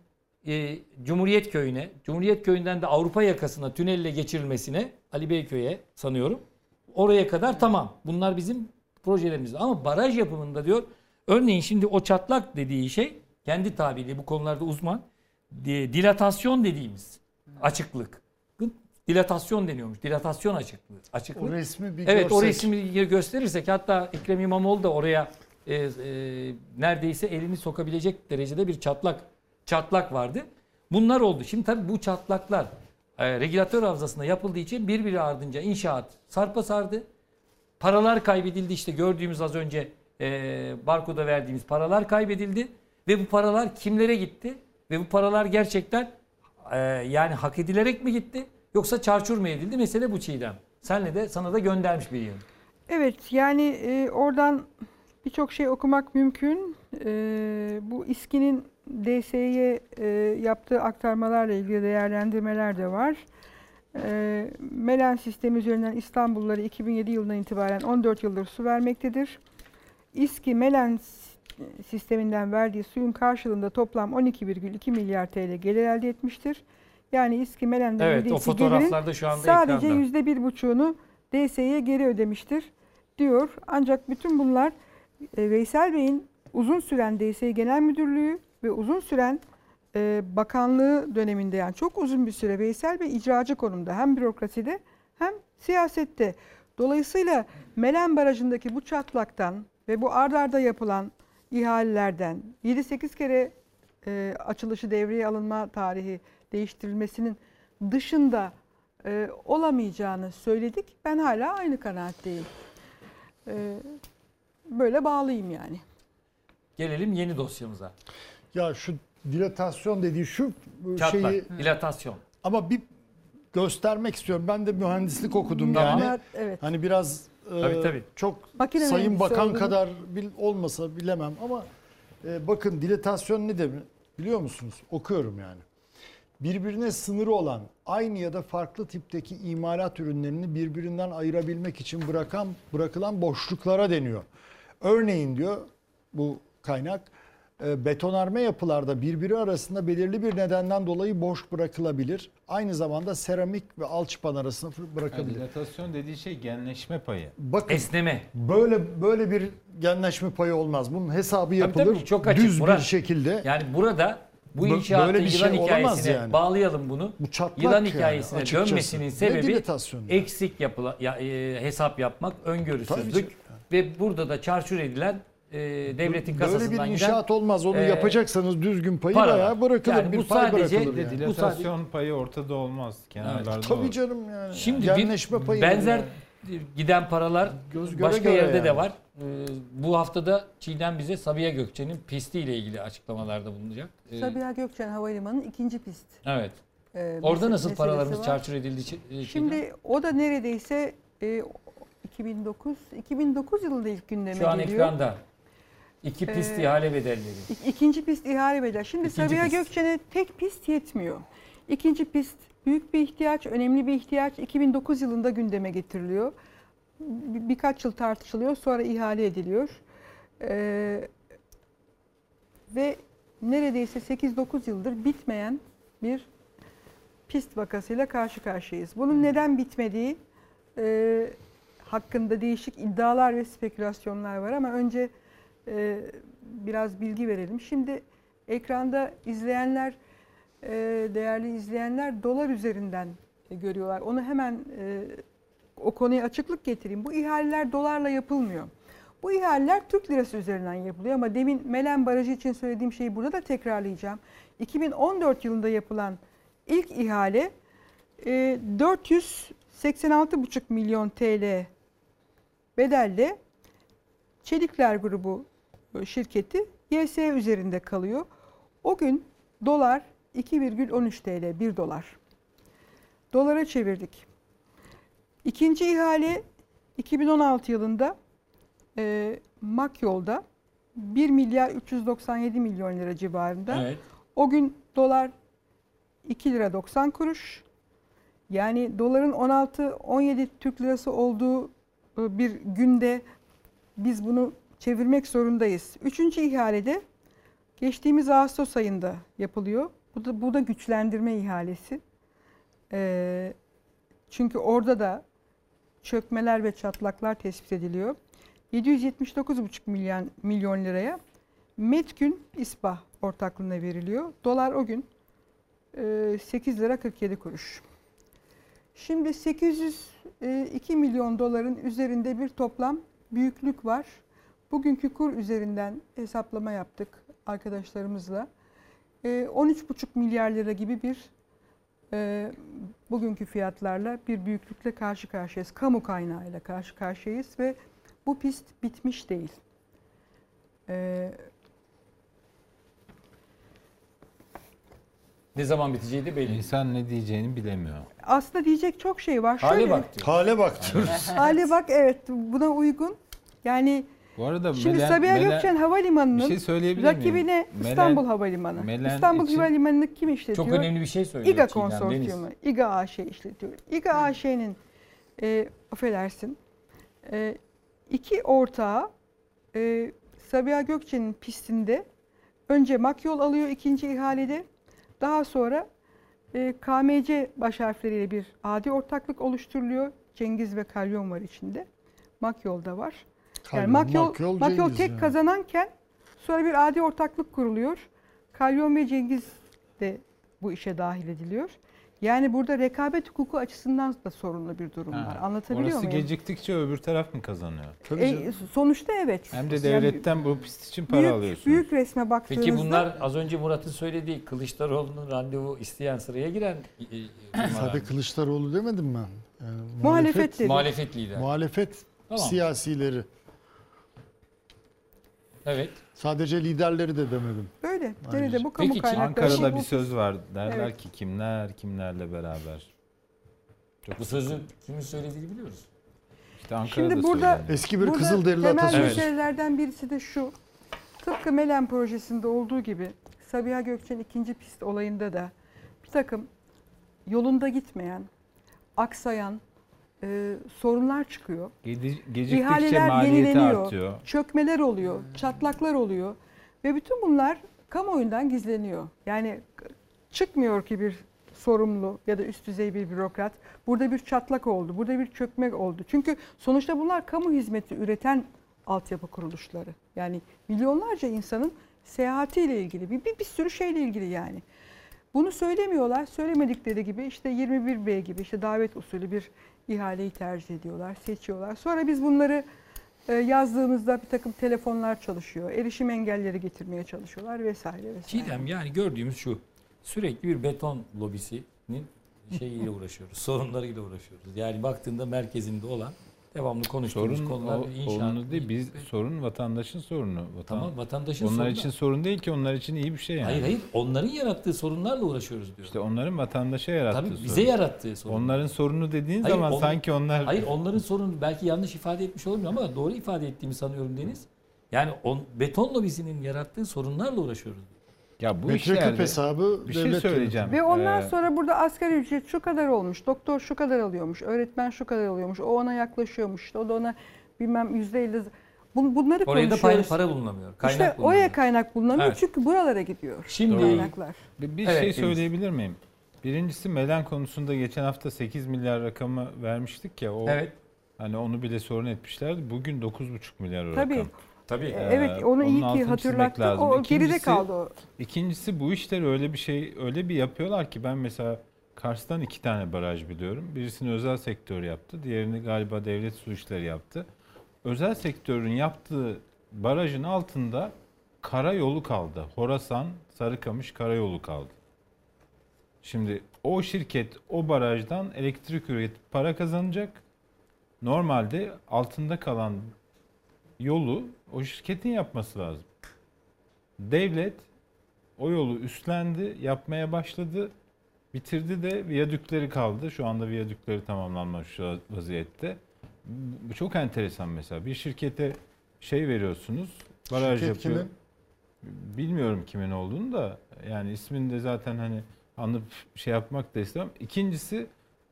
A: e, Cumhuriyet Köyü'ne, Cumhuriyet Köyü'nden de Avrupa yakasına tünelle geçirilmesine Ali Beyköy'e sanıyorum. Oraya kadar tamam. Bunlar bizim projelerimiz. Ama baraj yapımında diyor örneğin şimdi o çatlak dediği şey kendi tabiriyle bu konularda uzman di- dilatasyon dediğimiz açıklık. Dilatasyon deniyormuş. Dilatasyon açıklığı. Açıklık.
B: O resmi bir
A: Evet o
B: görsek.
A: resmi gösterirsek hatta Ekrem İmamoğlu da oraya e, e, neredeyse elini sokabilecek derecede bir çatlak çatlak vardı. Bunlar oldu. Şimdi tabii bu çatlaklar e, regülatör havzasında yapıldığı için birbiri ardınca inşaat sarpa sardı. Paralar kaybedildi işte gördüğümüz az önce e, barkoda verdiğimiz paralar kaybedildi. Ve bu paralar kimlere gitti? Ve bu paralar gerçekten e, yani hak edilerek mi gitti? Yoksa çarçur mu edildi? Mesele bu Çiğdem. Senle de sana da göndermiş bir yıl.
E: Evet yani e, oradan birçok şey okumak mümkün. E, bu İSKİ'nin DSE'ye e, yaptığı aktarmalarla ilgili değerlendirmeler de var. E, Melen sistemi üzerinden İstanbullulara 2007 yılından itibaren 14 yıldır su vermektedir. İSKİ Melen sisteminden verdiği suyun karşılığında toplam 12,2 milyar TL gelir elde etmiştir. Yani İSKİ Melen'den
A: Evet o fotoğraflarda şu anda
E: sadece yüzde bir buçuğunu DSE'ye geri ödemiştir diyor. Ancak bütün bunlar e, Veysel Bey'in uzun süren DSE Genel Müdürlüğü ve uzun süren e, bakanlığı döneminde yani çok uzun bir süre Veysel Bey icracı konumda hem bürokraside hem siyasette. Dolayısıyla Melen Barajı'ndaki bu çatlaktan ve bu ard arda yapılan ihalelerden 7-8 kere e, açılışı devreye alınma tarihi değiştirilmesinin dışında e, olamayacağını söyledik. Ben hala aynı kanaatteyim. E, böyle bağlıyım yani.
A: Gelelim yeni dosyamıza.
B: Ya şu dilatasyon dediği şu
A: Çatlak,
B: şeyi
A: dilatasyon.
B: ama bir göstermek istiyorum. Ben de mühendislik okudum
A: Tamam.
B: yani.
E: Evet.
B: Hani biraz e,
A: Tabii, tabii.
B: çok
E: Makine
B: Sayın
E: mühendisi
B: Bakan
E: olduğunu-
B: kadar bil, olmasa bilemem ama e, bakın dilatasyon ne demek biliyor musunuz? Okuyorum yani. Birbirine sınırı olan aynı ya da farklı tipteki imalat ürünlerini birbirinden ayırabilmek için bırakan bırakılan boşluklara deniyor. Örneğin diyor bu kaynak e, betonarme yapılarda birbiri arasında belirli bir nedenden dolayı boş bırakılabilir. Aynı zamanda seramik ve alçıpan arasında
C: Yani
B: bırakabilir.
C: dilatasyon dediği şey genleşme payı.
B: Bakın
A: Esneme.
B: Böyle böyle bir genleşme payı olmaz. Bunun hesabı yapılır.
A: tabii, çok açık.
B: Düz
A: Murat.
B: bir şekilde.
A: Yani burada bu inşaatın
B: böyle bir
A: yılan
B: şey olamaz
A: hikayesine
B: yani.
A: bağlayalım bunu.
B: Bu çatlak
A: Yılan
B: yani
A: hikayesine
B: açıkçası.
A: dönmesinin sebebi eksik yapıla, ya, e, hesap yapmak,
B: Tabii
A: öngörüsüzlük ve burada da çarçur edilen e, devletin
B: Böyle bir
A: kasasından giden
B: inşaat olmaz. Onu
A: e,
B: yapacaksanız düzgün payı
A: paralar.
B: bayağı bırakılır.
A: Yani
B: bir
A: bu
B: pay
A: sadece
B: bırakılır yani.
C: de
A: Bu
C: dilatasyon payı ortada olmaz. Kenarlarda
B: Tabii
C: olur.
B: canım yani.
A: Şimdi
B: Genleşme
A: bir
B: payı
A: benzer
B: yani.
A: giden paralar
B: Göz göre
A: başka
B: göre
A: yerde de
B: yani.
A: var. Ee, bu haftada Çiğdem bize Sabiha Gökçen'in pistiyle ilgili açıklamalarda bulunacak. Ee,
E: Sabiha Gökçen Havalimanı'nın ikinci pist.
A: Evet.
E: e,
A: Orada nasıl paralarımız
E: var.
A: çarçur edildi? E, Çiğdem?
E: Şimdi o da neredeyse e, 2009 2009 yılında ilk gündeme
A: şu an
E: geliyor.
A: ekranda iki pist
E: Ee,
A: ihale bedelleri.
E: İk- İkinci pist ihale bedel. Şimdi
A: İkinci
E: Sabiha. Gökçen'e tek pist yetmiyor. İkinci pist büyük bir ihtiyaç, önemli bir ihtiyaç. 2009 yılında gündeme getiriliyor. Bir- birkaç yıl tartışılıyor sonra ihale ediliyor. Ee, ve neredeyse 8-9 yıldır bitmeyen bir pist vakasıyla karşı karşıyayız. Bunun neden bitmediği e, hakkında değişik iddialar ve spekülasyonlar var ama önce e, biraz bilgi verelim. Şimdi ekranda izleyenler, e, değerli izleyenler dolar üzerinden görüyorlar. Onu hemen e, o konuya açıklık getireyim. Bu ihaleler dolarla yapılmıyor. Bu ihaleler Türk lirası üzerinden yapılıyor ama demin Melen Barajı için söylediğim şeyi burada da tekrarlayacağım. 2014 yılında yapılan ilk ihale e, 486,5 milyon TL bedelle Çelikler grubu e, şirketi YS üzerinde kalıyor. O gün dolar 2,13 TL 1 dolar. Dolara çevirdik. İkinci ihale 2016 yılında e, Makyol'da 1 milyar 397 milyon lira civarında.
A: Evet.
E: O gün dolar 2 lira 90 kuruş. Yani doların 16-17 Türk lirası olduğu e, bir günde biz bunu çevirmek zorundayız. Üçüncü ihalede geçtiğimiz Ağustos ayında yapılıyor. Bu da, bu da güçlendirme ihalesi. Ee, çünkü orada da çökmeler ve çatlaklar tespit ediliyor. 779,5 milyon, milyon liraya Metgün İSPA ortaklığına veriliyor. Dolar o gün e, 8 lira 47 kuruş. Şimdi 802 milyon doların üzerinde bir toplam büyüklük var. Bugünkü kur üzerinden hesaplama yaptık arkadaşlarımızla. E, 13,5 milyar lira gibi bir e, bugünkü fiyatlarla bir büyüklükle karşı karşıyayız. Kamu kaynağıyla karşı karşıyayız ve bu pist bitmiş değil. E,
A: Ne zaman biteceği de belli.
C: İnsan ne diyeceğini bilemiyor.
E: aslında diyecek çok şey var.
A: Hale
E: Şöyle,
A: bak diyor.
B: Hale bak diyoruz.
E: Hale bak evet buna uygun. Yani
C: Bu arada
E: şimdi
C: Melen-
E: Sabiha
C: Melen-
E: Gökçen
C: bir
E: Havalimanı'nın
C: şey söyleyebilir miyim?
E: rakibine
C: Melen-
E: İstanbul Havalimanı.
C: Melen
E: İstanbul Havalimanı'nı kim işletiyor?
A: Çok önemli bir şey söylüyor
E: İGA konsorsiyumu. İGA AŞ işletiyor. İGA AŞ'nin e, affedersin e, iki ortağı e, Sabiha Gökçen'in pistinde önce Makyol alıyor ikinci ihalede. Daha sonra e, KMC baş harfleriyle bir adi ortaklık oluşturuluyor. Cengiz ve Kalyon var içinde. Makyol da var. Yani Makyol,
B: Makyol,
E: Makyol tek
B: yani.
E: kazananken sonra bir adi ortaklık kuruluyor. Kalyon ve Cengiz de bu işe dahil ediliyor. Yani burada rekabet hukuku açısından da sorunlu bir durum
C: Ha,
E: var. Anlatabiliyor
C: Orası
E: muyum?
C: geciktikçe öbür taraf mı kazanıyor?
B: Tabii
E: E, sonuçta evet.
C: Hem de
E: Yani
C: devletten bu pist için para
E: büyük,
C: alıyorsunuz.
E: büyük resme baktığınızda
A: Peki bunlar az önce Murat'ın söylediği Kılıçdaroğlu'nun randevu isteyen sıraya giren e, e.
B: Tabii Kılıçdaroğlu demedim ben. Yani
E: muhalefet dedi.
A: Muhalefet lideri.
B: Muhalefet
A: Tamam.
B: siyasileri.
A: Evet.
B: Sadece liderleri de demedim.
E: Böyle.
B: Ayrıca.
E: Nerede bu kamu
A: Peki,
E: kaynakları?
C: Ankara'da
E: bu-
C: bir söz var. Derler
E: Evet.
C: ki kimler kimlerle beraber. Çok
A: Bu sözü kimin söylediğini biliyoruz.
C: işte Ankara'da
E: Şimdi burada-
C: söyleniyor.
B: Eski bir Kızılderili
E: temel
B: atasözü.
A: Evet.
E: meselelerden birisi de şu. Tıpkı Melen projesinde olduğu gibi Sabiha Gökçen ikinci pist olayında da bir takım yolunda gitmeyen, aksayan e, sorunlar çıkıyor.
C: Geciktikçe
E: İhaleler
C: maliyeti
E: yenileniyor.
C: artıyor.
E: Çökmeler oluyor, çatlaklar oluyor ve bütün bunlar kamuoyundan gizleniyor. Yani çıkmıyor ki bir sorumlu ya da üst düzey bir bürokrat. Burada bir çatlak oldu, burada bir çökme oldu. Çünkü sonuçta bunlar kamu hizmeti üreten altyapı kuruluşları. Yani milyonlarca insanın seyahatiyle ilgili bir, bir, bir sürü şeyle ilgili yani. Bunu söylemiyorlar. Söylemedikleri gibi işte 21B gibi işte davet usulü bir ihaleyi tercih ediyorlar, seçiyorlar. Sonra biz bunları e, yazdığımızda bir takım telefonlar çalışıyor. Erişim engelleri getirmeye çalışıyorlar vesaire vesaire.
A: Çiğdem yani gördüğümüz şu. Sürekli bir beton lobisinin şeyiyle uğraşıyoruz. sorunlarıyla uğraşıyoruz. Yani baktığında merkezinde olan devamlı konuştuğumuz
C: Sorun
A: konular
C: o,
A: inşaat.
C: değil. Biz sorun vatandaşın sorunu. Vatan,
A: Tamam vatandaşın
C: onlar
A: sorunu.
C: için sorun değil ki onlar için iyi bir şey yani.
A: Hayır hayır onların yarattığı sorunlarla uğraşıyoruz diyor.
C: İşte onların vatandaşa yarattığı
A: Tabii
C: sorun.
A: bize yarattığı sorun.
C: Onların sorunu dediğin
A: Hayır,
C: zaman
A: on-
C: sanki onlar
A: Hayır onların sorunu belki yanlış ifade etmiş olmuyor ama doğru ifade ettiğimi sanıyorum Deniz. Yani on, beton lobisinin yarattığı sorunlarla uğraşıyoruz.
C: Ya bu
B: Metreküp
C: işlerde
B: hesabı
C: bir şey
B: devlet
C: söyleyeceğim.
E: Ve ondan
C: Ee,
E: sonra burada asgari ücret şu kadar olmuş, doktor şu kadar alıyormuş, öğretmen şu kadar alıyormuş, o ona yaklaşıyormuş, işte o da ona bilmem yüzde elli. Bun, bunları
A: Oraya
E: konuşuyoruz.
A: para bulunamıyor. Kaynak
E: işte
A: bulunamıyor.
E: oraya kaynak bulunamıyor
A: Evet.
E: çünkü buralara gidiyor
A: Şimdi
E: kaynaklar.
C: Bir, bir
A: Evet,
C: şey söyleyebilir miyim? Birincisi Melen konusunda geçen hafta 8 milyar rakamı vermiştik ya. O
A: evet
C: hani onu bile sorun etmişlerdi. Bugün 9,5 milyar o
E: Tabii.
C: rakam.
A: tabii.
E: Ee, evet onu
C: onun
E: iyi ki
C: altını çizmek lazım.
E: O geride
C: İkincisi-
E: kaldı o.
C: İkincisi bu işleri öyle bir şey öyle bir yapıyorlar ki ben mesela Kars'tan iki tane baraj biliyorum. Birisini özel sektör yaptı. Diğerini galiba devlet su işleri yaptı. Özel sektörün yaptığı barajın altında karayolu kaldı. Horasan, Sarıkamış karayolu kaldı. Şimdi o şirket o barajdan elektrik üretip para kazanacak. Normalde altında kalan yolu o şirketin yapması lazım. Devlet o yolu üstlendi, yapmaya başladı. Bitirdi de viyadükleri kaldı. Şu anda viyadükleri tamamlanmış vaziyette. Bu çok enteresan mesela. Bir şirkete şey veriyorsunuz, baraj
B: Şirket
C: yapıyor.
B: kimin?
C: Bilmiyorum kimin olduğunu da yani ismini de zaten hani anıp şey yapmak da istemem. İkincisi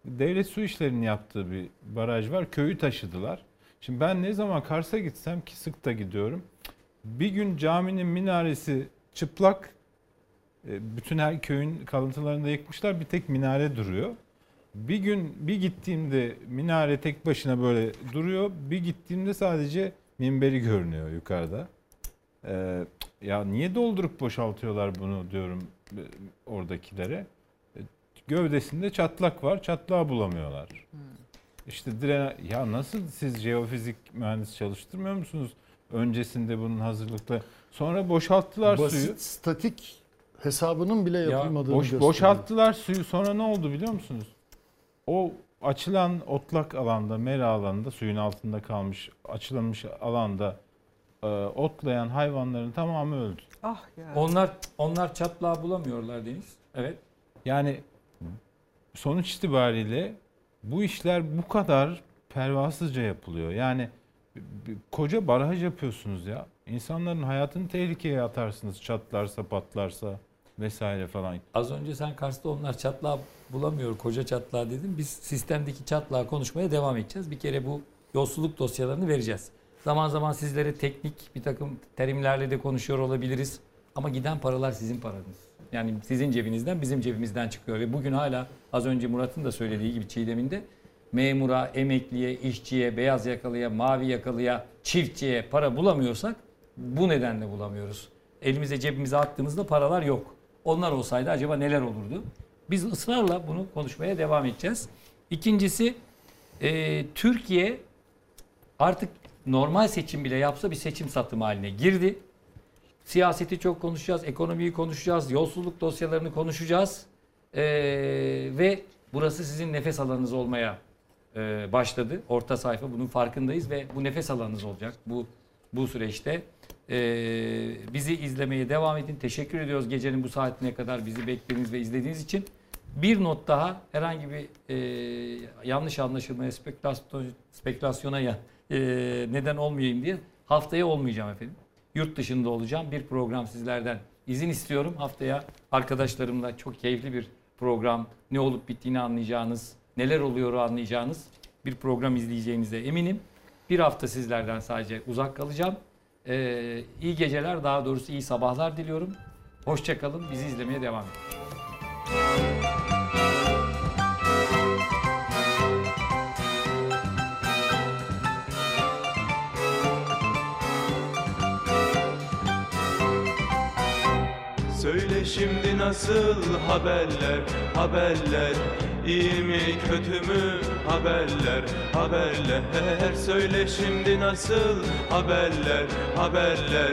C: devlet su işlerinin yaptığı bir baraj var. Köyü taşıdılar. Şimdi ben ne zaman Kars'a gitsem ki sık da gidiyorum. Bir gün caminin minaresi çıplak. E, Bütün her köyün kalıntılarını da yıkmışlar. Bir tek minare duruyor. Bir gün bir gittiğimde minare tek başına böyle duruyor. Bir gittiğimde sadece minberi görünüyor yukarıda. Ee, ya niye doldurup boşaltıyorlar bunu diyorum e, oradakilere. E, Gövdesinde çatlak var. Çatlağı bulamıyorlar. İşte direne ya nasıl siz jeofizik mühendisi çalıştırmıyor musunuz? Öncesinde bunun hazırlıkla sonra boşalttılar
B: Basit
C: suyu.
B: statik hesabının bile yapılmadığını
C: Boş,
B: gösteriyor.
C: boşalttılar suyu. Sonra ne oldu biliyor musunuz? O açılan otlak alanda, mera alanında suyun altında kalmış, açılmış alanda e, otlayan hayvanların tamamı öldü.
E: Ah ya.
A: Onlar onlar çatlağı bulamıyorlar Deniz. Evet.
C: Yani sonuç itibariyle bu işler bu kadar pervasızca yapılıyor. Yani koca baraj yapıyorsunuz ya. İnsanların hayatını tehlikeye atarsınız çatlarsa patlarsa vesaire falan.
A: Az önce sen Kars'ta onlar çatlağı bulamıyor, koca çatlağı dedin. Biz sistemdeki çatlağı konuşmaya devam edeceğiz. Bir kere bu yolsuzluk dosyalarını vereceğiz. Zaman zaman sizlere teknik bir takım terimlerle de konuşuyor olabiliriz. Ama giden paralar sizin paranız. Yani sizin cebinizden bizim cebimizden çıkıyor. Ve bugün hala az önce Murat'ın da söylediği gibi Çiğdem'in de memura, emekliye, işçiye, beyaz yakalıya, mavi yakalıya, çiftçiye para bulamıyorsak bu nedenle bulamıyoruz. Elimize cebimize attığımızda paralar yok. Onlar olsaydı acaba neler olurdu? Biz ısrarla bunu konuşmaya devam edeceğiz. İkincisi e, Türkiye artık normal seçim bile yapsa bir seçim satım haline girdi. Siyaseti çok konuşacağız, ekonomiyi konuşacağız, yolsuzluk dosyalarını konuşacağız. E, ve burası sizin nefes alanınız olmaya e, başladı. Orta sayfa bunun farkındayız ve bu nefes alanınız olacak bu bu süreçte. E, bizi izlemeye devam edin. Teşekkür ediyoruz gecenin bu saatine kadar bizi beklediğiniz ve izlediğiniz için. Bir not daha herhangi bir e, yanlış anlaşılmaya, spekülasyon, spekülasyona ya, e, neden olmayayım diye haftaya olmayacağım efendim. Yurt dışında olacağım. Bir program sizlerden izin istiyorum. Haftaya arkadaşlarımla çok keyifli bir program, ne olup bittiğini anlayacağınız, neler oluyor anlayacağınız bir program izleyeceğinize eminim. Bir hafta sizlerden sadece uzak kalacağım. Ee, iyi geceler, daha doğrusu iyi sabahlar diliyorum. Hoşçakalın, bizi izlemeye devam edin.
G: Nasıl haberler, haberler? İyi mi kötü mü? Haberler, haberler. Söyle şimdi nasıl haberler, haberler?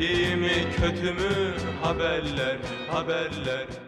G: İyi mi kötü mü? Haberler, haberler